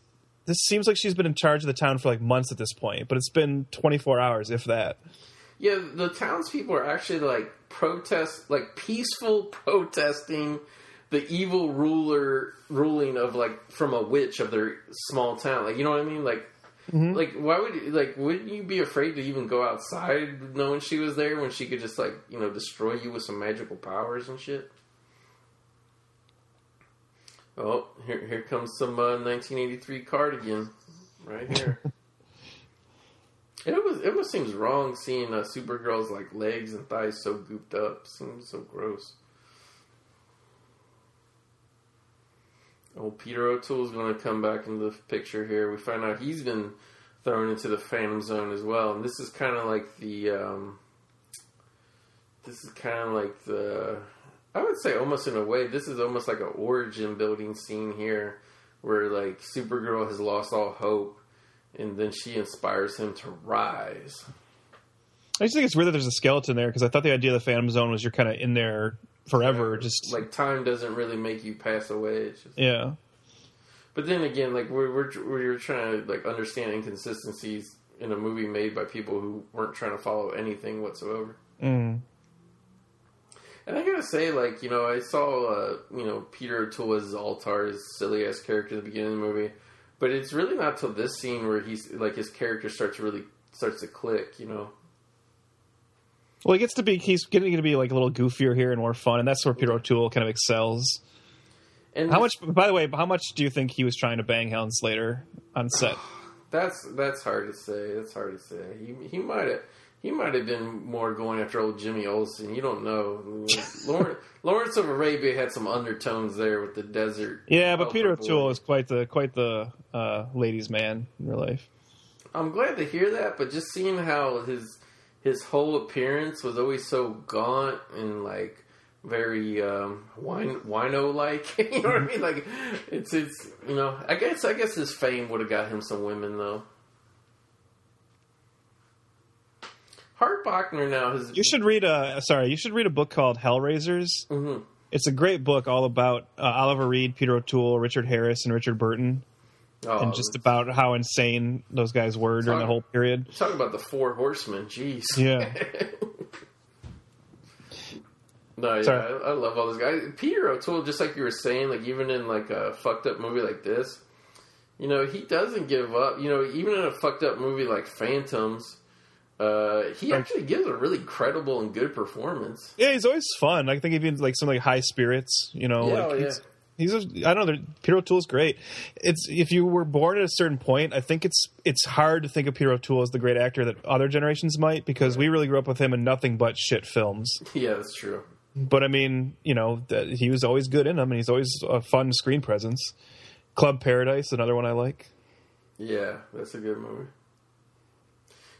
this seems like she's been in charge of the town for like months at this point, but it's been 24 hours, if that. yeah, the townspeople are actually like protest, like peaceful protesting the evil ruler ruling of like from a witch of their small town. Like you know what I mean? Like. Mm-hmm. Like why would you, like wouldn't you be afraid to even go outside knowing she was there when she could just like you know destroy you with some magical powers and shit? Oh, here here comes some uh, 1983 cardigan right here. it was it almost seems wrong seeing uh, Supergirl's like legs and thighs so gooped up. Seems so gross. Old Peter O'Toole's going to come back into the picture here. We find out he's been thrown into the Phantom Zone as well, and this is kind of like the. Um, this is kind of like the. I would say almost in a way, this is almost like an origin building scene here, where like Supergirl has lost all hope, and then she inspires him to rise. I just think it's weird that there's a skeleton there because I thought the idea of the Phantom Zone was you're kind of in there forever. Just like time doesn't really make you pass away. It's just, yeah, But then again, like we're we're we're trying to like understand inconsistencies in a movie made by people who weren't trying to follow anything whatsoever. mm. And I gotta say, like you know, I saw uh, you know Peter O'Toole as Altar's silly ass character at the beginning of the movie, but it's really not till this scene where he's like his character starts to really starts to click. You know, Well, he gets to be he's getting to be like a little goofier here and more fun, and that's where Peter O'Toole kind of excels. and How much? By the way, how much do you think he was trying to bang Helen Slater on set? That's that's hard to say. That's hard to say. He he might have he might have been more going after old Jimmy Olsen. You don't know. Lawrence, Lawrence of Arabia had some undertones there with the desert. Yeah, but Peter. O'Toole is quite the quite the uh, ladies' man in real life. I'm glad to hear that, but just seeing how his his whole appearance was always so gaunt and like very um, wine wino like. you know what I mean? Like it's it's you know I guess I guess his fame would have got him some women though. Hart Bochner now has You should read a sorry, you should read a book called Hellraisers. Mhm. It's a great book all about uh, Oliver Reed, Peter O'Toole, Richard Harris, and Richard Burton, oh, and just about how insane those guys were during the whole period. talk about the four horsemen. Jeez. Yeah. No, yeah, Sorry. I, I love all those guys. Peter O'Toole, just like you were saying, like even in like a fucked up movie like this, you know, he doesn't give up. You know, even in a fucked up movie like Phantoms, uh, he actually gives a really credible and good performance. Yeah, he's always fun. I think even like some like high spirits, you know, Yeah, like oh, he's, he's a, I don't know. Peter O'Toole's great. It's if you were born at a certain point, I think it's it's hard to think of Peter O'Toole as the great actor that other generations might because we really grew up with him in nothing but shit films. Yeah, that's true. But I mean, you know, that he was always good in them, and he's always a fun screen presence. Club Paradise, another one I like. Yeah, that's a good movie.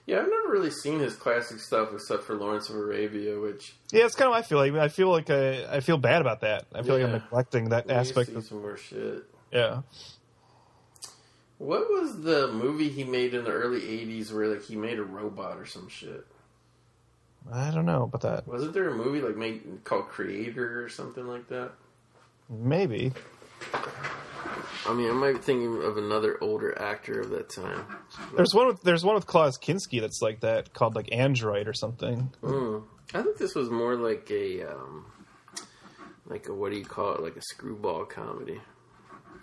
Yeah, I've never really seen his classic stuff except for Lawrence of Arabia, which Yeah, it's kind of I feel like. I feel like I, I feel bad about that. I feel like I'm neglecting that we aspect. Of, some more shit. yeah. What was the movie he made in the early '80s where like he made a robot or some shit? I don't know about that. Wasn't there a movie like made called Creator or something like that? Maybe. I mean, I might be thinking of another older actor of that time. There's one with there's one with Klaus Kinski that's like that called like Android or something. Mm. I think this was more like a um, like a what do you call it? Like a screwball comedy.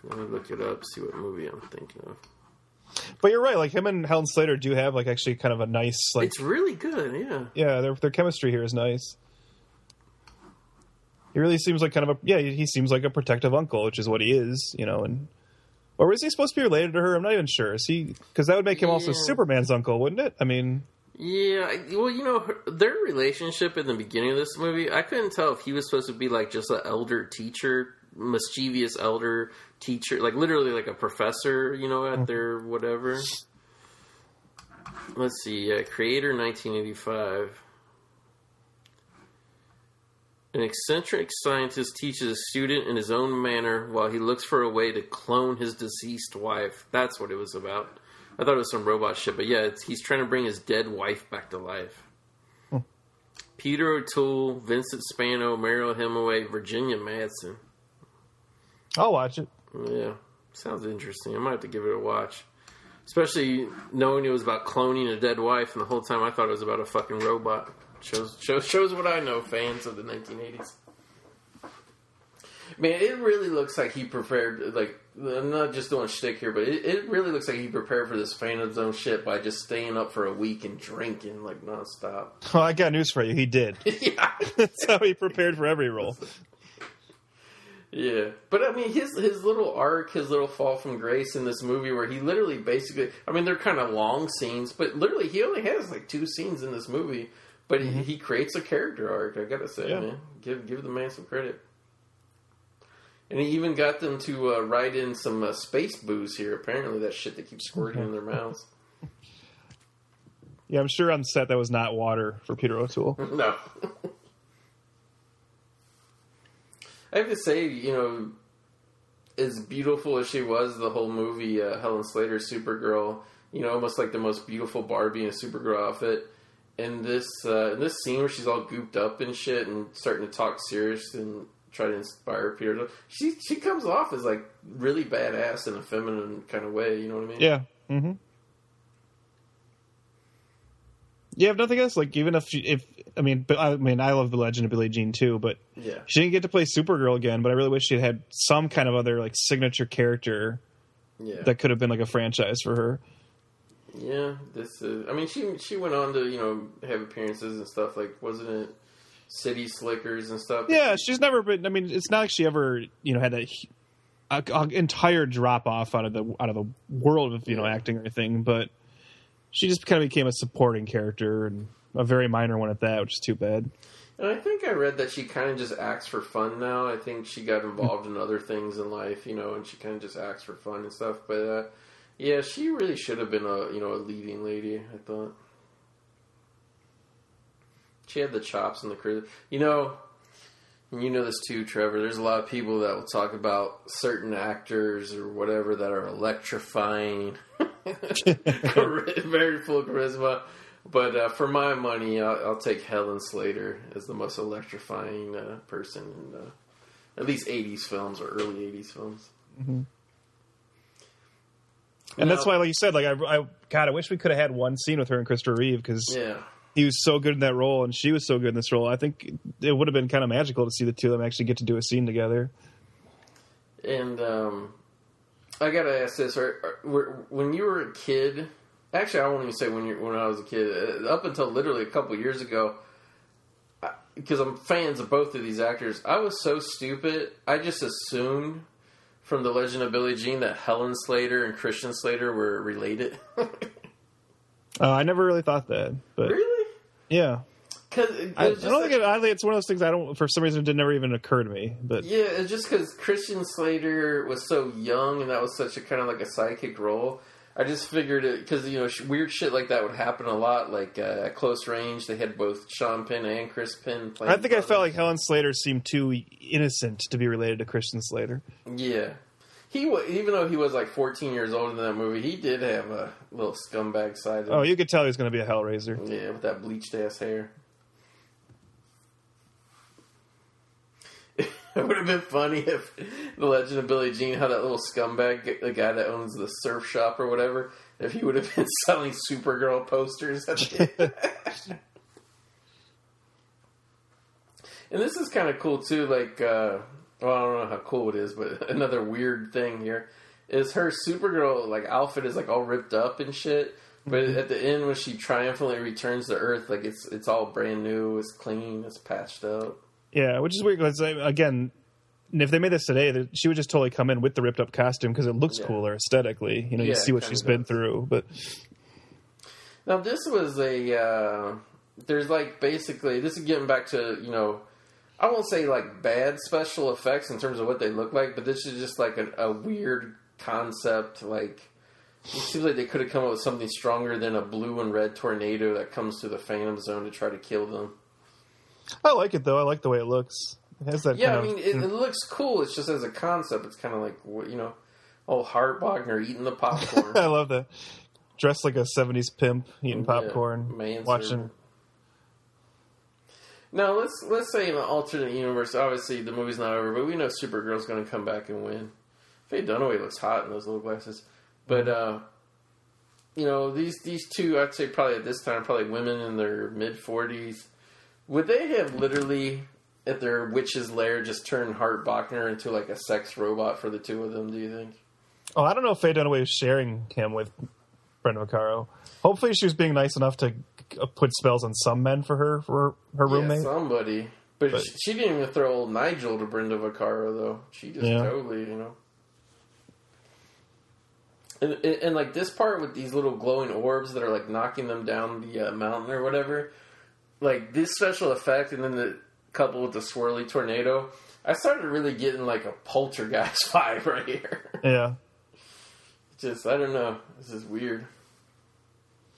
Let me look it up, see what movie I'm thinking of. But you're right. Like him and Helen Slater do have like actually kind of a nice like It's really good, yeah. yeah their their chemistry here is nice. He really seems like kind of a yeah he seems like a protective uncle, which is what he is, you know. And or is he supposed to be related to her? I'm not even sure. Is he because that would make him also Superman's uncle, wouldn't it? I mean, Yeah, well, you know, her, their relationship in the beginning of this movie, I couldn't tell if he was supposed to be like just an elder teacher, mischievous elder teacher, like literally like a professor, you know, at their whatever. Let's see, uh, Creator 1985. An eccentric scientist teaches a student in his own manner while he looks for a way to clone his deceased wife. That's what it was about. I thought it was some robot shit, but yeah, it's, he's trying to bring his dead wife back to life. Hmm. Peter O'Toole, Vincent Spano, Mariel Hemingway, Virginia Madsen. I'll watch it. Yeah, sounds interesting. I might have to give it a watch. Especially knowing it was about cloning a dead wife, and the whole time I thought it was about a fucking robot. Shows shows shows what I know, fans of the 1980s. Man, it really looks like he prepared. Like I'm not just doing shtick here, but it, it really looks like he prepared for this Phantom Zone shit by just staying up for a week and drinking like nonstop. Well, oh, I got news for you. He did. yeah, That's how he prepared for every role. Yeah, but I mean, his his little arc, his little fall from grace in this movie, where he literally basically, I mean, they're kind of long scenes, but literally he only has like two scenes in this movie, but he, he creates a character arc. I gotta say, Yeah. man, give give the man some credit. And he even got them to uh, write in some uh, space booze here. Apparently, that shit that keeps squirting in their mouths. Yeah, I'm sure on set that was not water for Peter O'Toole. No. I have to say, you know, as beautiful as she was, the whole movie, uh, Helen Slater's Supergirl, you know, almost like the most beautiful Barbie in a Supergirl outfit. And this uh, in this scene where she's all gooped up and shit and starting to talk serious and try to inspire Peter, she she comes off as like really badass in a feminine kind of way. You know what I mean? Yeah. Mm-hmm. Yeah, if nothing else, like even if she, if I mean, I mean, I love the Legend of Billie Jean too, but Yeah. she didn't get to play Supergirl again. But I really wish she had had some kind of other like signature character Yeah. that could have been like a franchise for her. Yeah, this is. I mean, she she went on to you know have appearances and stuff like wasn't it City Slickers and stuff? Yeah, she's never been. I mean, it's not like she ever you know had a, a, a entire drop off out of the out of the world of you know acting or anything, but she just kind of became a supporting character and a very minor one at that, which is too bad. And I think I read that she kind of just acts for fun now. I think she got involved in other things in life, you know, and she kind of just acts for fun and stuff. But uh, yeah, she really should have been a you know a leading lady. I thought she had the chops and the charisma. You know, and you know this too, Trevor. There's a lot of people that will talk about certain actors or whatever that are electrifying, very full of charisma. But uh, for my money, I'll, I'll take Helen Slater as the most electrifying uh, person in uh, at least '80s films or early '80s films. And that's why, like you said, like I, I, God, I wish we could have had one scene with her and Christopher Reeve because Yeah, he was so good in that role, and she was so good in this role. I think it would have been kind of magical to see the two of them actually get to do a scene together. And um, I gotta ask this: are, are, when you were a kid, actually, I won't even say when you when I was a kid. Uh, up until literally a couple years ago, because I'm fans of both of these actors, I was so stupid. I just assumed from the Legend of Billie Jean that Helen Slater and Christian Slater were related. Uh, I never really thought that, but really? yeah, Because I, I don't think it, oddly it's one of those things I don't for some reason it did never even occur to me. But Yeah, it's just because Christian Slater was so young and that was such a kind of like a psychic role. I just figured it because you know sh- weird shit like that would happen a lot. Like uh, at close range, they had both Sean Penn and Chris Penn. Playing I think I felt like Helen Slater seemed too innocent to be related to Christian Slater. yeah, he even though he was like 14 years old in that movie, he did have a little scumbag side. Oh, you could tell he was going to be a Hellraiser. Yeah, with that bleached ass hair. it would have been funny if the Legend of Billie Jean had that little scumbag, the guy that owns the surf shop or whatever, if he would have been selling Supergirl posters. And this is kind of cool too. Like, uh, well, I don't know how cool it is, but another weird thing here is her Supergirl like outfit is like all ripped up and shit. But at the end, when she triumphantly returns to Earth, like it's it's all brand new, it's clean, it's patched up. Yeah, which is weird because again, if they made this today, she would just totally come in with the ripped up costume because it looks Yeah. cooler aesthetically. You know, you see what she's been through. But Now this was a uh, there's like basically this is getting back to you know I won't say like bad special effects in terms of what they look like, but this is just like a, a weird concept. Like it seems like they could have come up with something stronger than a blue and red tornado that comes to the Phantom Zone to try to kill them. I like it though. I like the way it looks. It has that. Yeah, I mean of, it, it looks cool. It's just as a concept, it's kind of like you know, oh Hart Bochner eating the popcorn. I love that. Dressed like a '70s pimp, eating popcorn, Yeah, watching. Now let's let's say in an alternate universe, obviously the movie's not over, but we know Supergirl's going to come back and win. Faye Dunaway looks hot in those little glasses, but uh, you know these these two, I'd say probably at this time, probably women in their mid forties. Would they have literally at their witch's lair just turned Hart Bochner into like a sex robot for the two of them? Do you think? Oh, I don't know if Faye Dunaway was sharing him with Brenda Vaccaro. Hopefully, she was being nice enough to uh, put spells on some men for her for her roommate. Yeah, somebody. But, But- she, she didn't even throw old Nigel to Brenda Vaccaro though. She just Yeah. totally, you know. And, and, and, like this part with these little glowing orbs that are like knocking them down the uh, mountain or whatever, like this special effect, and then the couple with the swirly tornado. I started really getting like a poltergeist vibe right here. yeah, Just I don't know. This is weird.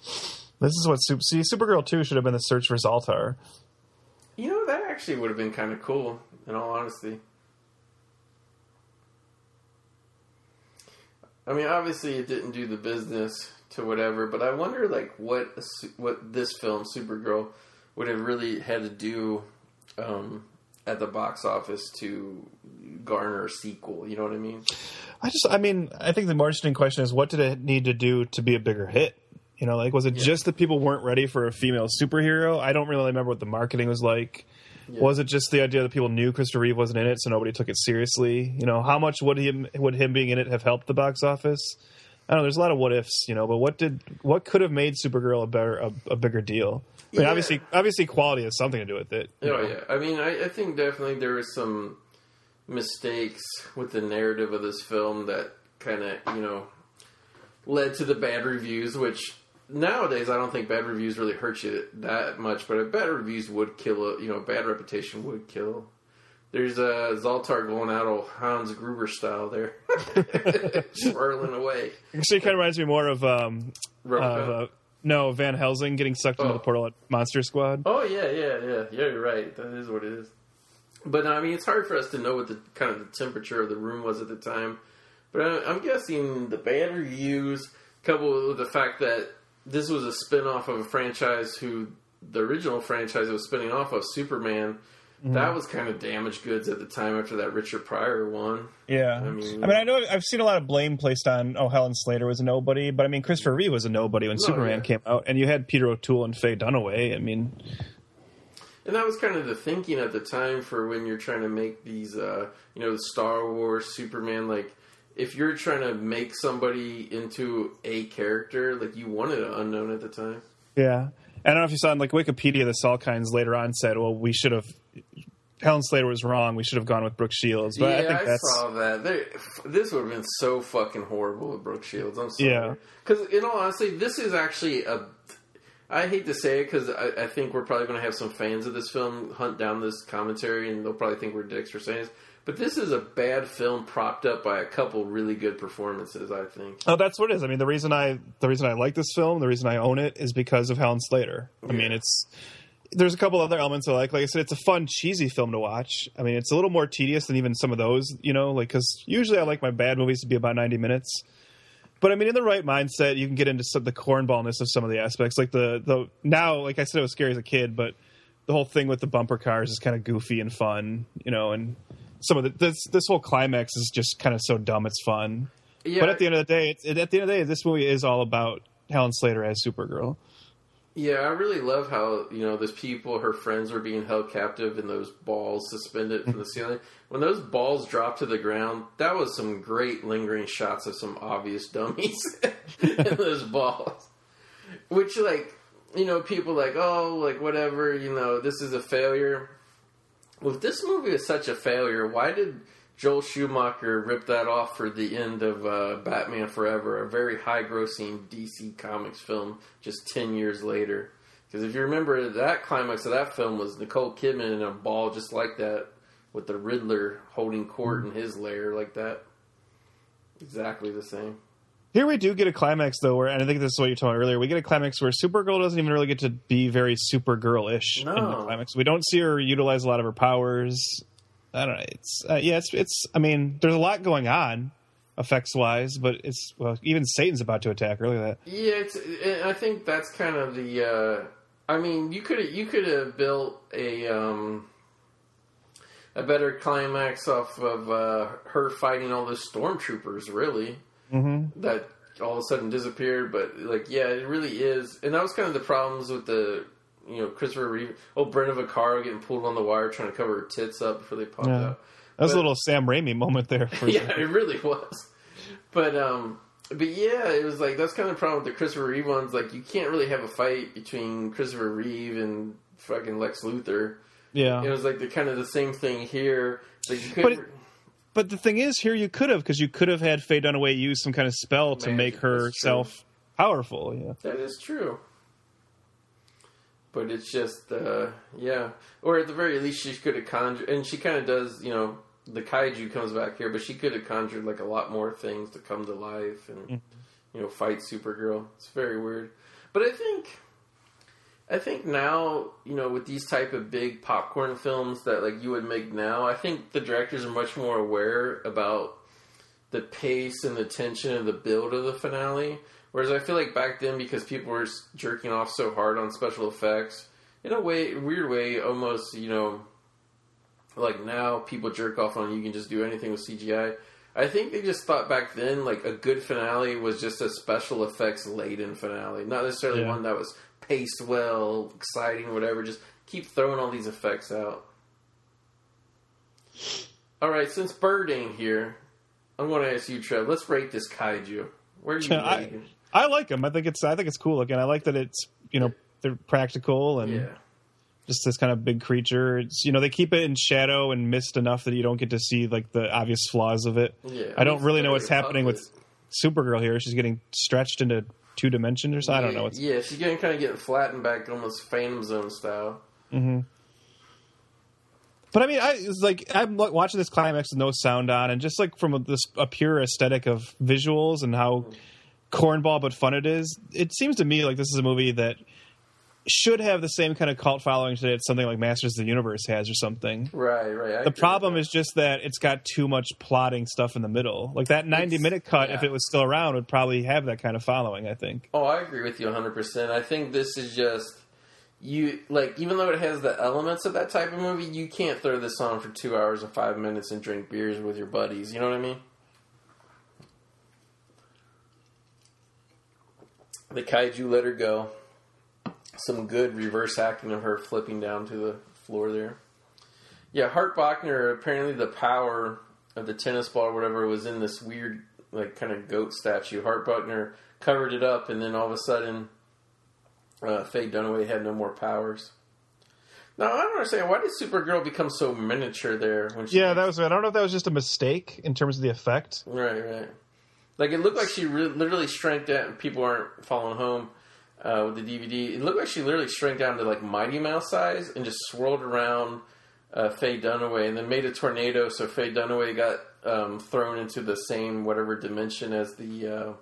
this is what Sup- see Supergirl two should have been the search for Zaltar. You know that actually would have been kind of cool. In all honesty. I mean, obviously it didn't do the business to whatever, but I wonder like what what this film Supergirl would it really had to do um, at the box office to garner a sequel. You know what I mean? I just, I mean, I think the more interesting question is what did it need to do to be a bigger hit? You know, like was it just that people weren't ready for a female superhero? I don't really remember what the marketing was like. Was it just the idea that people knew Christopher Reeve wasn't in it, so nobody took it seriously? You know, how much would him would him being in it have helped the box office? I don't know. There's a lot of what ifs, you know, but what did what could have made Supergirl a better a, a bigger deal? I mean, Yeah. obviously, obviously, quality has something to do with it. you Oh know. yeah. I mean, I, I think definitely there were some mistakes with the narrative of this film that kind of you know led to the bad reviews. Which nowadays I don't think bad reviews really hurt you that much, but bad reviews would kill a you know bad reputation would kill. There's a Zaltar going out all Hans Gruber style there, swirling away. Actually, it kind of reminds me more of um, Robocop. of, uh, no Van Helsing getting sucked into Oh. the portal at Monster Squad. Oh yeah, yeah, yeah, yeah. You're right. That is what it is. But I mean, it's hard for us to know what the kind of the temperature of the room was at the time. But I, I'm guessing the bad reviews, coupled with the fact that this was a spin-off of a franchise who the original franchise was spinning off of Superman That was kind of damaged goods at the time after that Richard Pryor one. Yeah, I mean, I mean- I know I've seen a lot of blame placed on oh Helen Slater was a nobody, but I mean Christopher Reeve was a nobody when Oh, Superman yeah. came out, and you had Peter O'Toole and Faye Dunaway. I mean, And that was kind of the thinking at the time for when you're trying to make these, uh, you know, Star Wars, Superman. Like, if you're trying to make somebody into a character, like you wanted an unknown at the time. yeah, I don't know if you saw on like Wikipedia, the Salkinds later on said, well, we should have. Helen Slater was wrong. We should have gone with Brooke Shields, but yeah, I think I, that's saw that. They, this would have been so fucking horrible with Brooke Shields. I'm sorry. Yeah. Because, in all honesty, this is actually a. I hate to say it because I, I think we're probably going to have some fans of this film hunt down this commentary and they'll probably think we're dicks for saying this. But this is a bad film propped up by a couple really good performances, I think. Oh, that's what it is. I mean, the reason I the reason I like this film, the reason I own it, is because of Helen Slater. I mean, it's there's a couple other elements I like. Like I said, it's a fun, cheesy film to watch. I mean, it's a little more tedious than even some of those, you know, like because usually I like my bad movies to be about 90 minutes. But I mean, in the right mindset, you can get into some, the cornballness of some of the aspects. Like the the now, like I said, it was scary as a kid, but the whole thing with the bumper cars is kind of goofy and fun, you know, and some of the this this whole climax is just kind of so dumb it's fun. Yeah, But at the end of the day, it's, at the end of the day, this movie is all about Helen Slater as Supergirl. Yeah, I really love how you know those people, her friends, were being held captive and those balls suspended from the ceiling. When those balls dropped to the ground, that was some great lingering shots of some obvious dummies in those balls. Which, like, you know, people like, oh, like whatever, you know, this is a failure. Well, if this movie is such a failure, why did Joel Schumacher ripped that off for the end of uh, Batman Forever, a very high-grossing DC Comics film, just ten years later? Because if you remember, that climax of that film was Nicole Kidman in a ball just like that, with the Riddler holding court in his lair like that. Exactly the same. Here we do get a climax though, where and I think this is what you told me earlier. We get a climax where Supergirl doesn't even really get to be very Supergirl-ish in the climax. We don't see her utilize a lot of her powers. I don't know. It's uh, yeah, it's it's. I mean, there's a lot going on, effects wise, but it's well, even Satan's about to attack. At that. Yeah, it's. I think that's kind of the. Uh, I mean, you could you could have built a um, a better climax off of uh, her fighting all those stormtroopers. Really, mm-hmm. that all of a sudden disappeared. But like, yeah, it really is, and that was kind of the problems with the. You know, Christopher Reeve. Oh, Brenda Vaccaro getting pulled on the wire trying to cover her tits up before they popped Yeah. out. That was But- a little Sam Raimi moment there. For yeah, it really was. But um, but yeah, it was like that's kind of the problem with the Christopher Reeve ones. Like you can't really have a fight between Christopher Reeve and fucking Lex Luthor. yeah. It was like the kind of the same thing here. Like you But it- But the thing is, here you could have because you could have had Faye Dunaway use some kind of spell to make herself powerful. Yeah. that is true. But it's just, uh, yeah. Or at the very least, she could have conjured, and she kind of does. You know, the kaiju comes back here, but she could have conjured like a lot more things to come to life and you know fight Supergirl. It's very weird, but I think. I think now, you know, with these type of big popcorn films that like you would make now, I think the directors are much more aware about the pace and the tension and the build of the finale. Whereas I feel like back then, because people were jerking off so hard on special effects, in a way, weird way, almost, you know, like now people jerk off on you can just do anything with CGI. I think they just thought back then, like a good finale was just a special effects laden finale, not necessarily Yeah. one that was paced well, exciting, whatever. Just keep throwing all these effects out. All right, since Bird ain't here, I'm going to ask you, Trev. Let's rate this kaiju. Where are you I, it? I like them. I think it's I think it's cool looking. I like that it's you know they're practical and Yeah. just this kind of big creature. It's you know they keep it in shadow and mist enough that you don't get to see like the obvious flaws of it. Yeah, I don't really know what's happening with. Supergirl here. She's getting stretched into two dimensions or something. I don't know. What's, yeah, she's getting kind of getting flattened back, almost Phantom Zone style. Mm-hmm. But I mean, I it's like I'm watching this climax with no sound on, and just like from a, this a pure aesthetic of visuals and how cornball but fun it is. It seems to me like this is a movie that should have the same kind of cult following today that something like Masters of the Universe has or something. Right, right. I The problem is just that it's got too much plotting stuff in the middle. Like that 90 It's- minute cut, if it was still around, would probably have that kind of following. I think. Oh, I agree with you 100. percent I think this is just you like even though it has the elements of that type of movie, you can't throw this on for two hours and five minutes and drink beers with your buddies. You know what I mean? The kaiju let her go. Some good reverse acting of her flipping down to the floor there. Yeah, Hart Bochner, apparently the power of the tennis ball or whatever was in this weird, like, kind of goat statue. Hart Bochner covered it up, and then all of a sudden, uh, Faye Dunaway had no more powers. Now, I don't understand. Why did Supergirl become so miniature there? when she Yeah, that was. I don't know if that was just a mistake in terms of the effect. Right, right. Like it looked like she re- literally shrank down. People aren't following home uh, with the DVD. It looked like she literally shrank down to like Mighty Mouse size and just swirled around uh, Faye Dunaway, and then made a tornado. So Faye Dunaway got um, thrown into the same whatever dimension as the uh,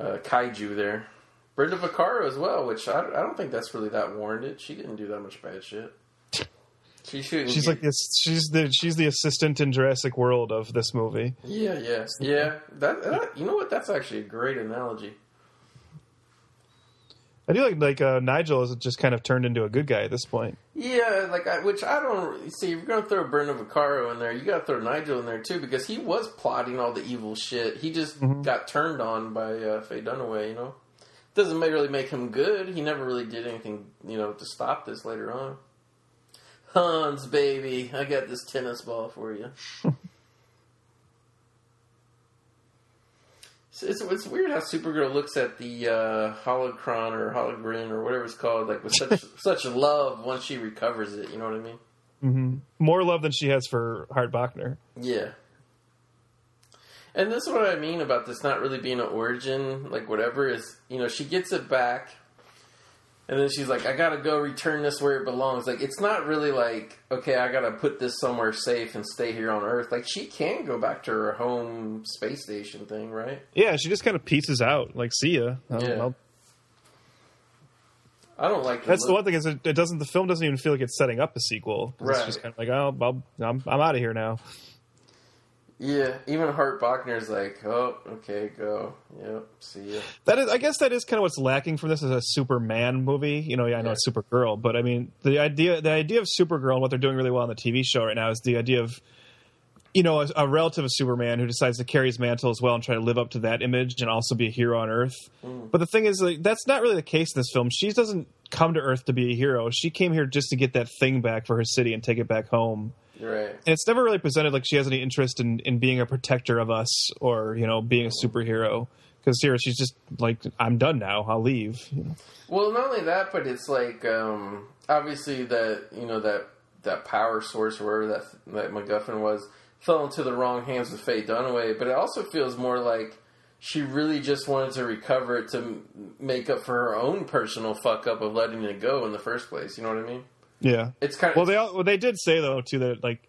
uh, kaiju there. Brenda Vaccaro as well, which I, I don't think that's really that warranted. She didn't do that much bad shit. She shouldn't. She's like this. She's the she's the assistant in Jurassic World of this movie. Yeah, yeah, yeah. That, that you know what? That's actually a great analogy. I do like like uh, Nigel has just kind of turned into a good guy at this point. Yeah, like I, which I don't see. If you're gonna throw Brenda Vaccaro in there, you gotta throw Nigel in there too because he was plotting all the evil shit. He just got turned on by uh, Faye Dunaway. You know, doesn't really make him good. He never really did anything, you know, to stop this later on. Hans, baby, I got this tennis ball for you. It's, it's, it's weird how Supergirl looks at the uh, holocron or hologrin or whatever it's called, like with such such love once she recovers it. You know what I mean? More love than she has for Hart Bochner. Yeah. And this is what I mean about this not really being an origin, like whatever is, you know, she gets it back, and then she's like, I gotta go return this where it belongs. Like, it's not really like, okay, I gotta put this somewhere safe and stay here on Earth. Like, she can go back to her home space station thing, right? Yeah, she just kind of pieces out. Like, see ya. I'll- Yeah. I'll- I don't like that's the one thing is it, doesn't. The film doesn't even feel like it's setting up a sequel. It's just kind of like, oh, I'll, I'm I'm out of here now. Yeah, even Hart Bochner's like, oh, okay, go. Yep, see ya. That is, I guess, that is kind of what's lacking from this is a Superman movie. You know, yeah, I know Yeah. it's Supergirl, but I mean, the idea, the idea of Supergirl and what they're doing really well on the TV show right now is the idea of, you know, a, a relative of Superman who decides to carry his mantle as well and try to live up to that image and also be a hero on Earth. Mm. But the thing is, like, that's not really the case in this film. She doesn't come to Earth to be a hero. She came here just to get that thing back for her city and take it back home. Right. And it's never really presented like she has any interest in, in being a protector of us or, you know, being a superhero. Because here she's just like, I'm done now. I'll leave. You know? Well, not only that, but it's like um, obviously that you know that that power source, wherever that that MacGuffin was, fell into the wrong hands with Faye Dunaway. But it also feels more like she really just wanted to recover it to make up for her own personal fuck up of letting it go in the first place. You know what I mean? Yeah. It's kind of Well, they all, well, they did say though too that like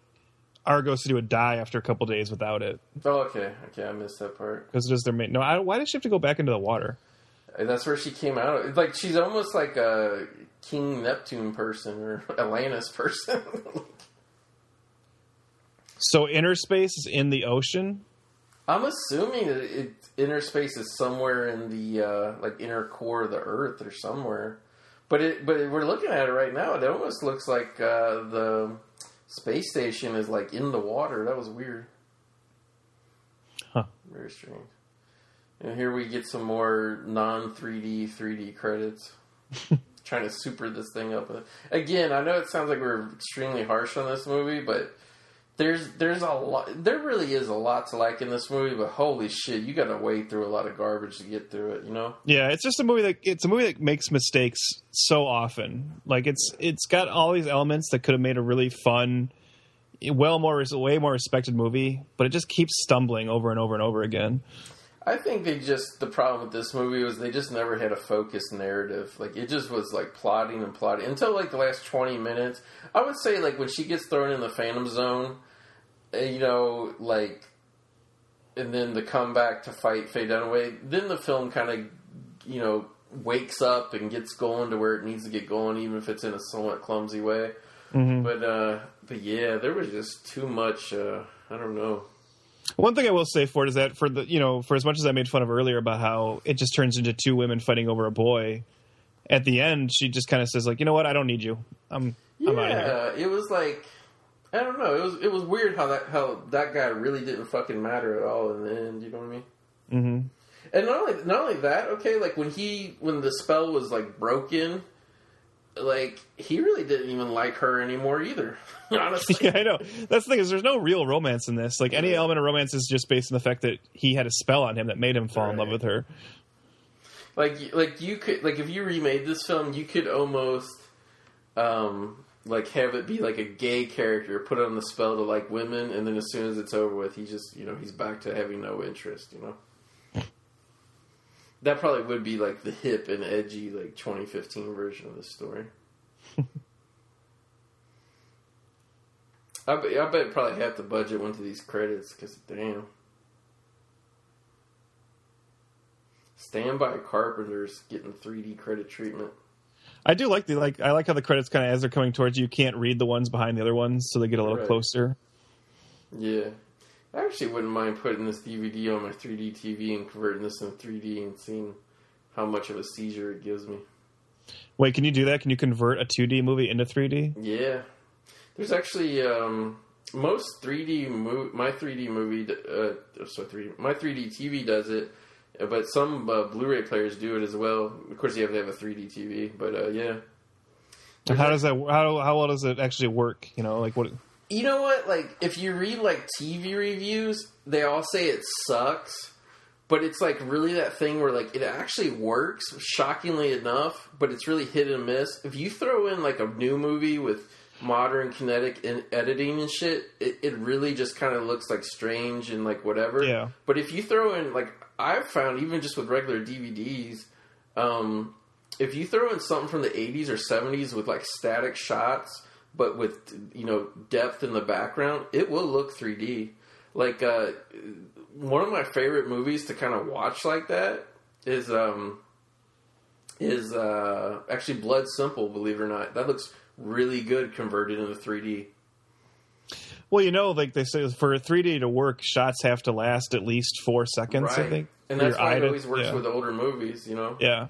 Argo City would die after a couple days without it Oh, okay, okay, I missed that part. because it is their main. No, I, why did she have to go back into the water? That's where she came out. It's like she's almost like a King Neptune person or Atlantis person. So inner space is in the ocean. I'm assuming that it, inner space is somewhere in the uh, like inner core of the Earth or somewhere. But it, but we're looking at it right now. It almost looks like uh, the space station is like in the water. That was weird. Huh. Very strange. And here we get some more non 3D 3D credits. Trying to super this thing up. Again, I know it sounds like we're extremely harsh on this movie, but there's there's a lot there really is a lot to like in this movie but holy shit you gotta wade through a lot of garbage to get through it you know Yeah, it's just a movie that it's a movie that makes mistakes so often. Like it's it's got all these elements that could have made a really fun, well more way more respected movie, but it just keeps stumbling over and over and over again. i think they just the problem with this movie was they just never had a focused narrative like it just was like plotting and plotting until like the last 20 minutes i would say like when she gets thrown in the phantom zone you know like and then the comeback to fight Faye Dunaway, then the film kind of, you know, wakes up and gets going to where it needs to get going, even if it's in a somewhat clumsy way. But uh, but yeah, there was just too much. Uh, I don't know. One thing I will say for it is that for the you know for as much as I made fun of earlier about how it just turns into two women fighting over a boy, at the end, she just kind of says like, you know what, I don't need you. I'm I'm out of here. Yeah, it was like I don't know. It was it was weird how that how that guy really didn't fucking matter at all in the end. You know what I mean? hmm And not only not only that, okay, like when he when the spell was like broken, like he really didn't even like her anymore either. Honestly, Yeah, I know. That's the thing is, there's no real romance in this. Like any element of romance is just based on the fact that he had a spell on him that made him fall in love with her. like like you could like if you remade this film, you could almost um like have it be like a gay character put it on the spell to like women, and then as soon as it's over with, he just you know he's back to having no interest. You know. That probably would be like the hip and edgy like 2015 version of the story. I bet, I bet probably half the budget went to these credits because damn. Stand by Carpenters getting 3D credit treatment. I do like the like. I like how the credits kind of as they're coming towards you, you can't read the ones behind the other ones, so they get a little Right. closer. Yeah. I actually wouldn't mind putting this DVD on my 3D TV and converting this in 3D and seeing how much of a seizure it gives me. Wait, can you do that? Can you convert a 2D movie into 3D? Yeah, there's actually um, most 3D mo- my 3D movie uh, sorry 3D my 3D TV does it, but some uh, Blu-ray players do it as well. Of course, you have to have a 3D TV, but uh, yeah. And how does that? How how well does it actually work? You know, like what? You know what? Like, if you read like TV reviews, they all say it sucks, but it's like really that thing where like it actually works, shockingly enough, but it's really hit and miss. If you throw in like a new movie with modern kinetic in- editing and shit, it, it really just kind of looks like strange and like whatever. Yeah. But if you throw in like I've found even just with regular DVDs, um, if you throw in something from the 80s or 70s with like static shots but with you know depth in the background it will look 3d like uh one of my favorite movies to kind of watch like that is um is uh actually blood simple believe it or not. That looks really good converted into 3d Well, you know, like they say, for 3D to work, shots have to last at least four seconds. I think, and that's why it always works yeah. with older movies you know Yeah,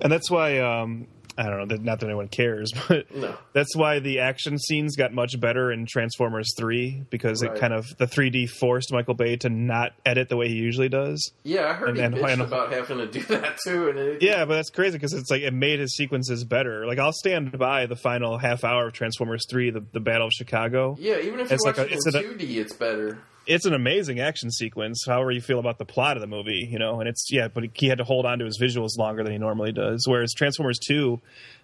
and that's why um, I don't know. Not that anyone cares, but No. that's why the action scenes got much better in Transformers Three because Right. it kind of the 3D forced Michael Bay to not edit the way he usually does. yeah i heard And he bitched and- about having to do that too and it, Yeah, but that's crazy because it's like it made his sequences better. Like I'll stand by the final half hour of Transformers Three, the, the Battle of Chicago. yeah even if you It's watch like a- it it's in a- 2d it's better It's an amazing action sequence. However, you feel about the plot of the movie, you know, and it's yeah, but he had to hold on to his visuals longer than he normally does. Whereas Transformers Two,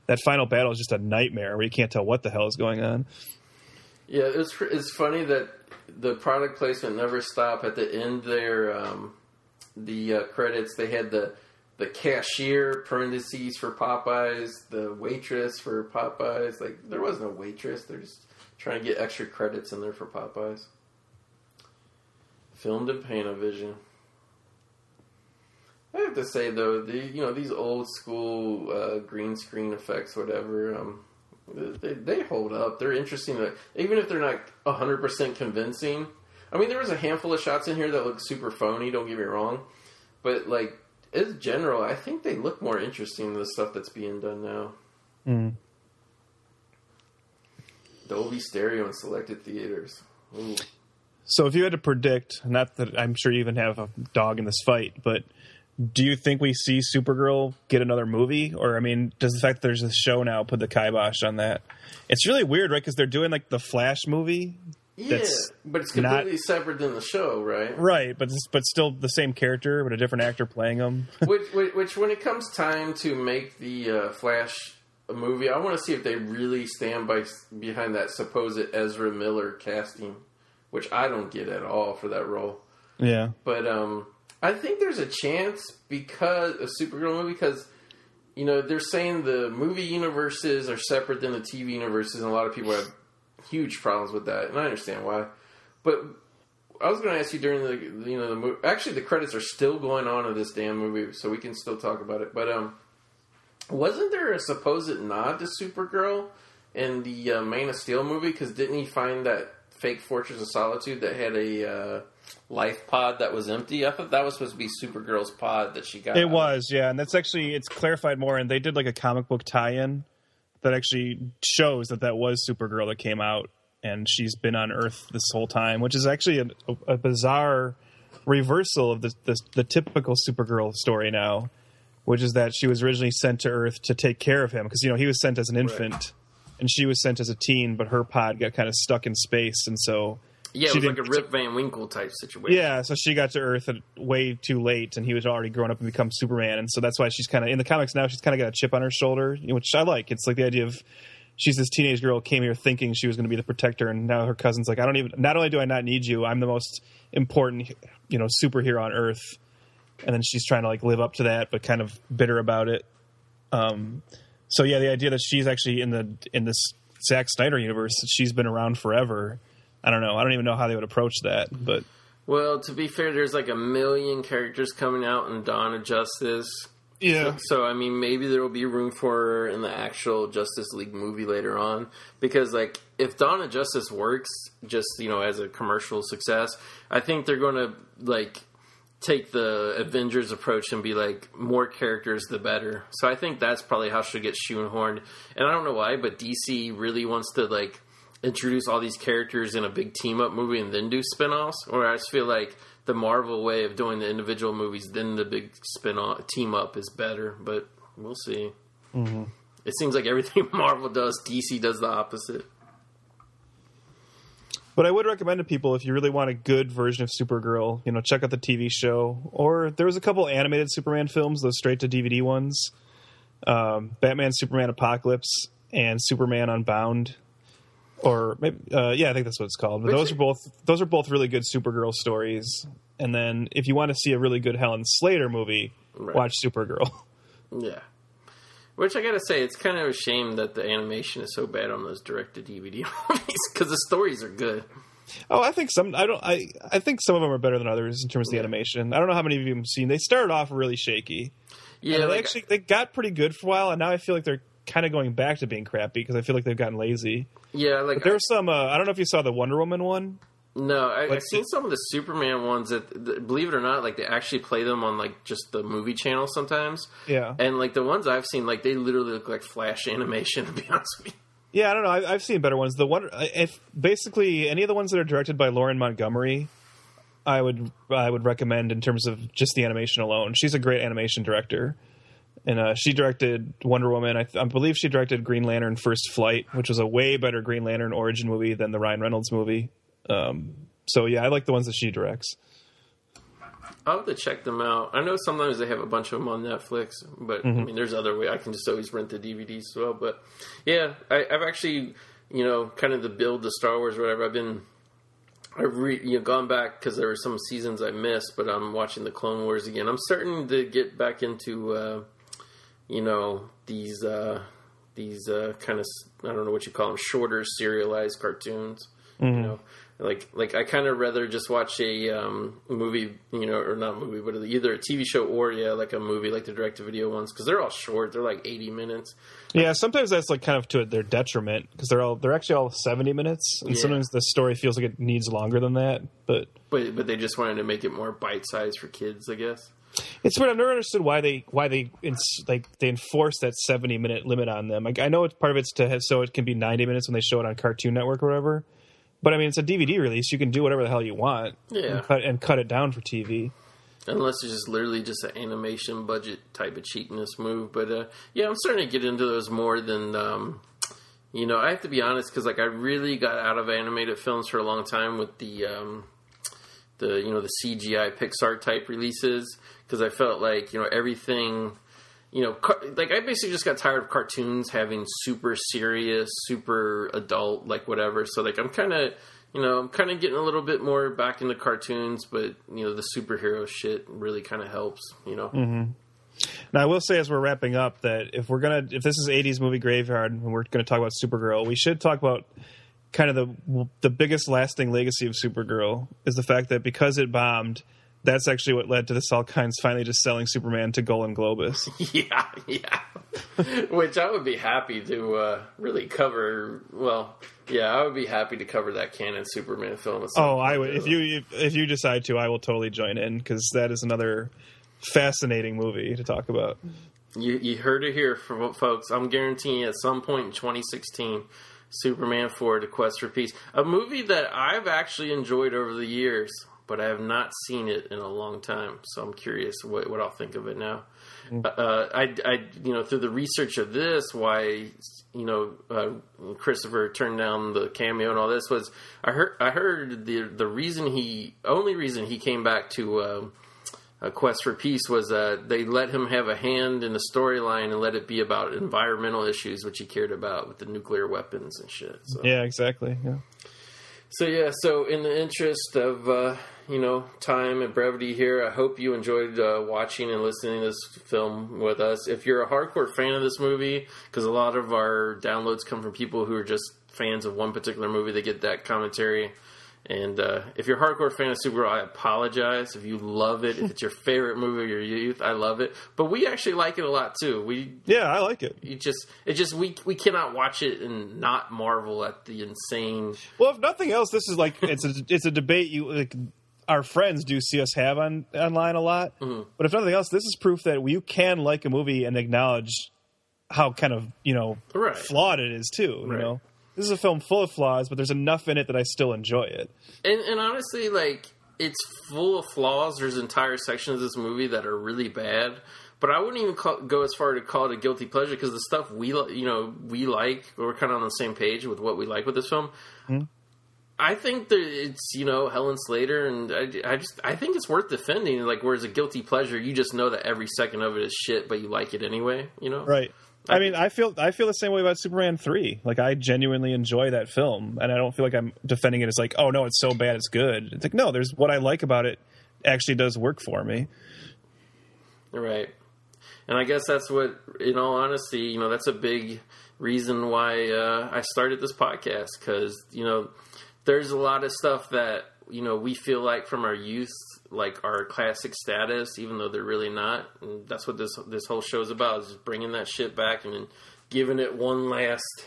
that final battle is just a nightmare where you can't tell what the hell is going on. Yeah, it's it's funny that the product placement never stopped. At the end there, um, the uh, credits they had the the cashier parentheses for Popeyes, the waitress for Popeyes. Like there was no waitress. They're just trying to get extra credits in there for Popeyes. Filmed in Panavision. I have to say though, the you know these old school uh, green screen effects, whatever. Um, they, they hold up. They're interesting. Even if they're not hundred percent convincing. I mean, there was a handful of shots in here that look super phony. Don't get me wrong, but like as general, I think they look more interesting than the stuff that's being done now. Mm. Dolby stereo in selected theaters. Ooh. So, if you had to predict, not that I'm sure you even have a dog in this fight, but do you think we see Supergirl get another movie, or I mean, does the fact that there's a show now put the kibosh on that? It's really weird, right? Because they're doing like the Flash movie, Yeah, but it's not- completely separate than the show, right? right? But but still the same character, but a different actor playing him. which, which, which, when it comes time to make the uh, Flash a movie, I want to see if they really stand by behind that supposed Ezra Miller casting, which I don't get at all for that role. yeah. But um, I think there's a chance because a Supergirl movie because you know they're saying the movie universes are separate than the TV universes, and a lot of people have huge problems with that, and I understand why. But I was going to ask you during the you know the movie. Actually, the credits are still going on of this damn movie, so we can still talk about it. But um, wasn't there a supposed nod to Supergirl in the uh, Man of Steel movie? Because didn't he find that fake Fortress of Solitude that had a uh, life pod that was empty. I thought that was supposed to be Supergirl's pod that she got. It was, yeah, and that's actually it's clarified more, and they did like a comic book tie-in that actually shows that that was Supergirl that came out, and she's been on Earth this whole time, which is actually a, a bizarre reversal of the, the the typical Supergirl story now, which is that she was originally sent to Earth to take care of him because you know he was sent as an infant, and she was sent as a teen, but her pod got kind of stuck in space, and so. Yeah, it was like a Rip Van Winkle type situation. Yeah, so she got to Earth at way too late, and he was already grown up and become Superman, and so that's why she's kind of in the comics now. She's kind of got a chip on her shoulder, which I like. It's like the idea of she's this teenage girl came here thinking she was going to be the protector, and now her cousin's like, I don't even. Not only do I not need you, I'm the most important, you know, superhero on Earth, and then she's trying to like live up to that, but kind of bitter about it. Um, so yeah, the idea that she's actually in the in this Zack Snyder universe, she's been around forever. I don't know. I don't even know how they would approach that, but. Well, to be fair, there's like a million characters coming out in Dawn of Justice. Yeah. So I mean, maybe there will be room for her in the actual Justice League movie later on. Because like, if Dawn of Justice works, just you know, as a commercial success, I think they're going to like take the Avengers approach and be like, more characters the better. So I think that's probably how she'll get shoehorned. And I don't know why, but DC really wants to like introduce all these characters in a big team up movie and then do spin offs. Or I just feel like the Marvel way of doing the individual movies, then the big spin off team up is better. But we'll see. Mm-hmm. It seems like everything Marvel does, DC does the opposite. But I would recommend to people if you really want a good version of Supergirl, you know, check out the TV show. Or there was a couple animated Superman films, those straight to DVD ones, um, Batman, Superman, Apocalypse, and Superman Unbound. Or maybe, uh, yeah, I think that's what it's called. But Which- those are both those are both really good Supergirl stories. And then if you want to see a really good Helen Slater movie, Right. watch Supergirl. Yeah. Which I gotta say, it's kind of a shame that the animation is so bad on those direct to DVD movies because the stories are good. Oh, I think some. I don't. I. I think some of them are better than others in terms of the animation. I don't know how many of you have seen. They started off really shaky. Yeah, And they like, actually they got pretty good for a while, and now I feel like they're kind of going back to being crappy because I feel like they've gotten lazy. yeah, like But there was some. Uh, I don't know if you saw the Wonder Woman one. No, I, I've seen some of the Superman ones that, believe it or not, like they actually play them on like just the movie channel sometimes. Yeah. And like the ones I've seen, like they literally look like flash animation. To be honest with you. Yeah, I don't know. I, I've seen better ones. The one, if basically any of the ones that are directed by Lauren Montgomery, I would I would recommend in terms of just the animation alone. She's a great animation director, and uh, she directed Wonder Woman. I, I believe she directed Green Lantern: First Flight, which was a way better Green Lantern origin movie than the Ryan Reynolds movie. Um, so yeah, I like the ones that she directs. I'll have to check them out. I know sometimes they have a bunch of them on Netflix, but I mean, there's other way. I can just always rent the DVDs as well. But yeah, I, I've actually, you know, kind of the build the Star Wars, or whatever. I've been, I've re, you know, gone back because there were some seasons I missed, but I'm watching the Clone Wars again. I'm starting to get back into, uh, you know, these uh, these uh, kind of I don't know what you call them, shorter serialized cartoons. You know, like like I kind of rather just watch a um, movie, you know, or not movie, but either a TV show or yeah, like a movie, like the direct to video ones, because they're all short. They're like eighty minutes. Yeah, sometimes that's like kind of to their detriment because they're all they're actually all seventy minutes, and Yeah. sometimes the story feels like it needs longer than that. But But but they just wanted to make it more bite sized for kids, I guess. It's weird. I've never understood why they why they ins- like they enforce that seventy minute limit on them. Like I know it's part of it's to have, so it can be ninety minutes when they show it on Cartoon Network or whatever. But I mean, it's a DVD release. You can do whatever the hell you want. Yeah. and cut, and cut it down for TV. Unless it's just literally just an animation budget type of cheapness move. But uh, yeah, I'm starting to get into those more than um, you know. I have to be honest because like I really got out of animated films for a long time with the um, the you know the CGI Pixar type releases because I felt like you know everything. You know, car- like I basically just got tired of cartoons having super serious, super adult, like whatever. So like I'm kind of, you know, I'm kind of getting a little bit more back into cartoons, but you know, the superhero shit really kind of helps. You know, mm-hmm. Now, I will say as we're wrapping up that if we're gonna if this is '80s movie graveyard and we're gonna talk about Supergirl, we should talk about kind of the the biggest lasting legacy of Supergirl is the fact that because it bombed, that's actually what led to the Salkinds finally just selling Superman to Golan Globus. yeah, yeah. Which I would be happy to uh, really cover. Well, Yeah, I would be happy to cover that Cannon Superman film. Oh, I would. If you if, if you decide to, I will totally join in because that is another fascinating movie to talk about. You, you heard it here, from folks. I'm guaranteeing at some point in 2016, Superman 4: The Quest for Peace, a movie that I've actually enjoyed over the years, but I have not seen it in a long time. So I'm curious what, what I'll think of it now. Uh, I, I, you know, through the research of this, why you know uh, Christopher turned down the cameo and all this was I heard I heard the the reason he only reason he came back to. Um, a quest for peace was uh, they let him have a hand in the storyline and let it be about environmental issues, which he cared about with the nuclear weapons and shit. So Yeah, exactly. Yeah. so yeah, so in the interest of uh, you know time and brevity here, I hope you enjoyed uh, watching and listening to this film with us. If you're a hardcore fan of this movie, because a lot of our downloads come from people who are just fans of one particular movie, they get that commentary. And uh, if you're a hardcore fan of Supergirl, I apologize. If you love it, if it's your favorite movie of your youth, I love it. But we actually like it a lot too. We Yeah, I like it. you just it just we we cannot watch it and not marvel at the insane Well, if nothing else, this is like it's a it's a debate you like our friends do see us have on online a lot. Mm-hmm. But if nothing else, this is proof that you can like a movie and acknowledge how kind of you know Right. flawed it is too. You Right. know, this is a film full of flaws, but there's enough in it that I still enjoy it. And, and honestly, like it's full of flaws. There's entire sections of this movie that are really bad. But I wouldn't even call, go as far to call it a guilty pleasure because the stuff we you know we like, we're kind of on the same page with what we like with this film. I think that it's you know Helen Slater, and I, I just I think it's worth defending. Like whereas a guilty pleasure, you just know that every second of it is shit, but you like it anyway. You know, Right. I mean, I feel I feel the same way about Superman three. Like, I genuinely enjoy that film, and I don't feel like I'm defending it as like, oh no, it's so bad, it's good. It's like, no, there's what I like about it. Actually, does work for me. Right. And I guess that's what, in all honesty, you know, that's a big reason why uh, I started this podcast because, you know, there's a lot of stuff that, you know, we feel like from our youth, like our classic status, even though they're really not. And that's what this this whole show's about is just bringing that shit back and giving it one last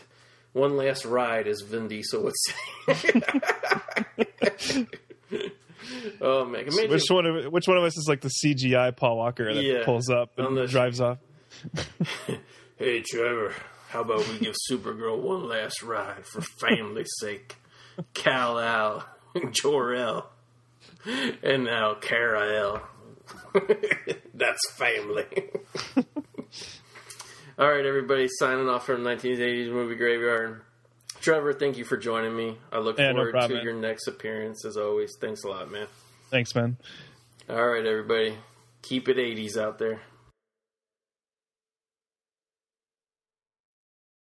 one last ride, as Vin Diesel would say. oh man, imagine, Which one? Of, which one of us is like the CGI Paul Walker that Yeah. pulls up and the- drives off? Hey Trevor, how about we give Supergirl one last ride for family's sake? Kal-El, Jor-El, and now Kara-El. That's family. All right, everybody, signing off from 1980s movie graveyard. Trevor, thank you for joining me. I look Yeah, no forward problem, to man. your next appearance as always. Thanks a lot, man. Thanks, man. All right, everybody, keep it 80s out there.